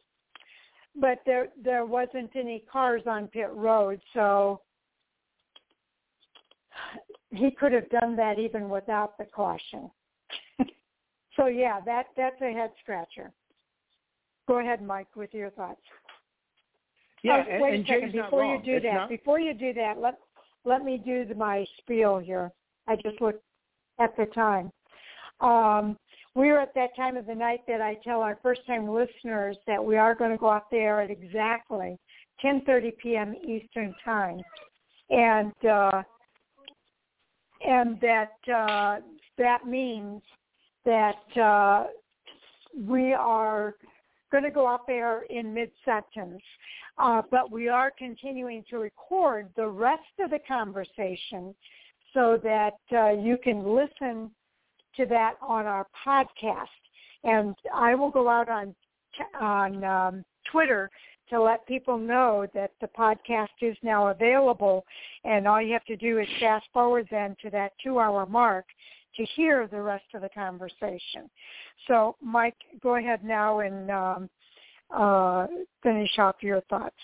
But there there wasn't any cars on pit road, so he could have done that even without the caution. so yeah, that that's a head scratcher. Go ahead, Mike, with your thoughts. Yeah, Oh, wait and a second. Jay's Before you do It's that, not- before you do that, let let me do the, my spiel here. I just looked at the time. Um, we are at that time of the night that I tell our first-time listeners that we are going to go out there at exactly 10:30 p.m. Eastern time, and uh, and that uh, that means that uh, we are going to go out there in mid-sentence, uh, but we are continuing to record the rest of the conversation so that uh, you can listen to that on our podcast. And I will go out on on um, Twitter to let people know that the podcast is now available, and all you have to do is fast forward then to that two-hour mark to hear the rest of the conversation. So, Mike, go ahead now and um, uh, finish off your thoughts.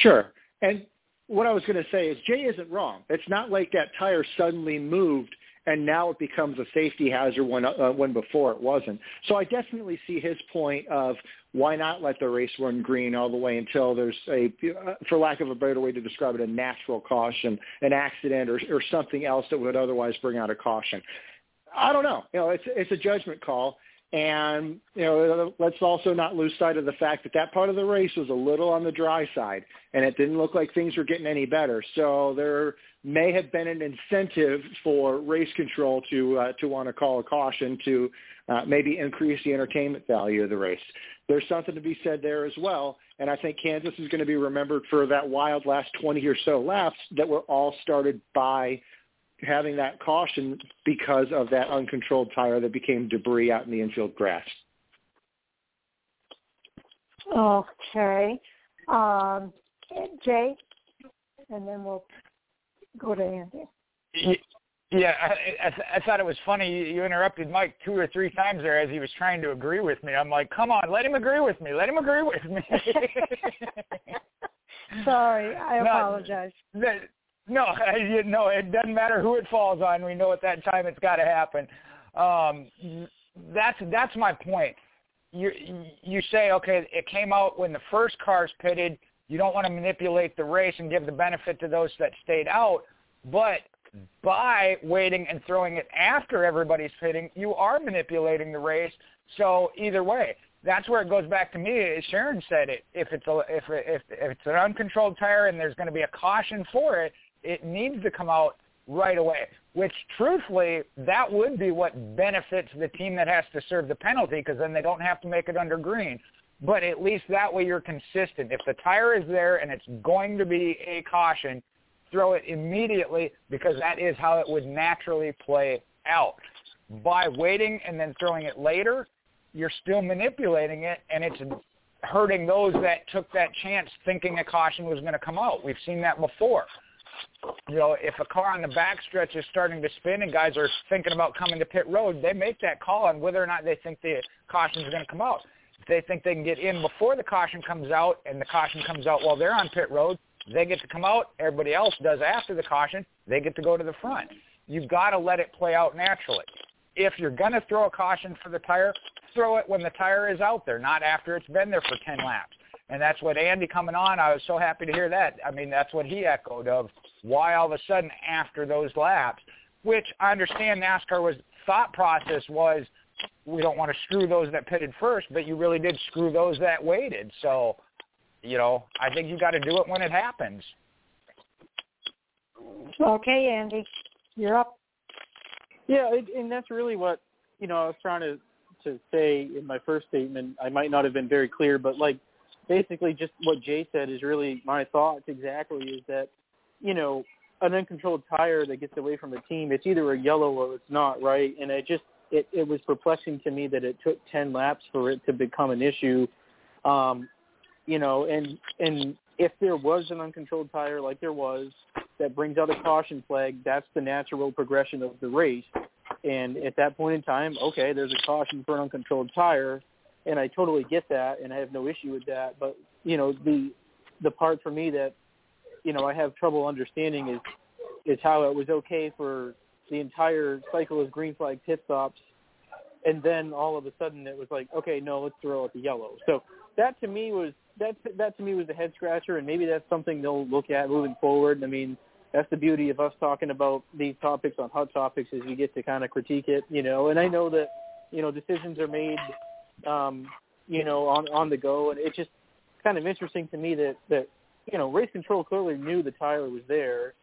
Sure. And what I was going to say is Jay isn't wrong. It's not like that tire suddenly moved and now it becomes a safety hazard when uh, when before it wasn't. So I definitely see his point of why not let the race run green all the way until there's a, uh, for lack of a better way to describe it, a natural caution, an accident, or, or something else that would otherwise bring out a caution. I don't know. You know, it's it's a judgment call. And you know, let's also not lose sight of the fact that that part of the race was a little on the dry side, and it didn't look like things were getting any better. So there may have been an incentive for race control to uh, to want to call a caution to uh, maybe increase the entertainment value of the race. There's something to be said there as well, and I think Kansas is going to be remembered for that wild last 20 or so laps that were all started by having that caution because of that uncontrolled tire that became debris out in the infield grass. Okay. Um, Jay, and then we'll go to Andy. Yeah, I, I, I thought it was funny. You, you interrupted Mike two or three times there as he was trying to agree with me. I'm like, come on, let him agree with me. Let him agree with me. Sorry, I apologize. That- no, you know, it doesn't matter who it falls on. We know at that time it's got to happen. Um, that's that's my point. you you say okay, it came out when the first cars pitted. You don't want to manipulate the race and give the benefit to those that stayed out, but by waiting and throwing it after everybody's pitting, you are manipulating the race. So either way, that's where it goes back to me. Sharon said it, if it's a if if if it's an uncontrolled tire and there's going to be a caution for it, it needs to come out right away. Which, truthfully, that would be what benefits the team that has to serve the penalty because then they don't have to make it under green. But at least that way you're consistent. If the tire is there and it's going to be a caution, throw it immediately because that is how it would naturally play out. By waiting and then throwing it later, you're still manipulating it and it's hurting those that took that chance thinking a caution was going to come out. We've seen that before. You know, if a car on the backstretch is starting to spin and guys are thinking about coming to pit road, they make that call on whether or not they think the caution is going to come out. If they think they can get in before the caution comes out and the caution comes out while they're on pit road, they get to come out. Everybody else does after the caution. They get to go to the front. You've got to let it play out naturally. If you're going to throw a caution for the tire, throw it when the tire is out there, not after it's been there for 10 laps. And that's what Andy coming on, I was so happy to hear that. I mean, that's what he echoed of why all of a sudden after those laps, which I understand NASCAR was thought process was we don't want to screw those that pitted first, but you really did screw those that waited. So you know, I think you got to do it when it happens. Okay, Andy, you're up. Yeah, and that's really what you know I was trying to to say in my first statement. I might not have been very clear, but like basically just what Jay said is really my thoughts exactly is that you know an uncontrolled tire that gets away from the team, it's either a yellow or it's not, right? And it just it, it was perplexing to me that it took 10 laps for it to become an issue. Um, you know, and and if there was an uncontrolled tire like there was that brings out a caution flag, that's the natural progression of the race. And at that point in time, okay, there's a caution for an uncontrolled tire, and I totally get that, and I have no issue with that. But you know, the the part for me that you know I have trouble understanding is is how it was okay for the entire cycle of green flag pit stops, and then all of a sudden it was like, okay, no, let's throw out the yellow. So that to me was that that to me was a head scratcher, and maybe that's something they'll look at moving forward. I mean, that's the beauty of us talking about these topics on Hot Topics is we get to kind of critique it, you know. And I know that you know decisions are made, um, you know, on on the go, and it's just kind of interesting to me that that you know race control clearly knew the tire was there,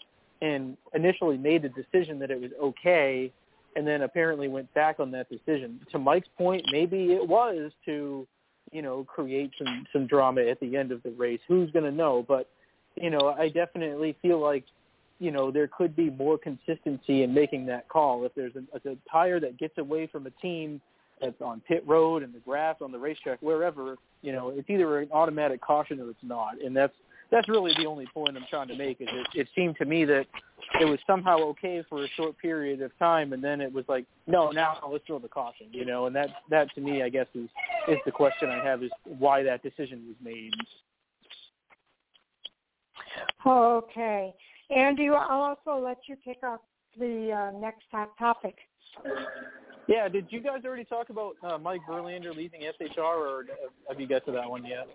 and initially made the decision that it was okay, and then apparently went back on that decision. To Mike's point, maybe it was to you know, create some some drama at the end of the race. Who's going to know? But you know, I definitely feel like you know there could be more consistency in making that call. If there's a, a tire that gets away from a team that's on pit road and the grass on the racetrack, wherever, you know, it's either an automatic caution or it's not, and that's that's really the only point I'm trying to make. Is it, it seemed to me that it was somehow okay for a short period of time, and then it was like, no, now let's throw the caution, you know. And that that to me, I guess, is is the question I have is why that decision was made. Okay, Andy, I'll also let you pick up the uh, next topic. Yeah, did you guys already talk about uh, Mike Verlander leaving SHR, or have you got to that one yet?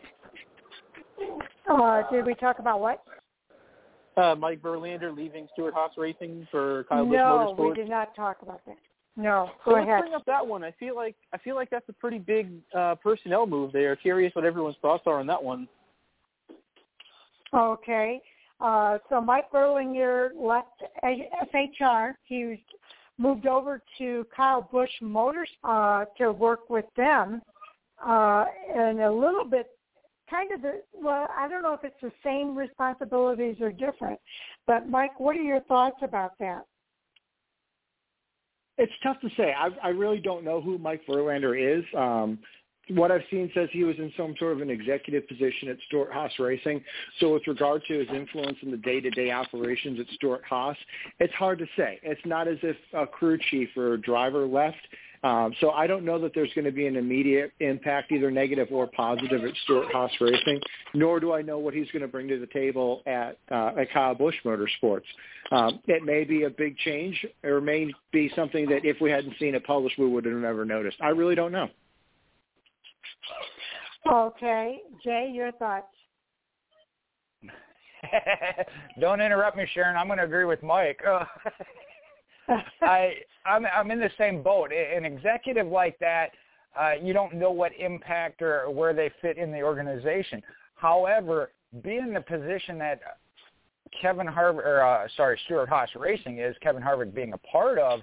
Uh, did we talk about what? Uh, Mike Verlander leaving Stewart-Haas Racing for Kyle Busch Motorsports. No, we did not talk about that. No, go so ahead. Let's bring up that one. I feel like I feel like that's a pretty big uh, personnel move there. Curious what everyone's thoughts are on that one. Okay, uh, so Mike Verlander left SHR. He moved over to Kyle Busch Motors uh, to work with them, uh, and a little bit kind of the well i don't know if it's the same responsibilities or different but mike what are your thoughts about that it's tough to say i i really don't know who mike verlander is um what I've seen says he was in some sort of an executive position at Stewart-Haas Racing. So with regard to his influence in the day-to-day operations at Stewart-Haas, it's hard to say. It's not as if a crew chief or a driver left. Um, so I don't know that there's going to be an immediate impact, either negative or positive, at Stewart-Haas Racing. Nor do I know what he's going to bring to the table at uh, at Kyle Busch Motorsports. Um, it may be a big change, or may be something that if we hadn't seen it published, we would have never noticed. I really don't know. Okay, Jay, your thoughts? Don't interrupt me, Sharon. I'm going to agree with Mike. Uh, I I'm I'm in the same boat. An executive like that, uh, you don't know what impact or where they fit in the organization. However, be in the position that Kevin Harvick, or uh, sorry, Stewart-Haas Racing is, Kevin Harvick being a part of,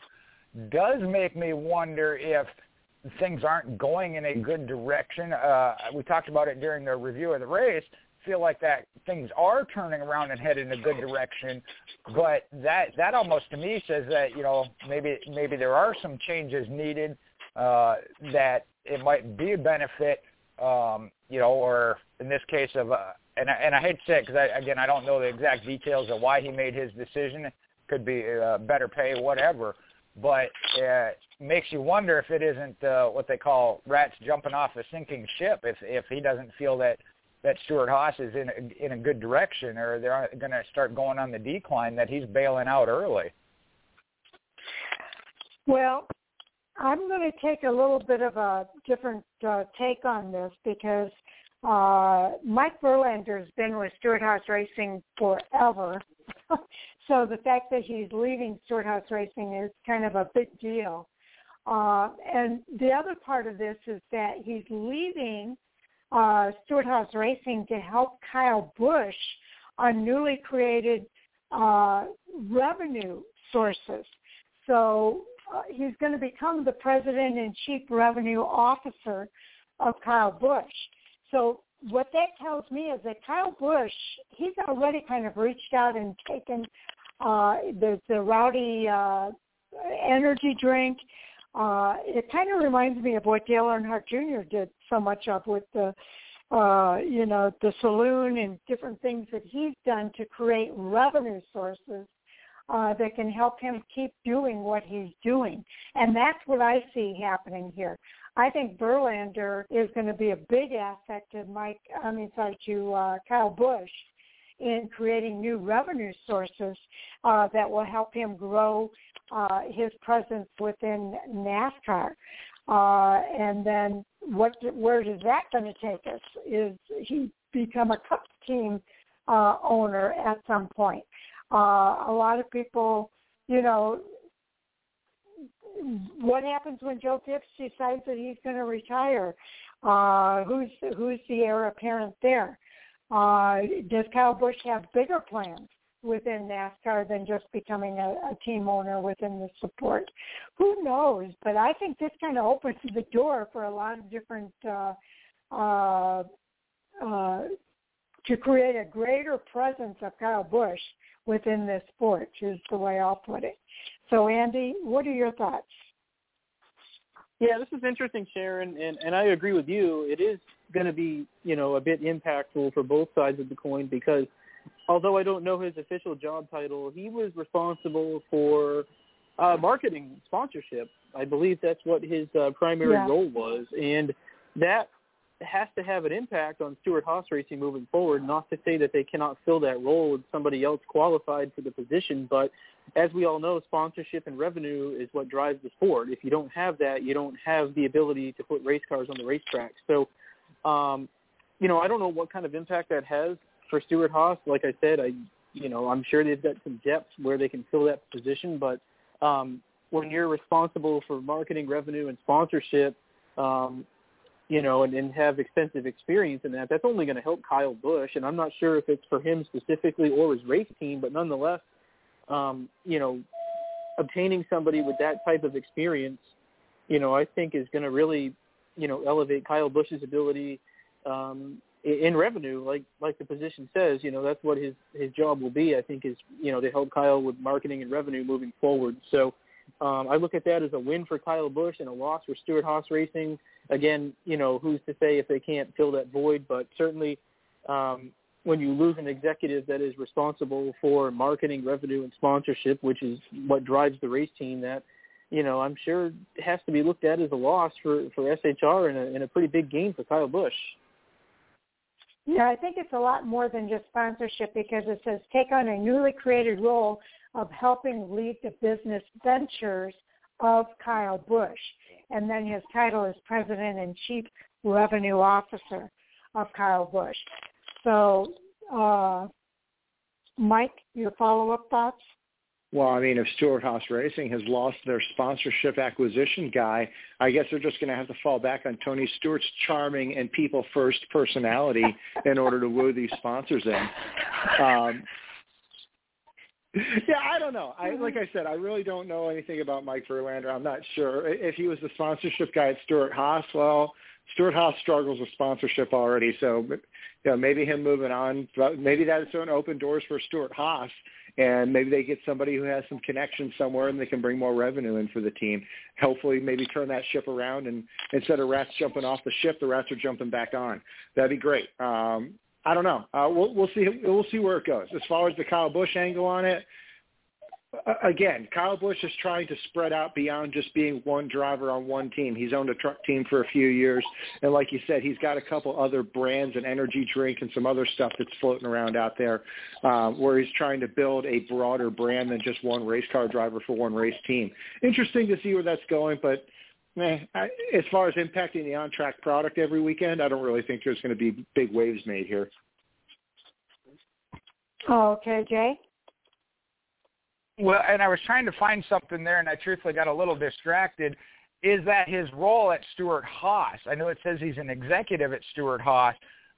does make me wonder if things aren't going in a good direction. Uh, we talked about it during the review of the race. Feel like that things are turning around and heading in a good direction, but that that almost to me says that you know maybe maybe there are some changes needed uh, that it might be a benefit, um, you know, or in this case of uh, and I, and I hate to say it because I, again I don't know the exact details of why he made his decision. Could be uh, better pay, whatever but it makes you wonder if it isn't uh, what they call rats jumping off a sinking ship. If if he doesn't feel that that Stewart-Haas is in a, in a good direction, or they're going to start going on the decline, that he's bailing out early. Well, I'm going to take a little bit of a different uh, take on this because uh, Mike Verlander has been with Stewart-Haas Racing forever. So the fact that he's leaving Stewart-Haas Racing is kind of a big deal. Uh, and the other part of this is that he's leaving uh, Stewart-Haas Racing to help Kyle Busch on newly created uh, revenue sources. So uh, he's going to become the president and chief revenue officer of Kyle Busch. So what that tells me is that Kyle Busch, he's already kind of reached out and taken uh, there's the rowdy uh, energy drink. Uh, it kind of reminds me of what Dale Earnhardt Jr. did so much of with the, uh, you know, the saloon and different things that he's done to create revenue sources uh, that can help him keep doing what he's doing. And that's what I see happening here. I think Verlander is going to be a big asset to Mike. I mean, sorry, to uh, Kyle Busch in creating new revenue sources uh, that will help him grow uh, his presence within NASCAR. Uh, and then what? Where is that going to take us? Is he become a Cup team uh, owner at some point? Uh, a lot of people, you know, what happens when Joe Gibbs decides that he's going to retire? Uh, who's who's the heir apparent there? Uh, does Kyle Busch have bigger plans within NASCAR than just becoming a, a team owner within the support? Who knows? But I think this kind of opens the door for a lot of different uh, uh, uh, to create a greater presence of Kyle Busch within this sport is the way I'll put it. So Andy, what are your thoughts? Yeah, this is interesting, Sharon, and, and I agree with you. It is going to be, you know, a bit impactful for both sides of the coin because although I don't know his official job title, he was responsible for uh, marketing sponsorship. I believe that's what his uh, primary yeah. role was, and that has to have an impact on Stewart-Haas Racing moving forward. Not to say that they cannot fill that role with somebody else qualified for the position, but as we all know, sponsorship and revenue is what drives the sport. If you don't have that, you don't have the ability to put race cars on the racetrack. So um, you know, I don't know what kind of impact that has for Stewart-Haas. Like I said, I, you know, I'm sure they've got some depth where they can fill that position, but um, when you're responsible for marketing, revenue, and sponsorship, um, you know, and, and have extensive experience in that, that's only going to help Kyle Busch. And I'm not sure if it's for him specifically or his race team, but nonetheless, um, you know, obtaining somebody with that type of experience, you know, I think is going to really you know elevate Kyle Busch's ability um, in revenue, like like the position says. You know that's what his his job will be. I think is you know to help Kyle with marketing and revenue moving forward. So um, I look at that as a win for Kyle Busch and a loss for Stewart-Haas Racing. Again, you know who's to say if they can't fill that void, but certainly. Um, when you lose an executive that is responsible for marketing, revenue, and sponsorship, which is what drives the race team, that you know, I'm sure has to be looked at as a loss for for SHR and a, a pretty big gain for Kyle Busch. Yeah, I think it's a lot more than just sponsorship because it says take on a newly created role of helping lead the business ventures of Kyle Busch. And then his title is President and Chief revenue officer of Kyle Busch. So, uh, Mike, your follow-up thoughts? Well, I mean, if Stewart-Haas Racing has lost their sponsorship acquisition guy, I guess they're just going to have to fall back on Tony Stewart's charming and people-first personality in order to woo these sponsors in. Um, yeah, I don't know. I like I said, I really don't know anything about Mike Verlander. I'm not sure if he was the sponsorship guy at Stewart-Haas. Well, Stewart-Haas struggles with sponsorship already, so you know maybe him moving on, maybe that's to open doors for Stewart-Haas and maybe they get somebody who has some connections somewhere and they can bring more revenue in for the team. Hopefully, maybe turn that ship around and instead of rats jumping off the ship, the rats are jumping back on. That'd be great. Um, I don't know. Uh, we'll, we'll see. We'll see where it goes. As far as the Kyle Busch angle on it, again, Kyle Busch is trying to spread out beyond just being one driver on one team. He's owned a truck team for a few years, and like you said, he's got a couple other brands and energy drink and some other stuff that's floating around out there, um, where he's trying to build a broader brand than just one race car driver for one race team. Interesting to see where that's going, but. Eh, I, as far as impacting the on-track product every weekend, I don't really think there's going to be big waves made here. Okay, Jay. Well, and I was trying to find something there, and I truthfully got a little distracted. Is that his role at Stewart-Haas? I know it says he's an executive at Stewart-Haas,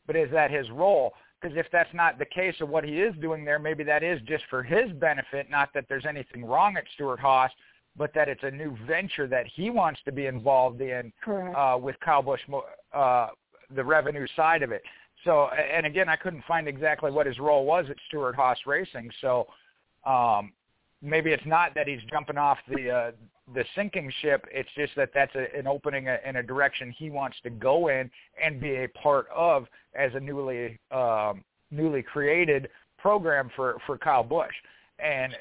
but is that his role? Because if that's not the case of what he is doing there, maybe that is just for his benefit, not that there's anything wrong at Stewart-Haas, but that it's a new venture that he wants to be involved in uh, with Kyle Busch, uh, the revenue side of it. So, and again, I couldn't find exactly what his role was at Stewart-Haas Racing. So, um, maybe it's not that he's jumping off the uh, the sinking ship. It's just that that's a, an opening a, in a direction he wants to go in and be a part of as a newly um, newly created program for for Kyle Busch. And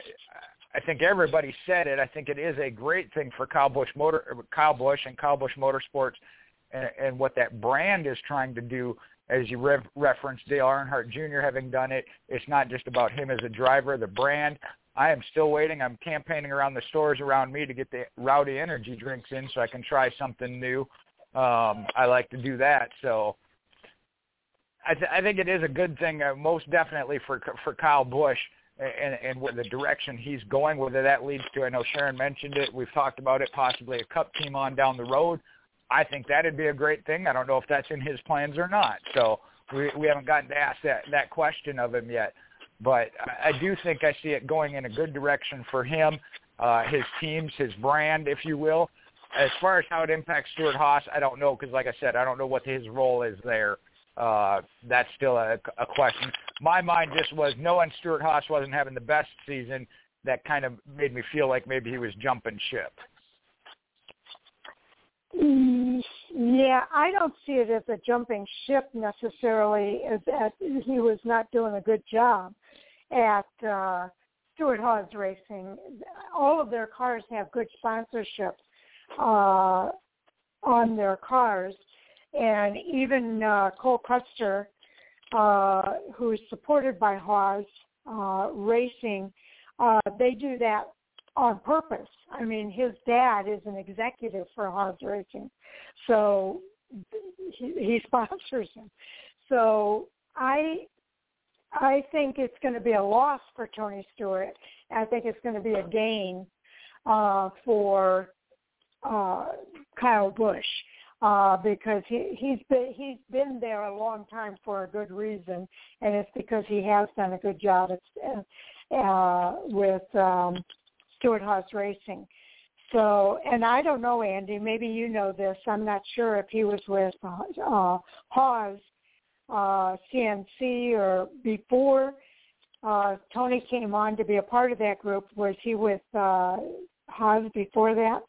I think everybody said it. I think it is a great thing for Kyle Busch Motor Kyle Busch and Kyle Busch Motorsports and, and what that brand is trying to do. As you re- referenced Dale Earnhardt Jr. having done it, it's not just about him as a driver, the brand, I am still waiting. I'm campaigning around the stores around me to get the rowdy energy drinks in so I can try something new. Um, I like to do that. So I, th- I think it is a good thing, uh, most definitely for for Kyle Busch and, and with the direction he's going. Whether that leads to, I know Sharon mentioned it. We've talked about it, possibly a Cup team on down the road. I think that'd be a great thing. I don't know if that's in his plans or not. So we we haven't gotten to ask that that question of him yet. But I do think I see it going in a good direction for him, uh, his teams, his brand, if you will. As far as how it impacts Stewart-Haas, I don't know because, like I said, I don't know what his role is there. Uh, that's still a, a question. My mind just was knowing Stewart-Haas wasn't having the best season. That kind of made me feel like maybe he was jumping ship. Yeah, I don't see it as a jumping ship necessarily, as that he was not doing a good job at uh, Stewart-Haas Racing. All of their cars have good sponsorships uh, on their cars, and even uh, Cole Custer, uh, who is supported by Haas uh, Racing, uh, they do that on purpose. I mean, his dad is an executive for Haas Racing, so he, he sponsors him. So I I think it's going to be a loss for Tony Stewart. I think it's going to be a gain uh, for uh, Kyle Busch uh, because he, he's been he's been there a long time for a good reason, and it's because he has done a good job at, uh, with um, Stewart-Haas Racing. So, and I don't know, Andy. Maybe you know this. I'm not sure if he was with uh, Haas uh, CNC or before uh, Tony came on to be a part of that group? Was he with uh, Haas before that?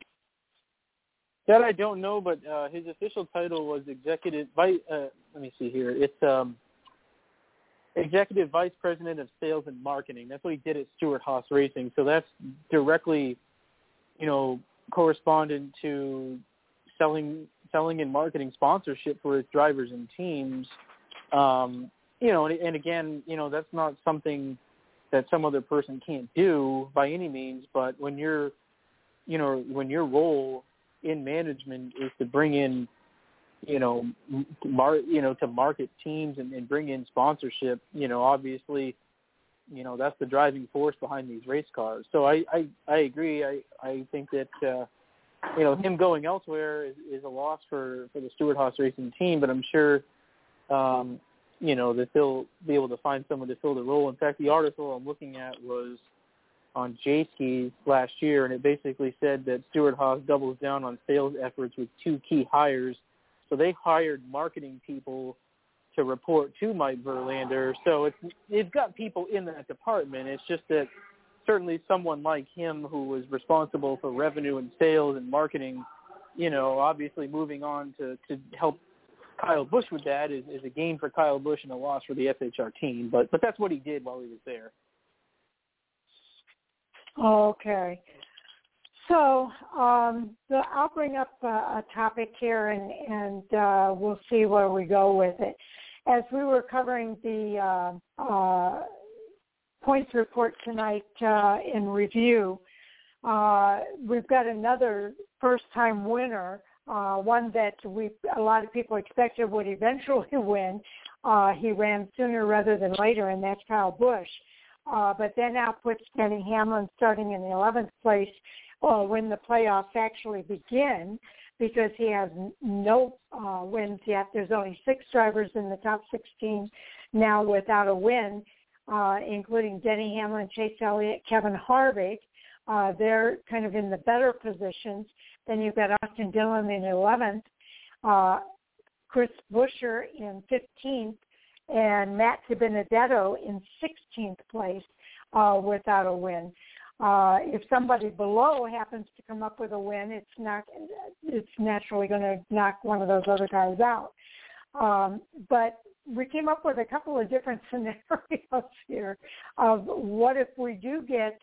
That I don't know, but uh, his official title was executive vice. Uh, let me see here. It's um, executive vice president of sales and marketing. That's what he did at Stewart-Haas Racing. So that's directly, you know, correspondent to selling, selling and marketing sponsorship for his drivers and teams. Um, you know, and, and again, you know, that's not something that some other person can't do by any means. But when you're, you know, when your role in management is to bring in you know, mar- you know, to market teams and, and bring in sponsorship. You know, obviously, you know that's the driving force behind these race cars. So I I, I agree. I I think that uh, you know him going elsewhere is, is a loss for for the Stewart Haas Racing team, but I'm sure um, you know that they'll be able to find someone to fill the role. In fact, the article I'm looking at was on Jayski's last year, and it basically said that Stewart Haas doubles down on sales efforts with two key hires. So they hired marketing people to report to Mike Verlander. So it's it's got people in that department. It's just that certainly someone like him who was responsible for revenue and sales and marketing, you know, obviously moving on to to help Kyle Busch with that is, is a gain for Kyle Busch and a loss for the SHR team. But but that's what he did while he was there. Okay. So um, the, I'll bring up a, a topic here, and, and uh, we'll see where we go with it. As we were covering the uh, uh, points report tonight uh, in review, uh, we've got another first-time winner, uh, one that we a lot of people expected would eventually win. Uh, he ran sooner rather than later, and that's Kyle Busch. Uh, but then now puts Denny Hamlin starting in the 11th place uh, when the playoffs actually begin because he has no uh, wins yet. There's only six drivers in the top 16 now without a win, uh, including Denny Hamlin, Chase Elliott, Kevin Harvick. Uh, they're kind of in the better positions. Then you've got Austin Dillon in 11th, uh, Chris Buescher in 15th, and Matt DiBenedetto in 16th place uh, without a win. Uh, if somebody below happens to come up with a win, it's not it's naturally going to knock one of those other guys out. Um, but we came up with a couple of different scenarios here of what if we do get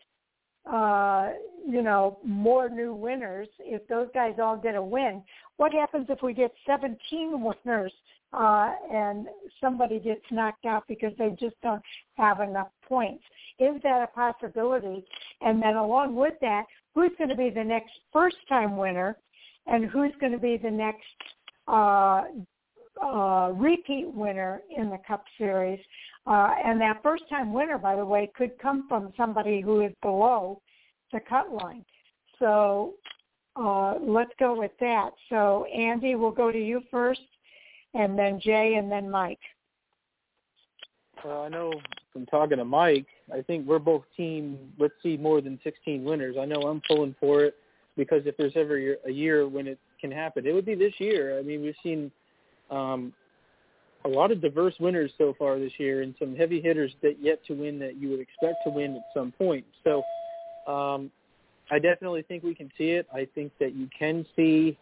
uh, you know, more new winners, if those guys all get a win, what happens if we get 17 winners uh, and somebody gets knocked out because they just don't have enough points? Is that a possibility? And then along with that, who's going to be the next first-time winner, and who's going to be the next uh, uh, repeat winner in the Cup Series? Uh, and that first time winner, by the way, could come from somebody who is below the cut line. So uh, let's go with that. So Andy, we'll go to you first, and then Jay, and then Mike. Well, I know from talking to Mike, I think we're both team. Let's see more than 16 winners. I know I'm pulling for it because if there's ever a year when it can happen, it would be this year. I mean, we've seen um, a lot of diverse winners so far this year, and some heavy hitters that yet to win that you would expect to win at some point. So, um, I definitely think we can see it. I think that you can see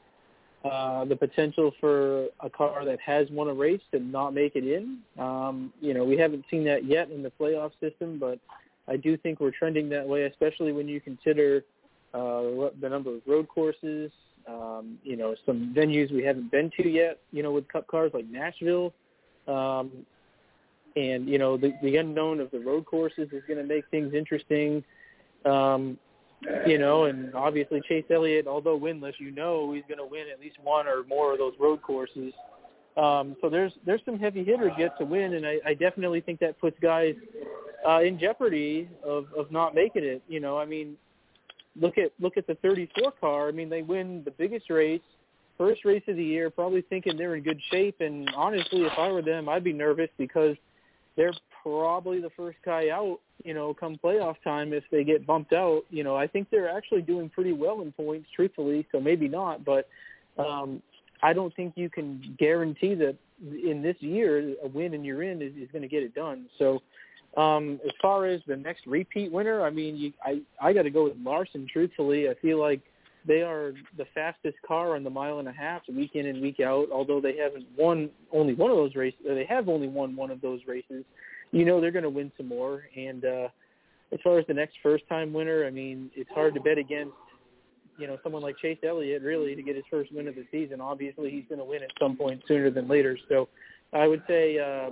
uh, the potential for a car that has won a race to not make it in. Um, you know, we haven't seen that yet in the playoff system, but I do think we're trending that way, especially when you consider uh, the number of road courses, um, you know, some venues we haven't been to yet, you know, with cup cars like Nashville. Um, and you know the the unknown of the road courses is going to make things interesting. Um, you know, and obviously Chase Elliott, although winless, you know he's going to win at least one or more of those road courses. Um, so there's there's some heavy hitters yet to win, and I, I definitely think that puts guys uh, in jeopardy of of not making it. You know, I mean, look at look at the 34 car. I mean, they win the biggest race first race of the year, probably thinking they're in good shape. And honestly, if I were them, I'd be nervous because they're probably the first guy out, you know, come playoff time if they get bumped out. You know, I think they're actually doing pretty well in points, truthfully, so maybe not. But um, I don't think you can guarantee that in this year a win and you're in is, is going to get it done. So um, as far as the next repeat winner, I mean, you, I I got to go with Larson. Truthfully, I feel like they are the fastest car on the mile and a half week in and week out. Although they haven't won only one of those races, they have only won one of those races. You know they're going to win some more. And uh, as far as the next first time winner, I mean it's hard to bet against you know someone like Chase Elliott really to get his first win of the season. Obviously he's going to win at some point sooner than later. So I would say uh,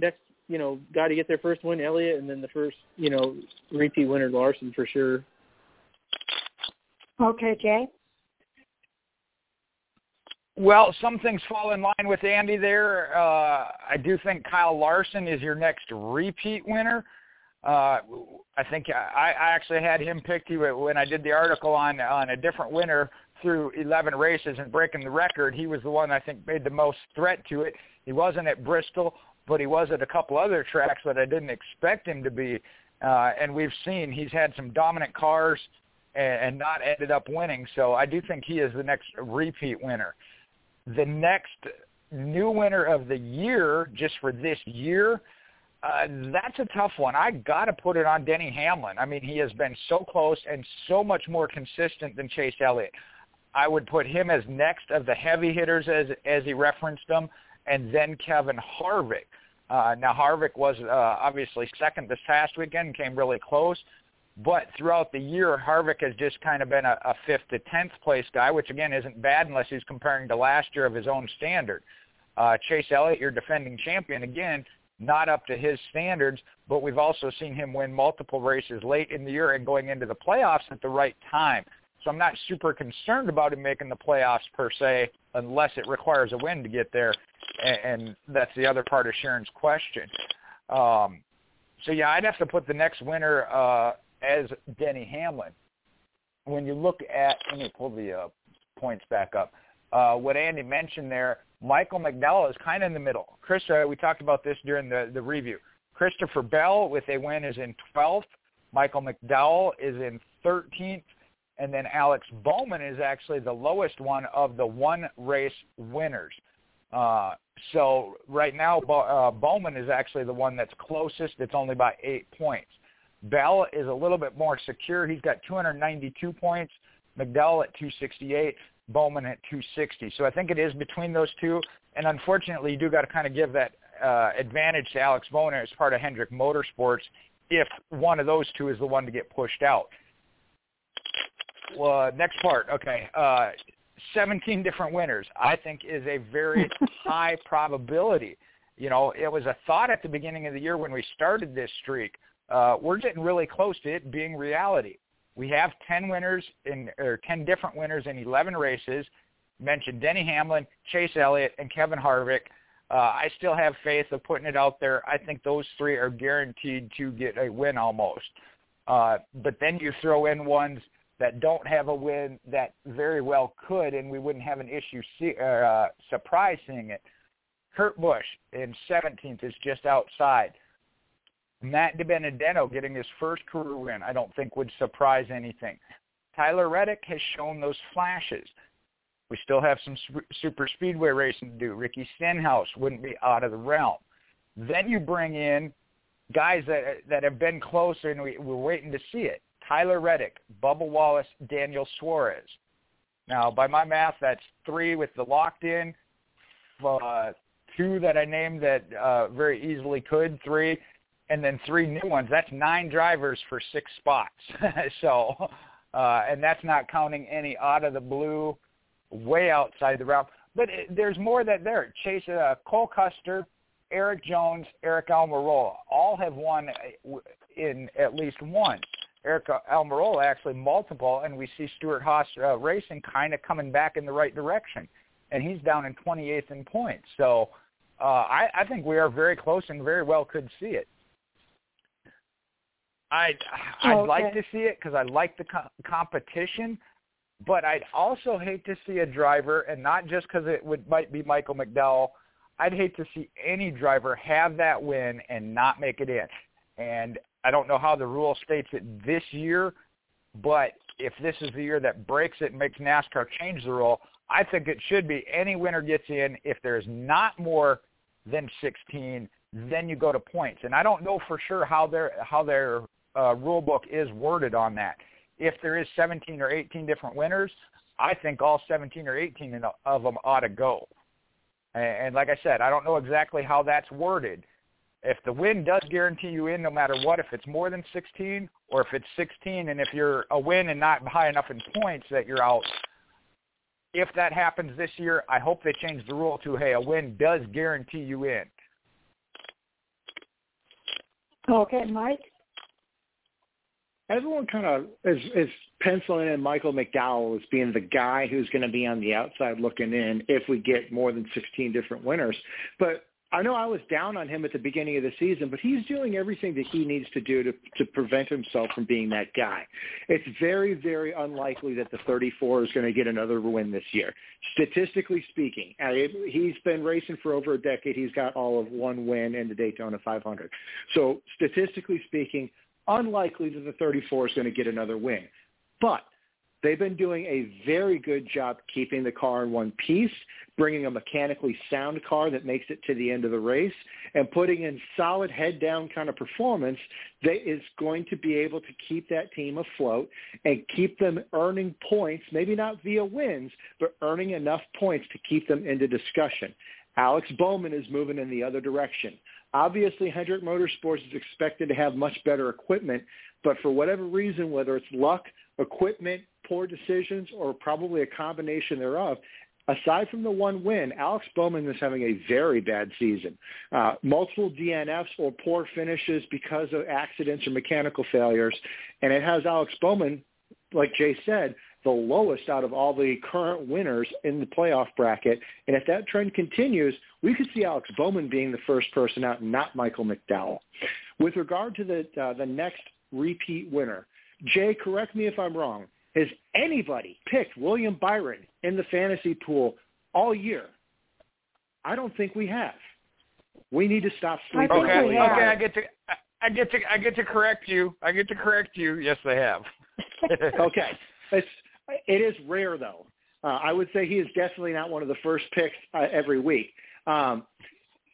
next you know got to get their first win Elliott, and then the first you know repeat winner Larson for sure. Okay, Jay. Well, some things fall in line with Andy there. Uh, I do think Kyle Larson is your next repeat winner. Uh, I think I, I actually had him picked you when I did the article on on a different winner through 11 races and breaking the record. He was the one I think made the most threat to it. He wasn't at Bristol, but he was at a couple other tracks that I didn't expect him to be. Uh, and we've seen he's had some dominant cars and, and not ended up winning. So I do think he is the next repeat winner. The next new winner of the year, just for this year, uh, that's a tough one. I got to put it on Denny Hamlin. I mean, he has been so close and so much more consistent than Chase Elliott. I would put him as next of the heavy hitters as as he referenced them, and then Kevin Harvick. Uh, now Harvick was uh, obviously second this past weekend, came really close, but throughout the year, Harvick has just kind of been a, a fifth to tenth place guy, which again isn't bad unless he's comparing to last year of his own standard. Uh, Chase Elliott, your defending champion, again, not up to his standards, but we've also seen him win multiple races late in the year and going into the playoffs at the right time. So I'm not super concerned about him making the playoffs per se, unless it requires a win to get there. And, that's the other part of Sharon's question. Um, so yeah, I'd have to put the next winner uh, as Denny Hamlin. When you look at, let me pull the uh, points back up. Uh, what Andy mentioned there, Michael McDowell is kind of in the middle. Chris, uh, we talked about this during the, the review. Christopher Bell with a win is in 12th. Michael McDowell is in 13th. And then Alex Bowman is actually the lowest one of the one race winners. Uh, so right now, uh, Bowman is actually the one that's closest. It's only by eight points. Bell is a little bit more secure. He's got 292 points. McDowell at 268. Bowman at 260. So I think it is between those two. And unfortunately, you do got to kind of give that uh, advantage to Alex Bowman as part of Hendrick Motorsports if one of those two is the one to get pushed out. Well, next part. Okay. Uh, 17 different winners, I think, is a very high probability. You know, it was a thought at the beginning of the year when we started this streak. Uh, we're getting really close to it being reality. We have 10 winners in, or 10 different winners in 11 races. Mentioned Denny Hamlin, Chase Elliott, and Kevin Harvick. Uh, I still have faith of putting it out there. I think those three are guaranteed to get a win almost. Uh, but then you throw in ones that don't have a win that very well could, and we wouldn't have an issue see, uh, it. Kurt Busch in 17th is just outside. Matt DiBenedetto getting his first career win, I don't think would surprise anything. Tyler Reddick has shown those flashes. We still have some super speedway racing to do. Ricky Stenhouse wouldn't be out of the realm. Then you bring in guys that that have been closer, and we, we're waiting to see it. Tyler Reddick, Bubba Wallace, Daniel Suarez. Now, by my math, that's three with the locked in, uh, two that I named that uh, very easily could, three, and then three new ones. That's nine drivers for six spots. so, uh, and that's not counting any out of the blue, way outside the realm. But it, there's more that there. Chase uh, Cole Custer, Erik Jones, Aric Almirola, all have won uh, in at least one. Aric Almirola actually multiple, and we see Stewart-Haas uh, Racing kind of coming back in the right direction, and he's down in 28th in points. So uh, I, I think we are very close and very well could see it. I'd I'd okay. like to see it because I like the co- competition, but I'd also hate to see a driver, and not just because it would might be Michael McDowell. I'd hate to see any driver have that win and not make it in. And I don't know how the rule states it this year, but if this is the year that breaks it and makes NASCAR change the rule, I think it should be any winner gets in. If there's not more than 16, then you go to points. And I don't know for sure how their how their uh, rule book is worded on that. If there is 17 or 18 different winners, I think all 17 or 18 of them ought to go. And, and like I said, I don't know exactly how that's worded if the win does guarantee you in no matter what, if it's more than 16 or if it's 16 and if you're a win and not high enough in points that you're out, if that happens this year, I hope they change the rule to, hey, a win does guarantee you in. Okay, Mike? everyone kind of is, is penciling in Michael McDowell as being the guy who's going to be on the outside looking in if we get more than 16 different winners. But I know I was down on him at the beginning of the season, but he's doing everything that he needs to do to, to prevent himself from being that guy. It's very, very unlikely that the 34 is going to get another win this year. Statistically speaking, he's been racing for over a decade. He's got all of one win in the Daytona 500. So statistically speaking, unlikely that the 34 is going to get another win. But they've been doing a very good job keeping the car in one piece, bringing a mechanically sound car that makes it to the end of the race, and putting in solid head down kind of performance that is going to be able to keep that team afloat and keep them earning points, maybe not via wins, but earning enough points to keep them into discussion. Alex Bowman is moving in the other direction. Obviously, Hendrick Motorsports is expected to have much better equipment, but for whatever reason, whether it's luck, equipment, poor decisions, or probably a combination thereof, aside from the one win, Alex Bowman is having a very bad season. Uh, multiple DNFs or poor finishes because of accidents or mechanical failures, and it has Alex Bowman, like Jay said, the lowest out of all the current winners in the playoff bracket. And if that trend continues, we could see Alex Bowman being the first person out, not Michael McDowell. With regard to the uh, the next repeat winner, Jay, correct me if I'm wrong. Has anybody picked William Byron in the fantasy pool all year? I don't think we have. We need to stop sleeping. Okay, okay, I get to, I get to, I get to correct you. I get to correct you. Yes, they have. okay, it's it is rare though. Uh, I would say he is definitely not one of the first picks uh, every week. Um,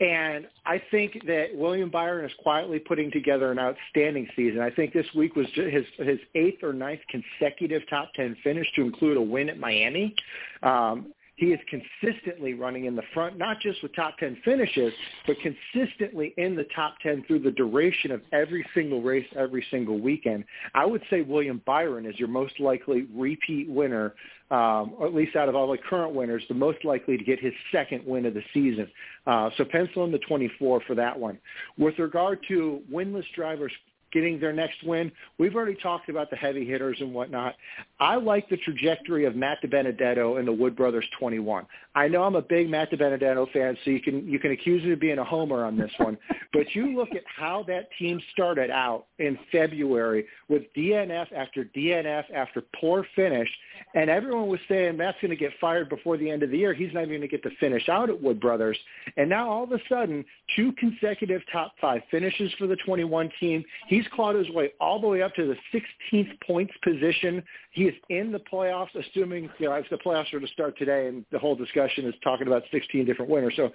and I think that William Byron is quietly putting together an outstanding season. I think this week was his his eighth or ninth consecutive top ten finish to include a win at Miami. Um, he is consistently running in the front, not just with top 10 finishes, but consistently in the top 10 through the duration of every single race, every single weekend. I would say William Byron is your most likely repeat winner, um, or at least out of all the current winners, the most likely to get his second win of the season. Uh, so pencil in the 24 for that one. With regard to winless drivers getting their next win. We've already talked about the heavy hitters and whatnot. I like the trajectory of Matt DiBenedetto and the Wood Brothers 21. I know I'm a big Matt DiBenedetto fan, so you can you can accuse me of being a homer on this one. but you look at how that team started out in February with DNF after DNF after poor finish, and everyone was saying Matt's going to get fired before the end of the year. He's not even going to get to finish out at Wood Brothers. And now all of a sudden, two consecutive top five finishes for the 21 team. He's clawed his way all the way up to the 16th points position. He is in the playoffs, assuming you know if the playoffs are to start today, and the whole discussion is talking about 16 different winners. So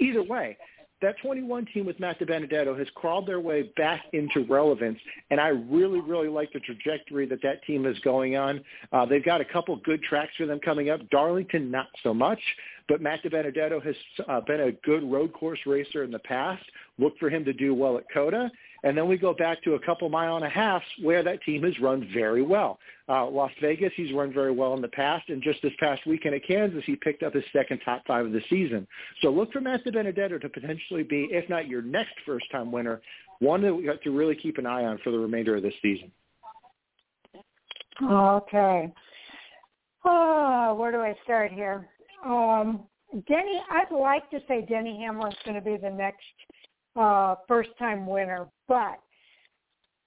either way, that 21 team with Matt DiBenedetto has crawled their way back into relevance, and I really, really like the trajectory that that team is going on. Uh, they've got a couple good tracks for them coming up. Darlington, not so much, but Matt DiBenedetto has uh, been a good road course racer in the past. Look for him to do well at COTA. And then we go back to a couple mile and a half where that team has run very well. Uh, Las Vegas, he's run very well in the past, and just this past weekend at Kansas, he picked up his second top five of the season. So look for Matt Benedetto to potentially be, if not your next first-time winner, one that we got to really keep an eye on for the remainder of this season. Okay. Oh, where do I start here? Um, Denny, I'd like to say Denny Hamlin's going to be the next uh, first-time winner, but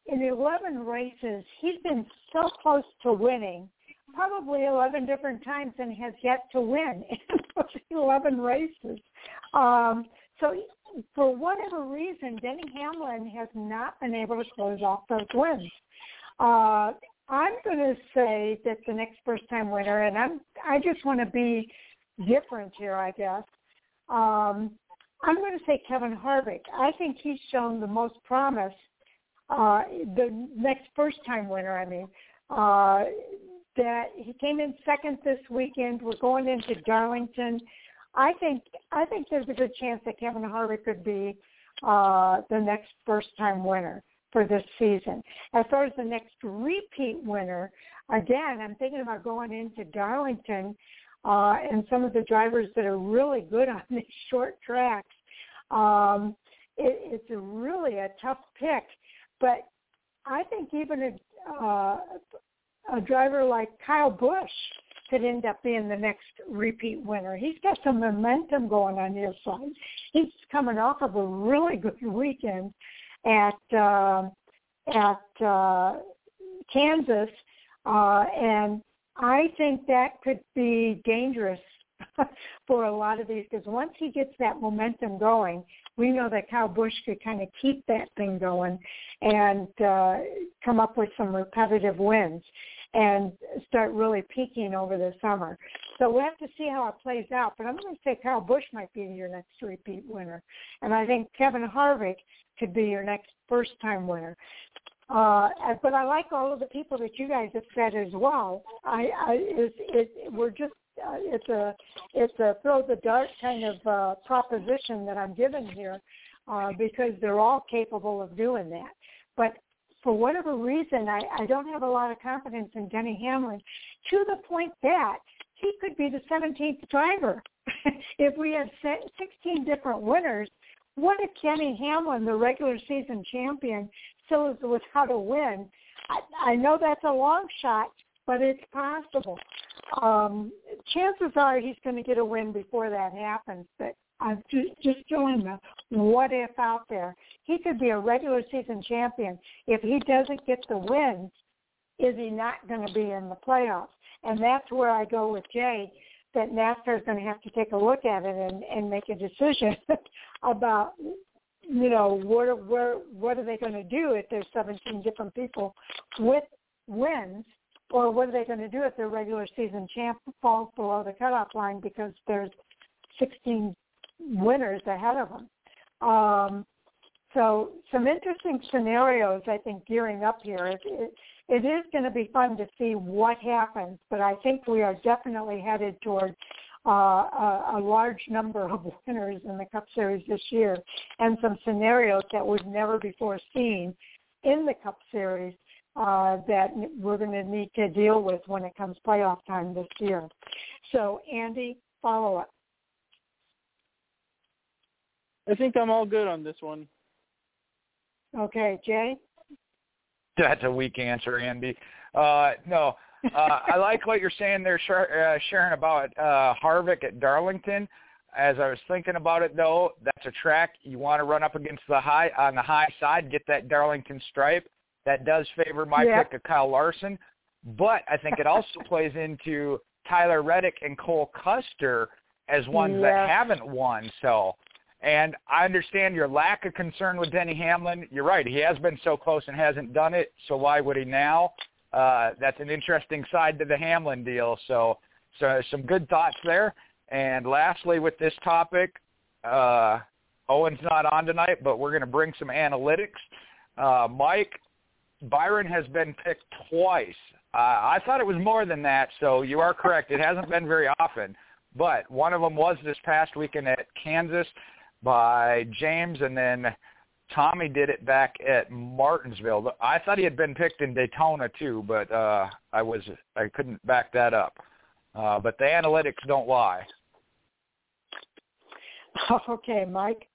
in 11 races, he's been so close to winning, probably 11 different times, and has yet to win in those 11 races. Um, so for whatever reason, Denny Hamlin has not been able to close off those wins. Uh, I'm going to say that the next first-time winner, and I'm I just want to be different here, I guess. Um, I'm going to say Kevin Harvick. I think he's shown the most promise. Uh, the next first-time winner, I mean, uh, that he came in second this weekend. We're going into Darlington. I think I think there's a good chance that Kevin Harvick could be uh, the next first-time winner for this season. As far as the next repeat winner, again, I'm thinking about going into Darlington uh, and some of the drivers that are really good on these short tracks. Um, it, it's a really a tough pick, but I think even a, uh, a driver like Kyle Busch could end up being the next repeat winner. He's got some momentum going on his side. He's coming off of a really good weekend at uh, at uh, Kansas, uh, and I think that could be dangerous for a lot of these because once he gets that momentum going, we know that Kyle Busch could kind of keep that thing going and uh, come up with some repetitive wins and start really peaking over the summer. So we'll have to see how it plays out. But I'm going to say Kyle Busch might be your next repeat winner. And I think Kevin Harvick could be your next first-time winner. Uh, but I like all of the people that you guys have said as well. I, I is it, we're just uh, it's a it's a throw the dart kind of uh, proposition that I'm given here uh, because they're all capable of doing that. But for whatever reason, I, I don't have a lot of confidence in Denny Hamlin to the point that he could be the 17th driver. if we had 16 different winners, what if Denny Hamlin, the regular season champion, still with how to win? I, I know that's a long shot, but it's possible. Um, chances are he's going to get a win before that happens, but I'm just, just throwing the what if out there. He could be a regular season champion. If he doesn't get the wins, is he not going to be in the playoffs? And that's where I go with Jay, that NASCAR is going to have to take a look at it and, and make a decision about, you know, what, where, what are they going to do if there's 17 different people with wins or what are they going to do if their regular season champ falls below the cutoff line because there's 16 winners ahead of them? Um, so some interesting scenarios, I think, gearing up here. It, it, it is going to be fun to see what happens, but I think we are definitely headed toward uh, a, a large number of winners in the Cup Series this year and some scenarios that we've never before seen in the Cup Series uh, that we're going to need to deal with when it comes playoff time this year. So, Andy, follow up. I think I'm all good on this one. Okay, Jay. That's a weak answer, Andy. Uh, no, uh, I like what you're saying there, uh, Sharon, about uh, Harvick at Darlington. As I was thinking about it, though, that's a track you want to run up against the high on the high side, get that Darlington stripe. That does favor my yep. pick of Kyle Larson, but I think it also plays into Tyler Reddick and Cole Custer as ones yeah. that haven't won. So, and I understand your lack of concern with Denny Hamlin. You're right; he has been so close and hasn't done it. So why would he now? Uh, that's an interesting side to the Hamlin deal. So, so some good thoughts there. And lastly, with this topic, uh, Owen's not on tonight, but we're going to bring some analytics. Uh, Mike, Byron has been picked twice. Uh, I thought it was more than that, so you are correct. It hasn't been very often, but one of them was this past weekend at Kansas by James, and then Tommy did it back at Martinsville. I thought he had been picked in Daytona too, but uh, I was I couldn't back that up. Uh, but the analytics don't lie. Okay, Mike.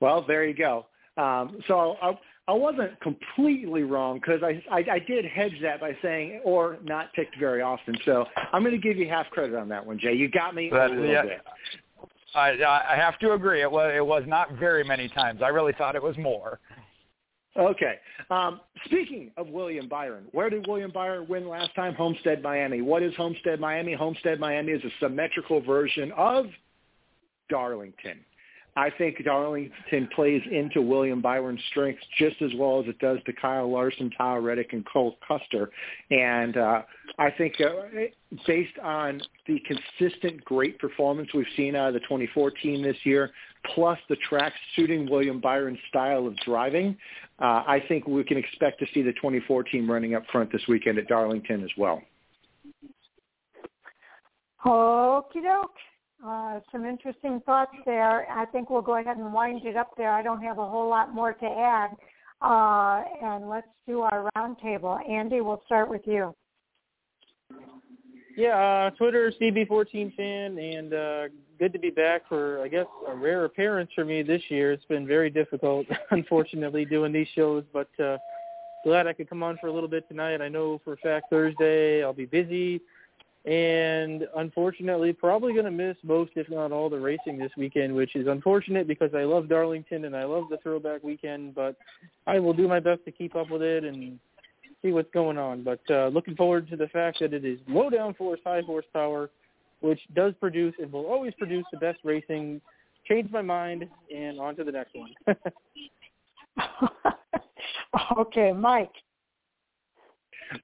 Well, there you go. Um, so I, I wasn't completely wrong because I, I I did hedge that by saying or not picked very often. So I'm going to give you half credit on that one, Jay. You got me but, a little yeah, bit. I I have to agree. It was it was not very many times. I really thought it was more. Okay. Um, speaking of William Byron, where did William Byron win last time? Homestead, Miami. What is Homestead, Miami? Homestead, Miami is a symmetrical version of Darlington. I think Darlington plays into William Byron's strengths just as well as it does to Kyle Larson, Tyler Reddick, and Cole Custer. And uh, I think uh, based on the consistent great performance we've seen out of the 2014 team this year, plus the track suiting William Byron's style of driving, uh, I think we can expect to see the 2014 team running up front this weekend at Darlington as well. Okie doke. Uh, some interesting thoughts there. I think we'll go ahead and wind it up there. I don't have a whole lot more to add. Uh, and let's do our roundtable. Andy, we'll start with you. Yeah, uh, Twitter CB14 fan, and uh, good to be back for I guess a rare appearance for me this year. It's been very difficult, unfortunately, doing these shows, but uh, glad I could come on for a little bit tonight. I know for a fact Thursday I'll be busy, and unfortunately probably going to miss most, if not all, the racing this weekend, which is unfortunate because I love Darlington and I love the Throwback Weekend. But I will do my best to keep up with it and see what's going on. But uh, looking forward to the fact that it is low downforce, high horsepower, which does produce and will always produce the best racing. Change my mind and on to the next one. okay, Mike.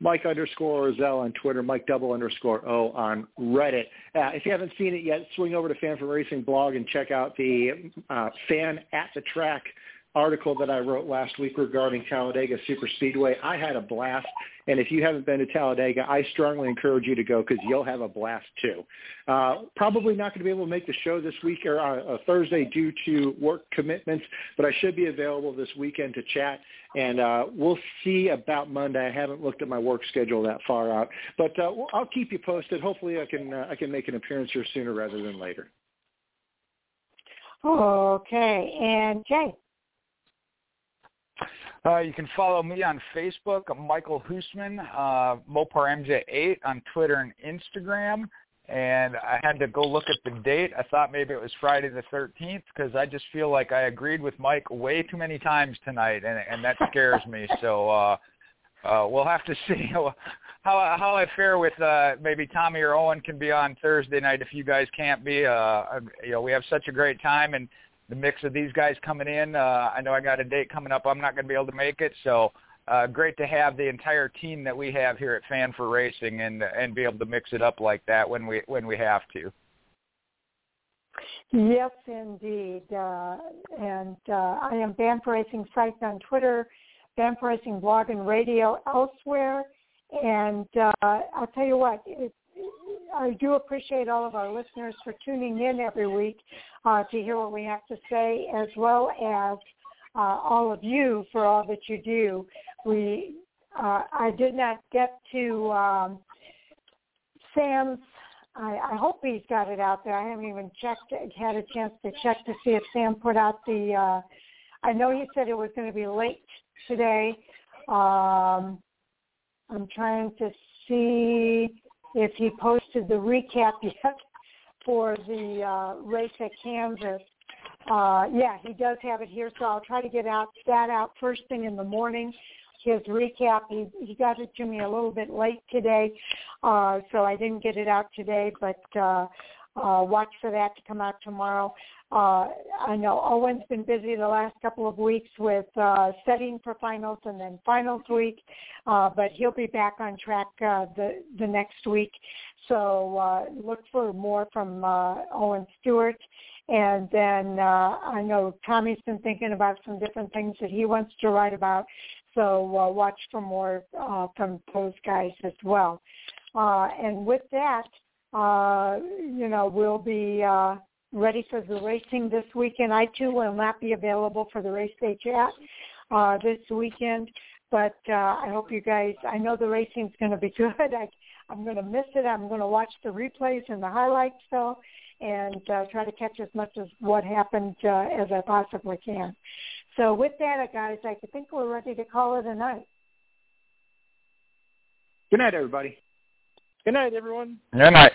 Mike underscore Orzel on Twitter, Mike double underscore O on Reddit. Uh, if you haven't seen it yet, swing over to Fan for Racing blog and check out the uh, Fan at the Track article that I wrote last week regarding Talladega Super Speedway. I had a blast, and if you haven't been to Talladega, I strongly encourage you to go because you'll have a blast too. Uh, probably not going to be able to make the show this week or uh, Thursday due to work commitments, but I should be available this weekend to chat, and uh, we'll see about Monday. I haven't looked at my work schedule that far out, but uh, I'll keep you posted. Hopefully, I can uh, I can make an appearance here sooner rather than later. Okay, and Jay. Uh, you can follow me on Facebook, Michael Husmann, uh, Mopar MJ8 on Twitter and Instagram. And I had to go look at the date. I thought maybe it was Friday the 13th because I just feel like I agreed with Mike way too many times tonight, and, and that scares me. So uh, uh, we'll have to see how how, how I fare with uh, maybe Tommy or Owen can be on Thursday night if you guys can't be. Uh, you know, we have such a great time, and the mix of these guys coming in. Uh, I know I got a date coming up. I'm not going to be able to make it, so uh, great to have the entire team that we have here at Fan for Racing and and be able to mix it up like that when we when we have to. Yes, indeed. Uh, and uh, I am Fan for Racing sites on Twitter, Fan for Racing blog and radio elsewhere. And uh, I'll tell you what, it, I do appreciate all of our listeners for tuning in every week uh, to hear what we have to say, as well as uh, all of you for all that you do. We, uh, I did not get to um, Sam's. I, I hope he's got it out there. I haven't even checked, had a chance to check to see if Sam put out the. Uh, I know he said it was going to be late today. Um, I'm trying to see if he posted the recap yet for the uh, race at Kansas. Uh, yeah, he does have it here, so I'll try to get out that out first thing in the morning. His recap, he he got it to me a little bit late today, uh, so I didn't get it out today. But uh, uh, watch for that to come out tomorrow. Uh, I know Owen's been busy the last couple of weeks with uh, studying for finals and then finals week, uh, but he'll be back on track uh, the the next week. So uh, look for more from uh, Owen Stewart. And then uh, I know Tommy's been thinking about some different things that he wants to write about. So uh, watch for more uh, from those guys as well. Uh, and with that, uh, you know, we'll be uh, ready for the racing this weekend. I too will not be available for the race day chat uh, this weekend, but uh, I hope you guys. I know the racing's going to be good. I, I'm going to miss it. I'm going to watch the replays and the highlights though, and uh, try to catch as much as what happened uh, as I possibly can. So with that, guys, I think we're ready to call it a night. Good night, everybody. Good night, everyone. Good night.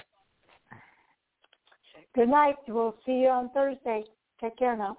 Good night. We'll see you on Thursday. Take care now.